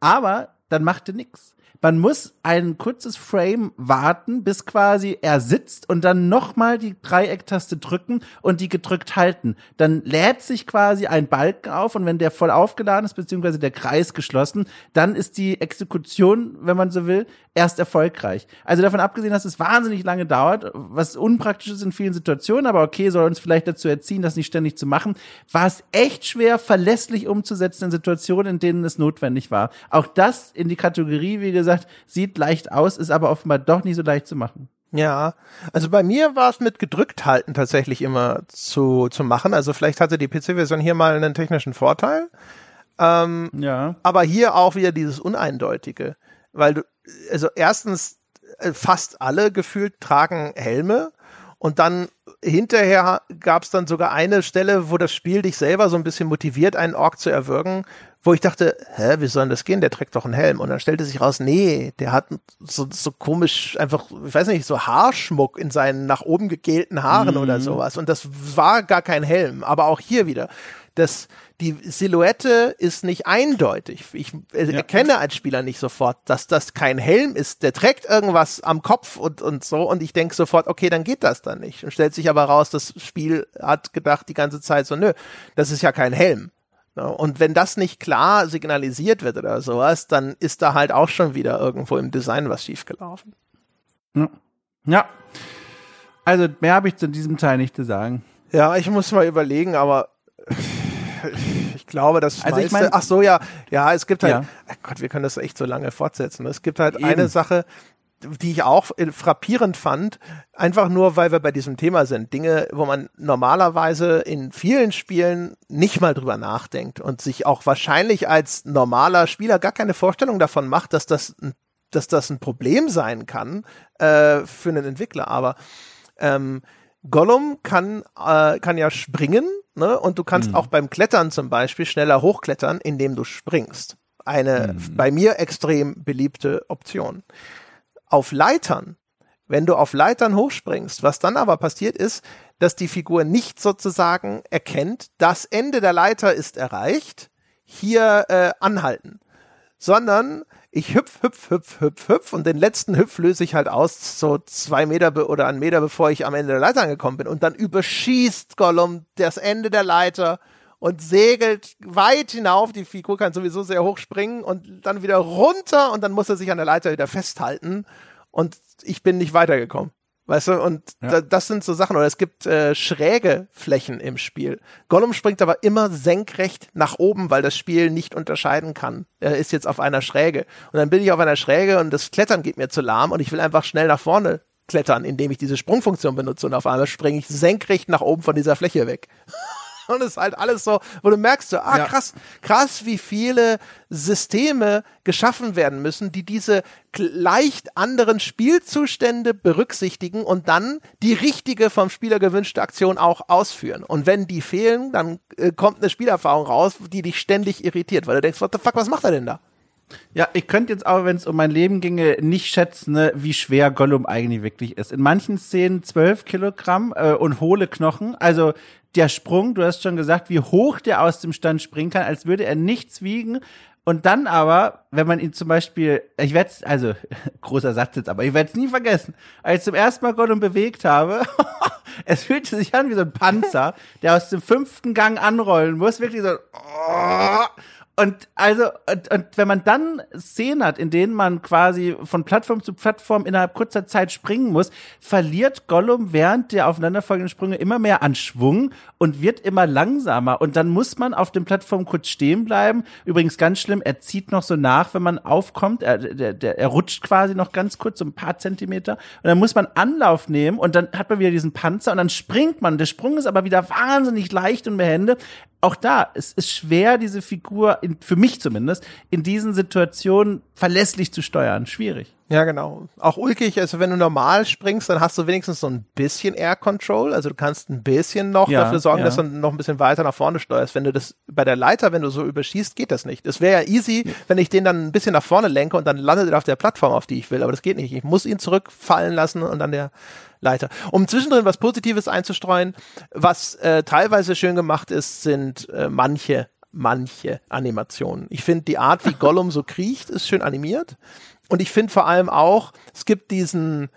Aber dann macht er nix man muss ein kurzes Frame warten, bis quasi er sitzt und dann nochmal die Dreiecktaste drücken und die gedrückt halten. Dann lädt sich quasi ein Balken auf und wenn der voll aufgeladen ist, beziehungsweise der Kreis geschlossen, dann ist die Exekution, wenn man so will, erst erfolgreich. Also davon abgesehen, dass es wahnsinnig lange dauert, was unpraktisch ist in vielen Situationen, aber okay, soll uns vielleicht dazu erziehen, das nicht ständig zu machen, war es echt schwer, verlässlich umzusetzen in Situationen, in denen es notwendig war. Auch das in die Kategorie, wie gesagt, gesagt, sieht leicht aus, ist aber offenbar doch nicht so leicht zu machen. Ja, also bei mir war es mit gedrückt halten tatsächlich immer zu, zu machen. Also vielleicht hatte die PC-Version hier mal einen technischen Vorteil. Ähm, ja. Aber hier auch wieder dieses Uneindeutige. Weil du, also erstens, äh, fast alle gefühlt tragen Helme und dann hinterher gab es dann sogar eine Stelle, wo das Spiel dich selber so ein bisschen motiviert, einen Ork zu erwürgen, wo ich dachte, hä, wie soll denn das gehen? Der trägt doch einen Helm. Und dann stellte sich raus, nee, der hat so, so komisch einfach, ich weiß nicht, so Haarschmuck in seinen nach oben gegelten Haaren mhm. oder sowas. Und das war gar kein Helm. Aber auch hier wieder, das, die Silhouette ist nicht eindeutig. Ich äh, ja. erkenne als Spieler nicht sofort, dass das kein Helm ist. Der trägt irgendwas am Kopf und, und so. Und ich denke sofort, okay, dann geht das dann nicht. Und stellt sich aber raus, das Spiel hat gedacht die ganze Zeit so, nö, das ist ja kein Helm. Ne? Und wenn das nicht klar signalisiert wird oder sowas, dann ist da halt auch schon wieder irgendwo im Design was schiefgelaufen. Ja. ja. Also mehr habe ich zu diesem Teil nicht zu sagen. Ja, ich muss mal überlegen, aber ich glaube, das also meiste, ich mein, ach so, ja, ja, es gibt halt, ja. Gott, wir können das echt so lange fortsetzen. Es gibt halt Eben. eine Sache, die ich auch frappierend fand, einfach nur, weil wir bei diesem Thema sind. Dinge, wo man normalerweise in vielen Spielen nicht mal drüber nachdenkt und sich auch wahrscheinlich als normaler Spieler gar keine Vorstellung davon macht, dass das ein dass das ein Problem sein kann äh, für einen Entwickler. Aber ähm, Gollum kann, äh, kann ja springen, ne? Und du kannst mhm. auch beim Klettern zum Beispiel schneller hochklettern, indem du springst. Eine mhm. bei mir extrem beliebte Option. Auf Leitern, wenn du auf Leitern hochspringst, was dann aber passiert ist, dass die Figur nicht sozusagen erkennt, das Ende der Leiter ist erreicht, hier äh, anhalten, sondern ich hüpf, hüpf, hüpf, hüpf, hüpf und den letzten Hüpf löse ich halt aus, so zwei Meter oder einen Meter, bevor ich am Ende der Leiter angekommen bin. Und dann überschießt Gollum das Ende der Leiter und segelt weit hinauf. Die Figur kann sowieso sehr hoch springen und dann wieder runter und dann muss er sich an der Leiter wieder festhalten. Und ich bin nicht weitergekommen. Weißt du, und ja. da, das sind so Sachen, oder es gibt äh, schräge Flächen im Spiel. Gollum springt aber immer senkrecht nach oben, weil das Spiel nicht unterscheiden kann. Er ist jetzt auf einer Schräge. Und dann bin ich auf einer Schräge und das Klettern geht mir zu lahm und ich will einfach schnell nach vorne klettern, indem ich diese Sprungfunktion benutze und auf einmal springe ich senkrecht nach oben von dieser Fläche weg. Und es ist halt alles so, wo du merkst so, ah, ja. krass, krass, wie viele Systeme geschaffen werden müssen, die diese leicht anderen Spielzustände berücksichtigen und dann die richtige vom Spieler gewünschte Aktion auch ausführen. Und wenn die fehlen, dann äh, kommt eine Spielerfahrung raus, die dich ständig irritiert, weil du denkst, what the fuck, was macht er denn da? Ja, ich könnte jetzt aber, wenn es um mein Leben ginge, nicht schätzen, ne, wie schwer Gollum eigentlich wirklich ist. In manchen Szenen zwölf Kilogramm äh, und hohle Knochen. Also der Sprung, du hast schon gesagt, wie hoch der aus dem Stand springen kann, als würde er nichts wiegen. Und dann aber, wenn man ihn zum Beispiel, ich werde also großer Satz jetzt, aber ich werde es nie vergessen, als ich zum ersten Mal Gollum bewegt habe, es fühlte sich an wie so ein Panzer, der aus dem fünften Gang anrollen muss, wirklich so. Und also, und, und wenn man dann Szenen hat, in denen man quasi von Plattform zu Plattform innerhalb kurzer Zeit springen muss, verliert Gollum während der aufeinanderfolgenden Sprünge immer mehr an Schwung und wird immer langsamer. Und dann muss man auf den Plattformen kurz stehen bleiben. Übrigens ganz schlimm, er zieht noch so nach, wenn man aufkommt. Er, der, der, er rutscht quasi noch ganz kurz, so ein paar Zentimeter. Und dann muss man Anlauf nehmen und dann hat man wieder diesen Panzer und dann springt man. Der Sprung ist aber wieder wahnsinnig leicht und behende auch da, es ist schwer, diese Figur, in, für mich zumindest, in diesen Situationen verlässlich zu steuern. Schwierig. Ja, genau. Auch ulkig, also wenn du normal springst, dann hast du wenigstens so ein bisschen Air Control. Also du kannst ein bisschen noch ja, dafür sorgen, ja. dass du noch ein bisschen weiter nach vorne steuerst. Wenn du das bei der Leiter, wenn du so überschießt, geht das nicht. Es wäre ja easy, ja. wenn ich den dann ein bisschen nach vorne lenke und dann landet er auf der Plattform, auf die ich will. Aber das geht nicht. Ich muss ihn zurückfallen lassen und dann der Leiter. Um zwischendrin was Positives einzustreuen, was äh, teilweise schön gemacht ist, sind äh, manche manche Animationen. Ich finde die Art, wie Gollum so kriecht, ist schön animiert. Und ich finde vor allem auch, es gibt diesen,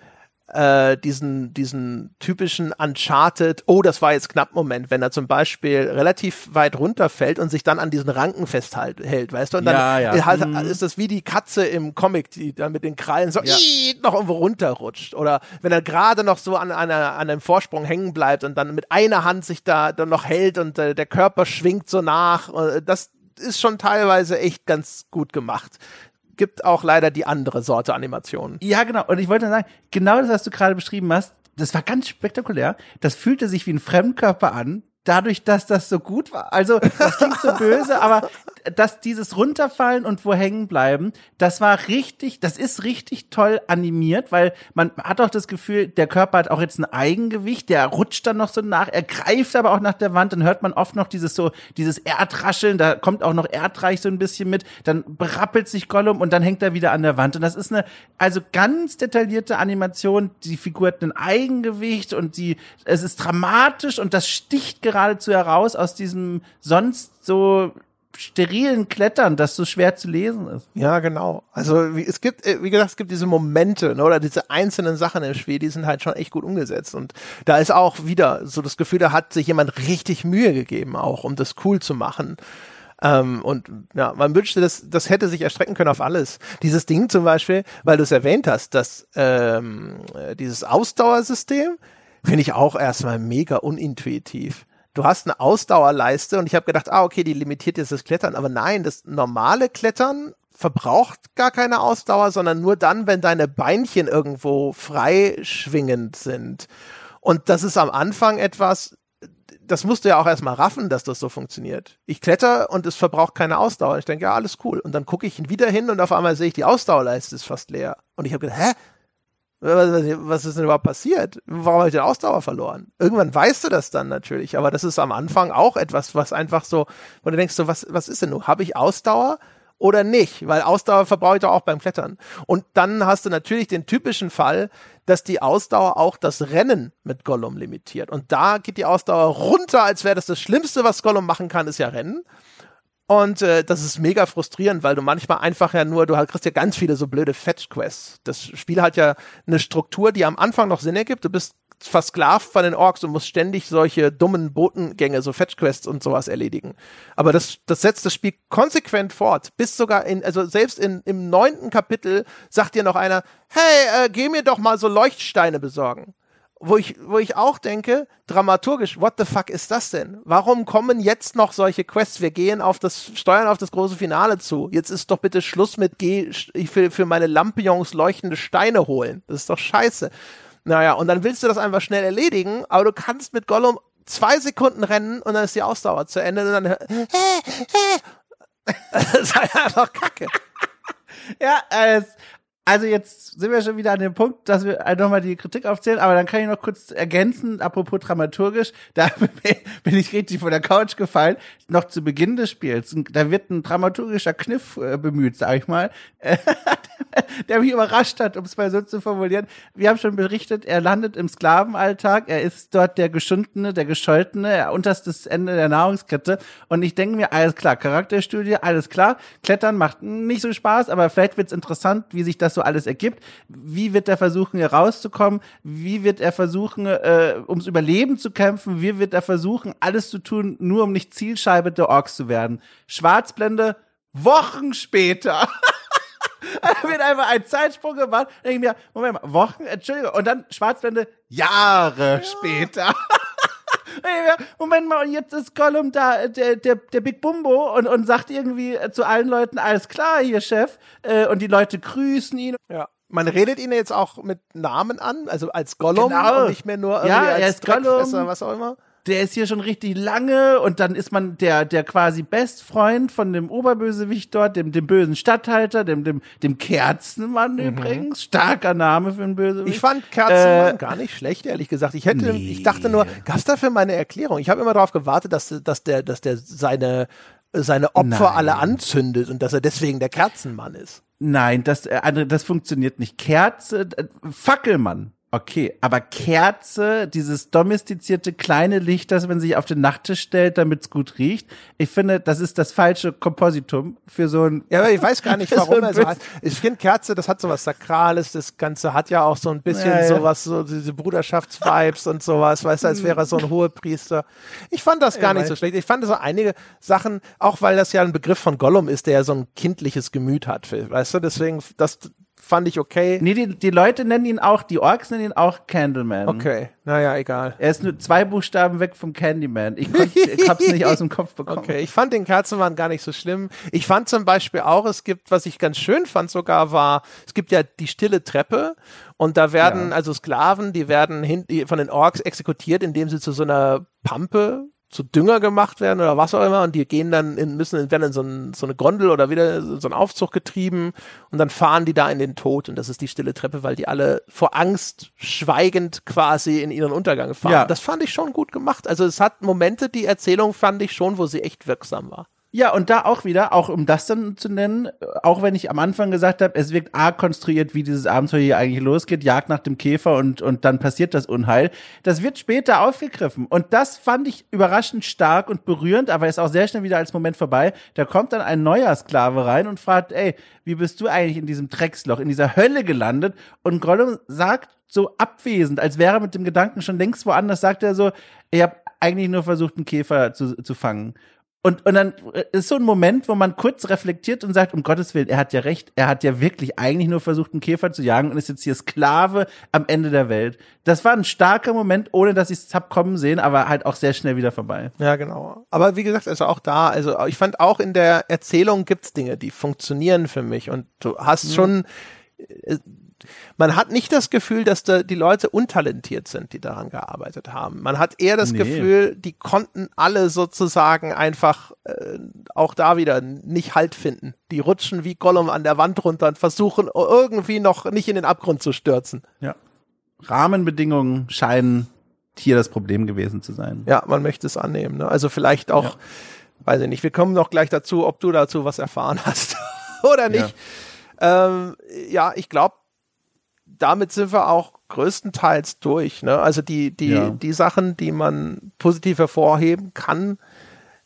äh, diesen, diesen typischen Uncharted, oh, das war jetzt knapp Moment, wenn er zum Beispiel relativ weit runterfällt und sich dann an diesen Ranken festhält, weißt du? Und dann ja, ja. Halt, mhm. ist das wie die Katze im Comic, die dann mit den Krallen so ja. noch irgendwo runterrutscht. Oder wenn er gerade noch so an, an, an einem Vorsprung hängen bleibt und dann mit einer Hand sich da dann noch hält und äh, der Körper schwingt so nach. Äh, das ist schon teilweise echt ganz gut gemacht gibt auch leider die andere Sorte Animationen. Ja, genau. Und ich wollte sagen, genau das, was du gerade beschrieben hast, das war ganz spektakulär. Das fühlte sich wie ein Fremdkörper an, dadurch, dass das so gut war. Also, das klingt so böse, aber dass dieses runterfallen und wo hängen bleiben, das war richtig, das ist richtig toll animiert, weil man hat auch das Gefühl, der Körper hat auch jetzt ein Eigengewicht, der rutscht dann noch so nach, er greift aber auch nach der Wand, dann hört man oft noch dieses so, dieses Erdrascheln, da kommt auch noch Erdreich so ein bisschen mit, dann berappelt sich Gollum und dann hängt er wieder an der Wand. Und das ist eine, also ganz detaillierte Animation, die Figur hat ein Eigengewicht und die, es ist dramatisch und das sticht gerade geradezu heraus aus diesem sonst so sterilen Klettern, das so schwer zu lesen ist. Ja, genau. Also wie, es gibt, äh, wie gesagt, es gibt diese Momente ne, oder diese einzelnen Sachen im Spiel, die sind halt schon echt gut umgesetzt. Und da ist auch wieder so das Gefühl, da hat sich jemand richtig Mühe gegeben, auch um das cool zu machen. Ähm, und ja, man wünschte, das, das hätte sich erstrecken können auf alles. Dieses Ding zum Beispiel, weil du es erwähnt hast, dass ähm, dieses Ausdauersystem finde ich auch erstmal mega unintuitiv du hast eine Ausdauerleiste und ich habe gedacht, ah, okay, die limitiert jetzt das Klettern. Aber nein, das normale Klettern verbraucht gar keine Ausdauer, sondern nur dann, wenn deine Beinchen irgendwo freischwingend sind. Und das ist am Anfang etwas, das musst du ja auch erstmal raffen, dass das so funktioniert. Ich kletter und es verbraucht keine Ausdauer. Ich denke, ja, alles cool. Und dann gucke ich wieder hin und auf einmal sehe ich, die Ausdauerleiste ist fast leer. Und ich habe gedacht, hä? Was ist denn überhaupt passiert? Warum habe ich den Ausdauer verloren? Irgendwann weißt du das dann natürlich, aber das ist am Anfang auch etwas, was einfach so, wo du denkst, so, was, was ist denn nun? Habe ich Ausdauer? oder nicht, weil Ausdauer verbrauche ich doch auch beim Klettern. Und dann hast du natürlich den typischen Fall, dass die Ausdauer auch das Rennen mit Gollum limitiert. Und da geht die Ausdauer runter, als wäre das das Schlimmste, was Gollum machen kann, ist ja Rennen. Und äh, das ist mega frustrierend, weil du manchmal einfach ja nur, du kriegst ja ganz viele so blöde Fetch-Quests. Das Spiel hat ja eine Struktur, die am Anfang noch Sinn ergibt. Du bist versklavt von den Orks und musst ständig solche dummen Botengänge, so Fetch-Quests und sowas erledigen. Aber das, das setzt das Spiel konsequent fort. Bis sogar in, also selbst in, im neunten Kapitel sagt dir noch einer, hey, äh, geh mir doch mal so Leuchtsteine besorgen. Wo ich, wo ich auch denke, dramaturgisch, what the fuck ist das denn? Warum kommen jetzt noch solche Quests? Wir gehen auf das, steuern auf das große Finale zu. Jetzt ist doch bitte Schluss mit, geh, ich will für meine Lampions leuchtende Steine holen. Das ist doch scheiße. Naja, und dann willst du das einfach schnell erledigen, aber du kannst mit Gollum zwei Sekunden rennen und dann ist die Ausdauer zu Ende und dann das ist halt einfach kacke. Ja, es, also jetzt sind wir schon wieder an dem Punkt, dass wir nochmal die Kritik aufzählen, aber dann kann ich noch kurz ergänzen, apropos dramaturgisch, da bin ich richtig von der Couch gefallen, noch zu Beginn des Spiels, da wird ein dramaturgischer Kniff äh, bemüht, sag ich mal, der mich überrascht hat, um es mal so zu formulieren. Wir haben schon berichtet, er landet im Sklavenalltag, er ist dort der Geschundene, der Gescholtene, er unterstes Ende der Nahrungskette und ich denke mir, alles klar, Charakterstudie, alles klar, Klettern macht nicht so Spaß, aber vielleicht wird's interessant, wie sich das so alles ergibt. Wie wird er versuchen, hier rauszukommen? Wie wird er versuchen, äh, ums Überleben zu kämpfen? Wie wird er versuchen, alles zu tun, nur um nicht Zielscheibe der Orks zu werden? Schwarzblende, Wochen später. da wird einfach ein Zeitsprung gemacht. Denke ich mir, Moment mal, Wochen, Entschuldigung. Und dann Schwarzblende, Jahre ja. später. Moment mal, und jetzt ist Gollum da, der, der, der Big Bumbo und, und sagt irgendwie zu allen Leuten, alles klar hier, Chef. Äh, und die Leute grüßen ihn. Ja. Man redet ihn jetzt auch mit Namen an, also als Gollum genau. und nicht mehr nur irgendwie ja, als Gollum, was auch immer der ist hier schon richtig lange und dann ist man der, der quasi Bestfreund von dem Oberbösewicht dort, dem, dem bösen Stadthalter, dem, dem, dem Kerzenmann mhm. übrigens. Starker Name für einen Bösewicht. Ich fand Kerzenmann äh, gar nicht schlecht, ehrlich gesagt. Ich hätte, nee. ich dachte nur, gab's dafür meine Erklärung? Ich habe immer darauf gewartet, dass, dass der, dass der seine, seine Opfer Nein. alle anzündet und dass er deswegen der Kerzenmann ist. Nein, das, äh, das funktioniert nicht. Kerze, äh, Fackelmann. Okay, aber Kerze, dieses domestizierte kleine Licht, das man sich auf den Nachttisch stellt, damit es gut riecht. Ich finde, das ist das falsche Kompositum für so ein. Ja, aber ich weiß gar nicht, warum. So also, ich finde Kerze, das hat so was Sakrales. Das Ganze hat ja auch so ein bisschen ja, ja. sowas, so diese Bruderschaftsvibes und sowas. Weißt du, als wäre er so ein Hohepriester. Ich fand das gar ja, nicht so schlecht. Ich fand so einige Sachen, auch weil das ja ein Begriff von Gollum ist, der ja so ein kindliches Gemüt hat. Weißt du, deswegen, das, fand ich okay. Nee, die, die Leute nennen ihn auch, die Orks nennen ihn auch Candleman. Okay, naja, egal. Er ist nur zwei Buchstaben weg vom Candyman. Ich, konnt, ich hab's nicht aus dem Kopf bekommen. Okay, ich fand den Kerzenmann gar nicht so schlimm. Ich fand zum Beispiel auch, es gibt, was ich ganz schön fand sogar, war, es gibt ja die stille Treppe und da werden ja. also Sklaven, die werden hin, von den Orks exekutiert, indem sie zu so einer Pampe zu Dünger gemacht werden oder was auch immer und die gehen dann in, müssen, werden in so, ein, so eine Gondel oder wieder so ein Aufzug getrieben und dann fahren die da in den Tod und das ist die stille Treppe, weil die alle vor Angst schweigend quasi in ihren Untergang fahren. Ja. Das fand ich schon gut gemacht. Also es hat Momente, die Erzählung fand ich schon, wo sie echt wirksam war. Ja, und da auch wieder, auch um das dann zu nennen, auch wenn ich am Anfang gesagt habe, es wirkt arg konstruiert, wie dieses Abenteuer hier eigentlich losgeht, Jagd nach dem Käfer und, und dann passiert das Unheil. Das wird später aufgegriffen. Und das fand ich überraschend stark und berührend, aber ist auch sehr schnell wieder als Moment vorbei. Da kommt dann ein neuer Sklave rein und fragt, ey, wie bist du eigentlich in diesem Drecksloch, in dieser Hölle gelandet? Und Gollum sagt so abwesend, als wäre er mit dem Gedanken schon längst woanders, sagt er so, ich habe eigentlich nur versucht, einen Käfer zu, zu fangen. Und, und dann ist so ein Moment, wo man kurz reflektiert und sagt, um Gottes Willen, er hat ja recht, er hat ja wirklich eigentlich nur versucht, einen Käfer zu jagen und ist jetzt hier Sklave am Ende der Welt. Das war ein starker Moment, ohne dass ich es hab kommen sehen, aber halt auch sehr schnell wieder vorbei. Ja, genau. Aber wie gesagt, also auch da, also ich fand auch in der Erzählung gibt's Dinge, die funktionieren für mich und du hast mhm. schon, äh, man hat nicht das Gefühl, dass da die Leute untalentiert sind, die daran gearbeitet haben. Man hat eher das Nee. Gefühl, die konnten alle sozusagen einfach äh, auch da wieder nicht Halt finden. Die rutschen wie Gollum an der Wand runter und versuchen irgendwie noch nicht in den Abgrund zu stürzen. Ja. Rahmenbedingungen scheinen hier das Problem gewesen zu sein. Ja, man möchte es annehmen. Ne? Also vielleicht auch, weiß ich nicht, wir kommen noch gleich dazu, ob du dazu was erfahren hast oder nicht. Ähm, ja, ich glaube, damit sind wir auch größtenteils durch. Ne? Also die, die, Ja. die Sachen, die man positiv hervorheben kann,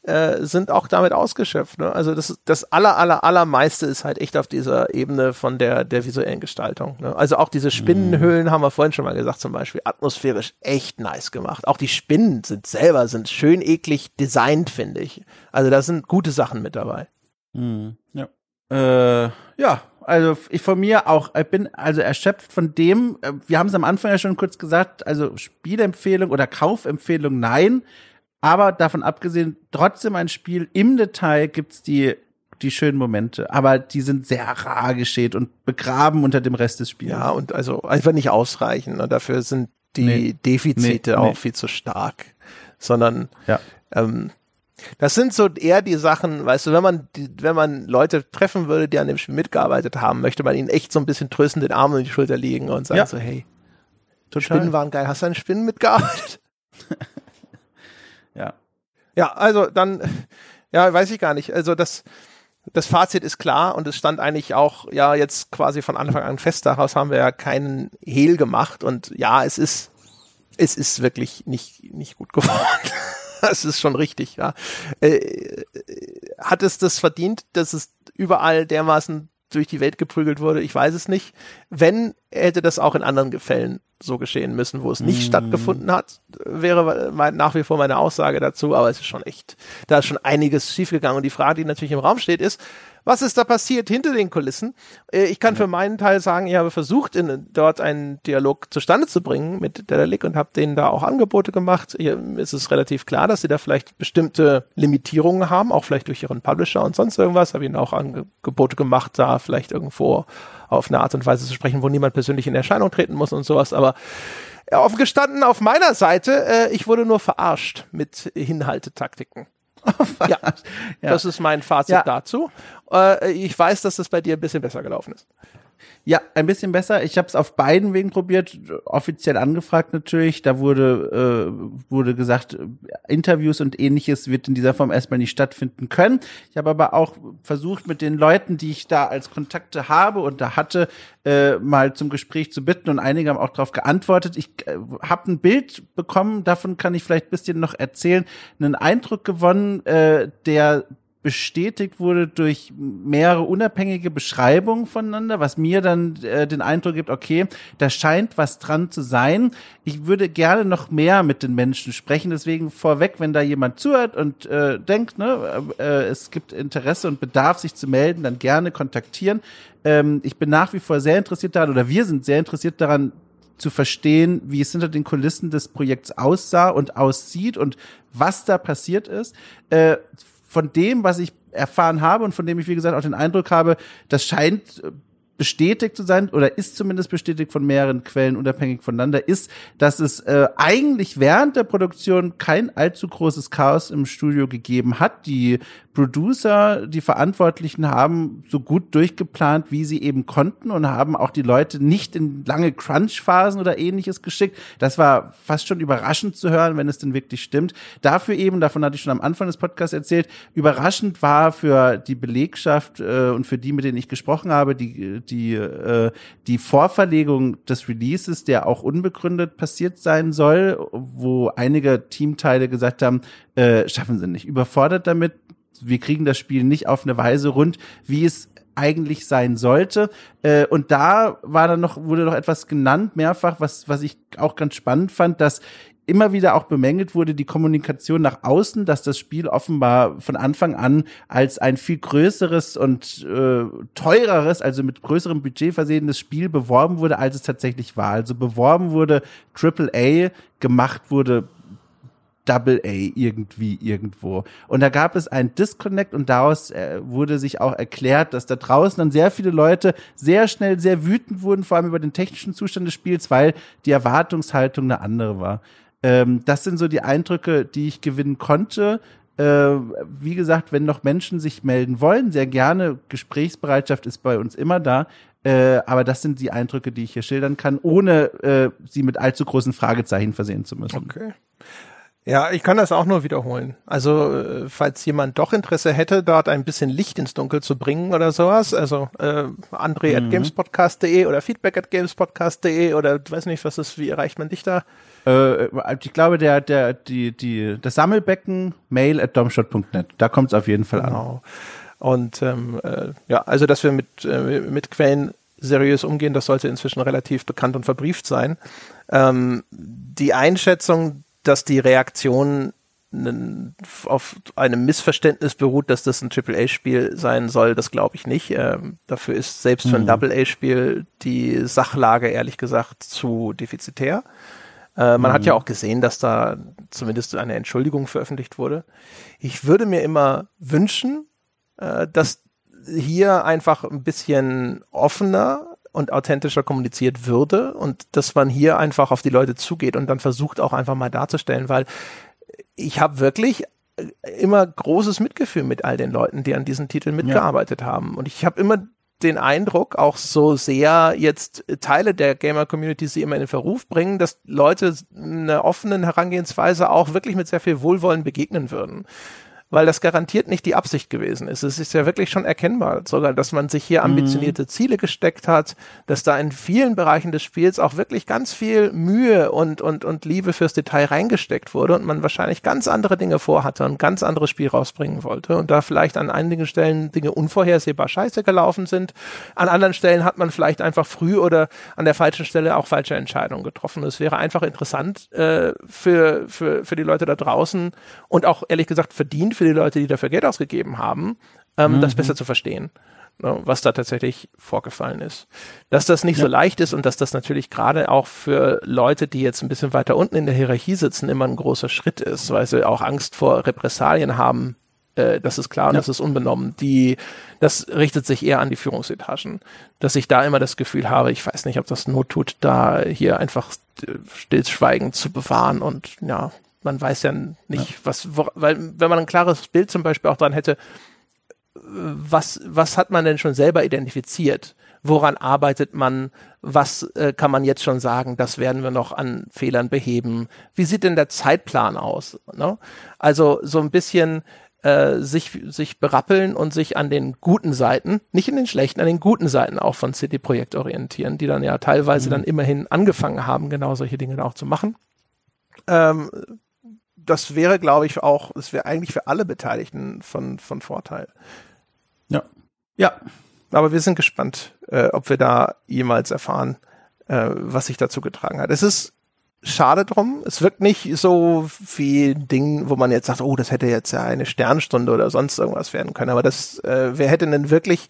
äh, sind auch damit ausgeschöpft. Ne? Also das, das aller, aller, allermeiste ist halt echt auf dieser Ebene von der, der visuellen Gestaltung. Ne? Also auch diese Spinnenhöhlen haben wir vorhin schon mal gesagt, zum Beispiel atmosphärisch echt nice gemacht. Auch die Spinnen sind selber, sind schön eklig designt, finde ich. Also da sind gute Sachen mit dabei. Mhm. Ja. Äh, ja, also ich von mir auch, ich bin also erschöpft von dem, äh, wir haben es am Anfang ja schon kurz gesagt, also Spielempfehlung oder Kaufempfehlung nein, aber davon abgesehen, trotzdem ein Spiel, im Detail gibt's die, die schönen Momente, aber die sind sehr rar geschät und begraben unter dem Rest des Spiels. Ja, und also einfach nicht ausreichen. Und dafür sind die Nee. Defizite Nee, auch nee. viel zu stark. Sondern Ja. ähm, das sind so eher die Sachen, weißt du, wenn man, die, wenn man Leute treffen würde, die an dem Spiel mitgearbeitet haben, möchte man ihnen echt so ein bisschen tröstend den Arm um die Schulter legen und sagen Ja. so, hey, total. Spinnen waren geil. Hast du an Spinnen mitgearbeitet? Ja. Ja, also dann, ja, weiß ich gar nicht. Also das, das Fazit ist klar und es stand eigentlich auch, ja, jetzt quasi von Anfang an fest. Daraus haben wir ja keinen Hehl gemacht und ja, es ist, es ist wirklich nicht, nicht gut geworden. Das ist schon richtig, ja. Äh, hat es das verdient, dass es überall dermaßen durch die Welt geprügelt wurde? Ich weiß es nicht. Wenn, hätte das auch in anderen Gefällen so geschehen müssen, wo es nicht stattgefunden hat, wäre mein, nach wie vor meine Aussage dazu, aber es ist schon echt, da ist schon einiges schiefgegangen und die Frage, die natürlich im Raum steht, ist, was ist da passiert hinter den Kulissen? Äh, Ich kann für meinen Teil sagen, ich habe versucht, in, dort einen Dialog zustande zu bringen mit Dedalic und habe denen da auch Angebote gemacht. Hier ist es relativ klar, dass sie da vielleicht bestimmte Limitierungen haben, auch vielleicht durch ihren Publisher und sonst irgendwas. Habe ihnen auch Angebote gemacht, da vielleicht irgendwo auf eine Art und Weise zu sprechen, wo niemand persönlich in Erscheinung treten muss und sowas. Aber ja, offen gestanden auf meiner Seite, äh, ich wurde nur verarscht mit Hinhaltetaktiken. ja, Ja. das ist mein Fazit Ja. dazu. Äh, ich weiß, dass das bei dir ein bisschen besser gelaufen ist. Ja, ein bisschen besser. Ich habe es auf beiden Wegen probiert, offiziell angefragt natürlich. Da wurde äh, wurde gesagt, Interviews und ähnliches wird in dieser Form erstmal nicht stattfinden können. Ich habe aber auch versucht, mit den Leuten, die ich da als Kontakte habe und da hatte, äh, mal zum Gespräch zu bitten und einige haben auch darauf geantwortet. Ich äh, habe ein Bild bekommen, davon kann ich vielleicht bisschen noch erzählen, einen Eindruck gewonnen, äh, der bestätigt wurde durch mehrere unabhängige Beschreibungen voneinander, was mir dann äh, den Eindruck gibt, okay, da scheint was dran zu sein. Ich würde gerne noch mehr mit den Menschen sprechen, deswegen vorweg, wenn da jemand zuhört und äh, denkt, ne, äh, es gibt Interesse und Bedarf, sich zu melden, dann gerne kontaktieren. Ähm, ich bin nach wie vor sehr interessiert daran, oder wir sind sehr interessiert daran, zu verstehen, wie es hinter den Kulissen des Projekts aussah und aussieht und was da passiert ist. Äh, von dem, was ich erfahren habe und von dem ich, wie gesagt, auch den Eindruck habe, das scheint äh, bestätigt zu sein oder ist zumindest bestätigt von mehreren Quellen unabhängig voneinander, ist, dass es äh, eigentlich während der Produktion kein allzu großes Chaos im Studio gegeben hat. Die Producer, die Verantwortlichen haben so gut durchgeplant, wie sie eben konnten und haben auch die Leute nicht in lange Crunch-Phasen oder ähnliches geschickt. Das war fast schon überraschend zu hören, wenn es denn wirklich stimmt. Dafür eben, davon hatte ich schon am Anfang des Podcasts erzählt, überraschend war für die Belegschaft äh, und für die, mit denen ich gesprochen habe, die, die, äh, die Vorverlegung des Releases, der auch unbegründet passiert sein soll, wo einige Teamteile gesagt haben, äh, schaffen sie nicht, überfordert damit, wir kriegen das Spiel nicht auf eine Weise rund, wie es eigentlich sein sollte. Äh, und da war dann noch, wurde noch etwas genannt, mehrfach, was, was ich auch ganz spannend fand, dass immer wieder auch bemängelt wurde, die Kommunikation nach außen, dass das Spiel offenbar von Anfang an als ein viel größeres und äh, teureres, also mit größerem Budget versehenes Spiel beworben wurde, als es tatsächlich war. Also beworben wurde AAA, gemacht wurde Double A irgendwie irgendwo. Und da gab es einen Disconnect und daraus äh, wurde sich auch erklärt, dass da draußen dann sehr viele Leute sehr schnell sehr wütend wurden, vor allem über den technischen Zustand des Spiels, weil die Erwartungshaltung eine andere war. Ähm, das sind so die Eindrücke, die ich gewinnen konnte. Äh, wie gesagt, wenn noch Menschen sich melden wollen, sehr gerne. Gesprächsbereitschaft ist bei uns immer da. Äh, aber das sind die Eindrücke, die ich hier schildern kann, ohne äh, sie mit allzu großen Fragezeichen versehen zu müssen. Okay. Ja, ich kann das auch nur wiederholen. Also, äh, falls jemand doch Interesse hätte, dort ein bisschen Licht ins Dunkel zu bringen oder sowas, also äh, andre Mhm. at gamespodcast.de oder feedback at gamespodcast.de oder weiß nicht, was ist, wie erreicht man dich da? Äh, ich glaube, der, der, die, die, das Sammelbecken mail at domshot.net. Da kommt es auf jeden Fall an. Genau. Und ähm, äh, ja, also dass wir mit, äh, mit Quellen seriös umgehen, das sollte inzwischen relativ bekannt und verbrieft sein. Ähm, die Einschätzung, dass die Reaktion auf einem Missverständnis beruht, dass das ein AAA-Spiel sein soll, das glaube ich nicht. Ähm, dafür ist selbst für ein Double-A-Spiel die Sachlage ehrlich gesagt zu defizitär. Äh, man hat ja auch gesehen, dass da zumindest eine Entschuldigung veröffentlicht wurde. Ich würde mir immer wünschen, äh, dass hier einfach ein bisschen offener und authentischer kommuniziert würde und dass man hier einfach auf die Leute zugeht und dann versucht auch einfach mal darzustellen, weil ich habe wirklich äh, immer großes Mitgefühl mit all den Leuten, die an diesen Titeln mitgearbeitet haben. Und ich habe immer den Eindruck, auch so sehr jetzt Teile der Gamer-Community sie immer in den Verruf bringen, dass Leute einer offenen Herangehensweise auch wirklich mit sehr viel Wohlwollen begegnen würden weil das garantiert nicht die Absicht gewesen ist. Es ist ja wirklich schon erkennbar, sogar, dass man sich hier ambitionierte Ziele gesteckt hat, dass da in vielen Bereichen des Spiels auch wirklich ganz viel Mühe und, und, und Liebe fürs Detail reingesteckt wurde und man wahrscheinlich ganz andere Dinge vorhatte und ganz anderes Spiel rausbringen wollte und da vielleicht an einigen Stellen Dinge unvorhersehbar scheiße gelaufen sind. An anderen Stellen hat man vielleicht einfach früh oder an der falschen Stelle auch falsche Entscheidungen getroffen. Es wäre einfach interessant äh, für, für, für die Leute da draußen und auch ehrlich gesagt verdient für die Leute, die dafür Geld ausgegeben haben, ähm, das besser zu verstehen, ne, was da tatsächlich vorgefallen ist. Dass das nicht so leicht ist und dass das natürlich gerade auch für Leute, die jetzt ein bisschen weiter unten in der Hierarchie sitzen, immer ein großer Schritt ist, weil sie auch Angst vor Repressalien haben. Äh, das ist klar und das ist unbenommen. Die, das richtet sich eher an die Führungsetagen, dass ich da immer das Gefühl habe, ich weiß nicht, ob das Not tut, da hier einfach äh, stillschweigend zu bewahren und ja, man weiß ja nicht, was, wo, weil wenn man ein klares Bild zum Beispiel auch dran hätte, was, was hat man denn schon selber identifiziert? Woran arbeitet man? Was äh, kann man jetzt schon sagen? Das werden wir noch an Fehlern beheben. Wie sieht denn der Zeitplan aus? Ne? Also so ein bisschen äh, sich, sich berappeln und sich an den guten Seiten, nicht in den schlechten, an den guten Seiten auch von CD Projekt orientieren, die dann ja teilweise dann immerhin angefangen haben, genau solche Dinge auch zu machen. Ähm, das wäre, glaube ich, auch, das wäre eigentlich für alle Beteiligten von, von Vorteil. Ja. Ja. Aber wir sind gespannt, äh, ob wir da jemals erfahren, äh, was sich dazu getragen hat. Es ist schade drum. Es wirkt nicht so wie ein Ding, wo man jetzt sagt, oh, das hätte jetzt ja eine Sternstunde oder sonst irgendwas werden können. Aber das, äh, wer hätte ein wirklich,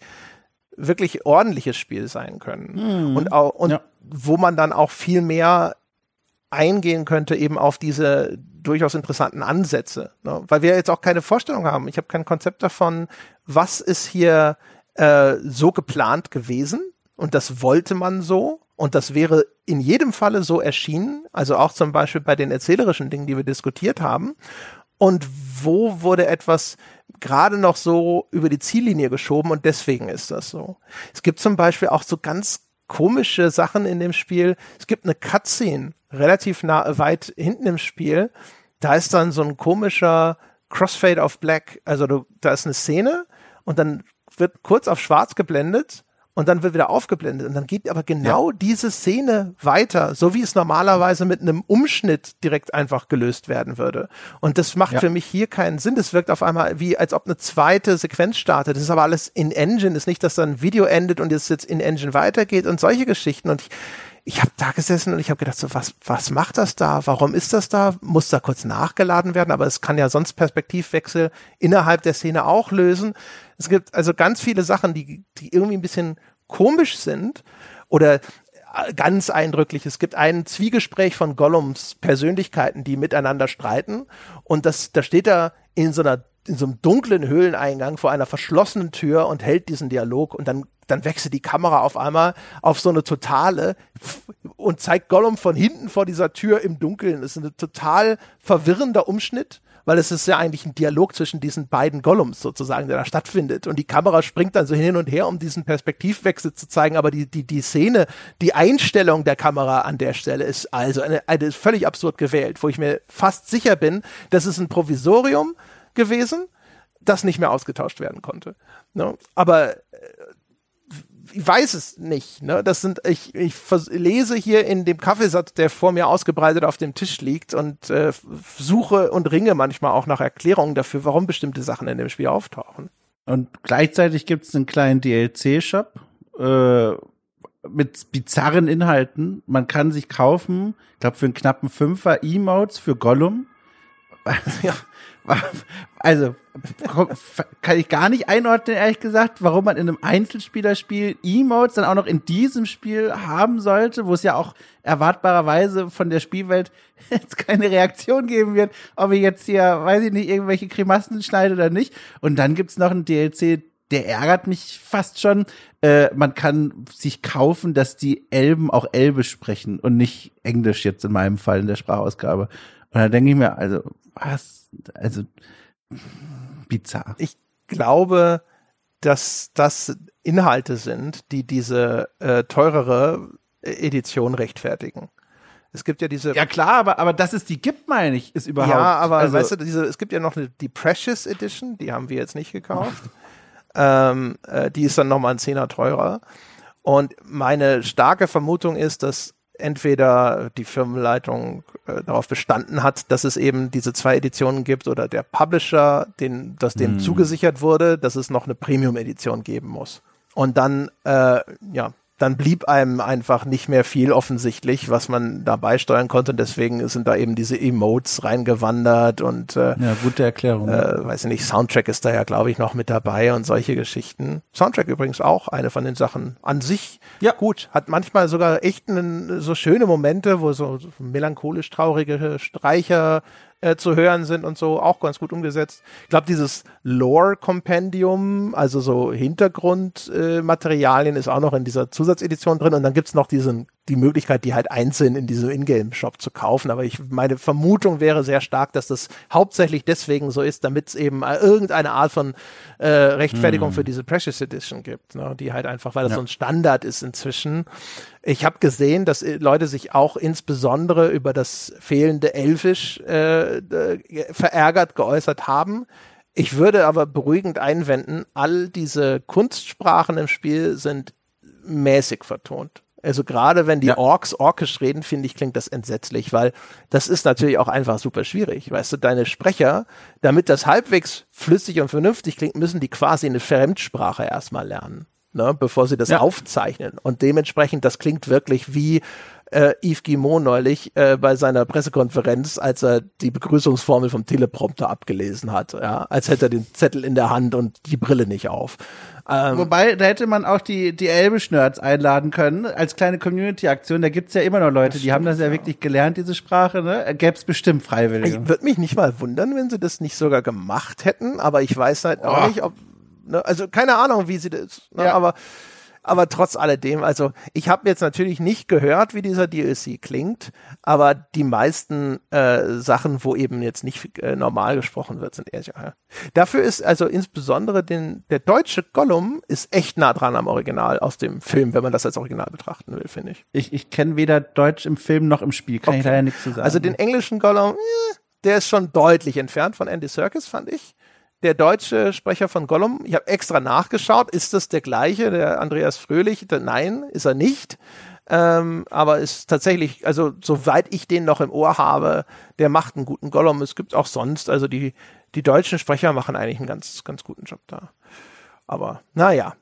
wirklich ordentliches Spiel sein können. Und auch, und Ja. wo man dann auch viel mehr eingehen könnte eben auf diese durchaus interessanten Ansätze, ne? weil wir jetzt auch keine Vorstellung haben. Ich habe kein Konzept davon, was ist hier äh, so geplant gewesen und das wollte man so und das wäre in jedem Falle so erschienen, also auch zum Beispiel bei den erzählerischen Dingen, die wir diskutiert haben. Und wo wurde etwas gerade noch so über die Ziellinie geschoben und deswegen ist das so. Es gibt zum Beispiel auch so ganz komische Sachen in dem Spiel. Es gibt eine Cutscene relativ nah, weit hinten im Spiel. Da ist dann so ein komischer Crossfade auf Black. Also du, da ist eine Szene und dann wird kurz auf schwarz geblendet und dann wird wieder aufgeblendet und dann geht aber genau diese Szene weiter, so wie es normalerweise mit einem Umschnitt direkt einfach gelöst werden würde. Und das macht Ja. für mich hier keinen Sinn. Das wirkt auf einmal wie, als ob eine zweite Sequenz startet. Das ist aber alles in Engine, ist nicht, dass dann ein Video endet und es jetzt in Engine weitergeht und solche Geschichten. Und ich, ich habe da gesessen und ich habe gedacht, so, was, was macht das da? Warum ist das da? Muss da kurz nachgeladen werden? Aber es kann ja sonst Perspektivwechsel innerhalb der Szene auch lösen. Es gibt also ganz viele Sachen, die, die irgendwie ein bisschen komisch sind oder ganz eindrücklich. Es gibt ein Zwiegespräch von Gollums Persönlichkeiten, die miteinander streiten. Und das, da steht er in so einer in so einem dunklen Höhleneingang vor einer verschlossenen Tür und hält diesen Dialog und dann dann wechselt die Kamera auf einmal auf so eine totale und zeigt Gollum von hinten vor dieser Tür im Dunkeln. Das ist ein total verwirrender Umschnitt weil es ist ja eigentlich ein Dialog zwischen diesen beiden Gollums sozusagen, der da stattfindet. Und die Kamera springt dann so hin und her, um diesen Perspektivwechsel zu zeigen. Aber die, die, die Szene, die Einstellung der Kamera an der Stelle ist also eine, eine völlig absurd gewählt, wo ich mir fast sicher bin, das ist ein Provisorium gewesen, das nicht mehr ausgetauscht werden konnte. Ne? Aber äh, ich weiß es nicht. Ne? Das sind, ich, ich lese hier in dem Kaffeesatz, der vor mir ausgebreitet auf dem Tisch liegt und äh, suche und ringe manchmal auch nach Erklärungen dafür, warum bestimmte Sachen in dem Spiel auftauchen. Und gleichzeitig gibt es einen kleinen DLC-Shop äh, mit bizarren Inhalten. Man kann sich kaufen, ich glaube für einen knappen Fünfer Emotes für Gollum. ja, also kann ich gar nicht einordnen, ehrlich gesagt, warum man in einem Einzelspielerspiel Emotes dann auch noch in diesem Spiel haben sollte, wo es ja auch erwartbarerweise von der Spielwelt jetzt keine Reaktion geben wird, ob ich jetzt hier, weiß ich nicht, irgendwelche Grimassen schneide oder nicht. Und dann gibt's noch einen DLC, der ärgert mich fast schon. Äh, man kann sich kaufen, dass die Elben auch Elbe sprechen und nicht Englisch jetzt in meinem Fall in der Sprachausgabe. Und da denke ich mir, also, was? Also, bizarr. Ich glaube, dass das Inhalte sind, die diese äh, teurere Edition rechtfertigen. Es gibt ja diese. Ja klar, aber, aber dass es die gibt, meine ich, ist überhaupt. Ja, aber also, weißt du, diese, es gibt ja noch eine, die Precious Edition, die haben wir jetzt nicht gekauft. ähm, äh, die ist dann nochmal ein Zehner teurer. Und meine starke Vermutung ist, dass entweder die Firmenleitung äh, darauf bestanden hat, dass es eben diese zwei Editionen gibt oder der Publisher, den, dass dem mm. zugesichert wurde, dass es noch eine Premium-Edition geben muss. Und dann, äh, ja, dann blieb einem einfach nicht mehr viel offensichtlich, was man da beisteuern konnte. Und deswegen sind da eben diese Emotes reingewandert und äh, ja, gute Erklärung. Äh, weiß ich nicht, Soundtrack ist da ja, glaube ich, noch mit dabei und solche Geschichten. Soundtrack übrigens auch eine von den Sachen an sich. Ja, gut, hat manchmal sogar echt einen, so schöne Momente, wo so melancholisch traurige Streicher äh, zu hören sind und so, auch ganz gut umgesetzt. Ich glaube, dieses Lore-Kompendium, also so Hintergrundmaterialien, äh, ist auch noch in dieser Zusatzedition drin. Und dann gibt's noch diesen, die Möglichkeit, die halt einzeln in diesem Ingame-Shop zu kaufen. Aber ich, meine Vermutung wäre sehr stark, dass das hauptsächlich deswegen so ist, damit es eben äh, irgendeine Art von äh, Rechtfertigung mm. für diese Precious Edition gibt, ne? die halt einfach, weil das ja. so ein Standard ist inzwischen, ich habe gesehen, dass äh, Leute sich auch insbesondere über das fehlende Elfisch äh, verärgert geäußert haben. Ich würde aber beruhigend einwenden, all diese Kunstsprachen im Spiel sind mäßig vertont. Also gerade wenn die ja. Orks orkisch reden, finde ich, klingt das entsetzlich, weil das ist natürlich auch einfach super schwierig. Weißt du, deine Sprecher, damit das halbwegs flüssig und vernünftig klingt, müssen die quasi eine Fremdsprache erstmal lernen ne, bevor sie das ja. aufzeichnen. Und dementsprechend, das klingt wirklich wie äh, Yves Guimont neulich äh, bei seiner Pressekonferenz, als er die Begrüßungsformel vom Teleprompter abgelesen hat. Ja, als hätte er den Zettel in der Hand und die Brille nicht auf. Ähm, Wobei, da hätte man auch die, die Elbisch-Nerds einladen können, als kleine Community-Aktion. Da gibt's ja immer noch Leute, die haben das ja, ja, wirklich gelernt, diese Sprache, ne? Gäb's bestimmt Freiwillige. Ich würde mich nicht mal wundern, wenn sie das nicht sogar gemacht hätten, aber ich weiß halt auch nicht, ob Ne? Also keine Ahnung, wie sie das, ne? ja. aber aber trotz alledem, also ich habe jetzt natürlich nicht gehört, wie dieser DLC klingt, aber die meisten äh, Sachen, wo eben jetzt nicht äh, normal gesprochen wird, sind eher ja. Dafür ist also insbesondere den, der deutsche Gollum ist echt nah dran am Original aus dem Film, wenn man das als Original betrachten will, finde ich. Ich, ich kenne weder Deutsch im Film noch im Spiel, kann okay. ich leider nichts zu sagen. Also den englischen Gollum, eh, der ist schon deutlich entfernt von Andy Serkis, fand ich der deutsche Sprecher von Gollum. Ich habe extra nachgeschaut, ist das der gleiche, der Andreas Fröhlich? Nein, ist er nicht. Ähm, aber ist tatsächlich, also soweit ich den noch im Ohr habe, der macht einen guten Gollum. Es gibt auch sonst, also die, die deutschen Sprecher machen eigentlich einen ganz, ganz guten Job da. Aber naja,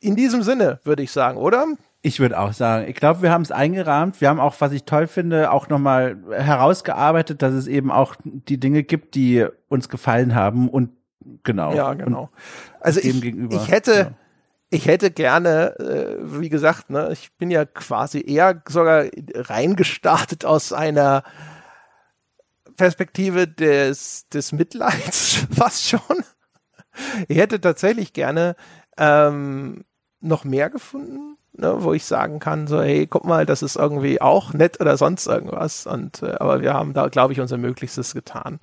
in diesem Sinne würde ich sagen, oder? Ich würde auch sagen, ich glaube, wir haben es eingerahmt. Wir haben auch, was ich toll finde, auch nochmal herausgearbeitet, dass es eben auch die Dinge gibt, die uns gefallen haben und Genau. Ja, genau. also ich, ich hätte, ja. ich hätte gerne, äh, wie gesagt, ne, ich bin ja quasi eher sogar reingestartet aus einer Perspektive des, des Mitleids, fast schon. Ich hätte tatsächlich gerne ähm, noch mehr gefunden, ne, wo ich sagen kann, so, hey, guck mal, das ist irgendwie auch nett oder sonst irgendwas. Und äh, aber wir haben da, glaube ich, unser Möglichstes getan.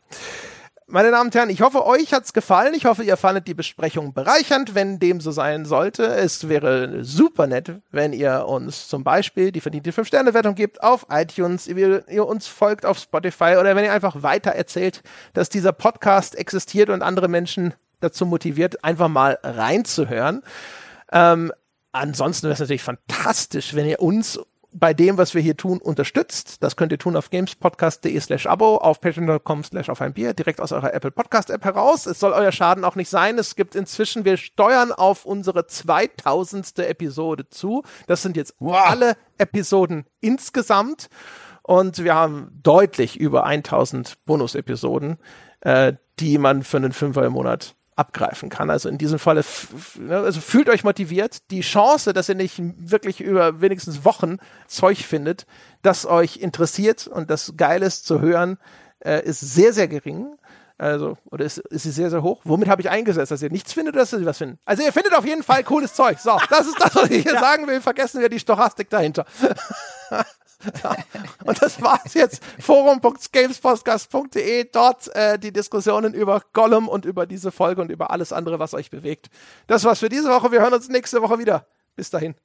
Meine Damen und Herren, ich hoffe, euch hat's gefallen. Ich hoffe, ihr fandet die Besprechung bereichernd, wenn dem so sein sollte. Es wäre super nett, wenn ihr uns zum Beispiel die verdiente 5-Sterne-Wertung gebt auf iTunes, ihr, ihr uns folgt auf Spotify oder wenn ihr einfach weiter erzählt, dass dieser Podcast existiert und andere Menschen dazu motiviert, einfach mal reinzuhören. Ähm, ansonsten wäre es natürlich fantastisch, wenn ihr uns bei dem, was wir hier tun, unterstützt. Das könnt ihr tun auf gamespodcast.de slash abo, auf patreon.com slash auf ein Bier, direkt aus eurer Apple Podcast App heraus. Es soll euer Schaden auch nicht sein. Es gibt inzwischen, wir steuern auf unsere 2000. Episode zu. Das sind jetzt wow. alle Episoden insgesamt. Und wir haben deutlich über 1000 Bonus-Episoden, äh, die man für einen Fünfer im Monat abgreifen kann. Also in diesem Falle, ne, also fühlt euch motiviert. Die Chance, dass ihr nicht wirklich über wenigstens Wochen Zeug findet, das euch interessiert und das geil ist zu hören, äh, ist sehr, sehr gering. Also, oder ist, ist sie sehr, sehr hoch? Womit habe ich eingesetzt, dass ihr nichts findet oder dass ihr was findet? Also, ihr findet auf jeden Fall cooles Zeug. So, das ist das, was ich hier ja. sagen will. Vergessen wir die Stochastik dahinter. Und das war's jetzt. Forum.gamespodcast.de. Dort äh, die Diskussionen über Gollum und über diese Folge und über alles andere, was euch bewegt. Das war's für diese Woche. Wir hören uns nächste Woche wieder. Bis dahin.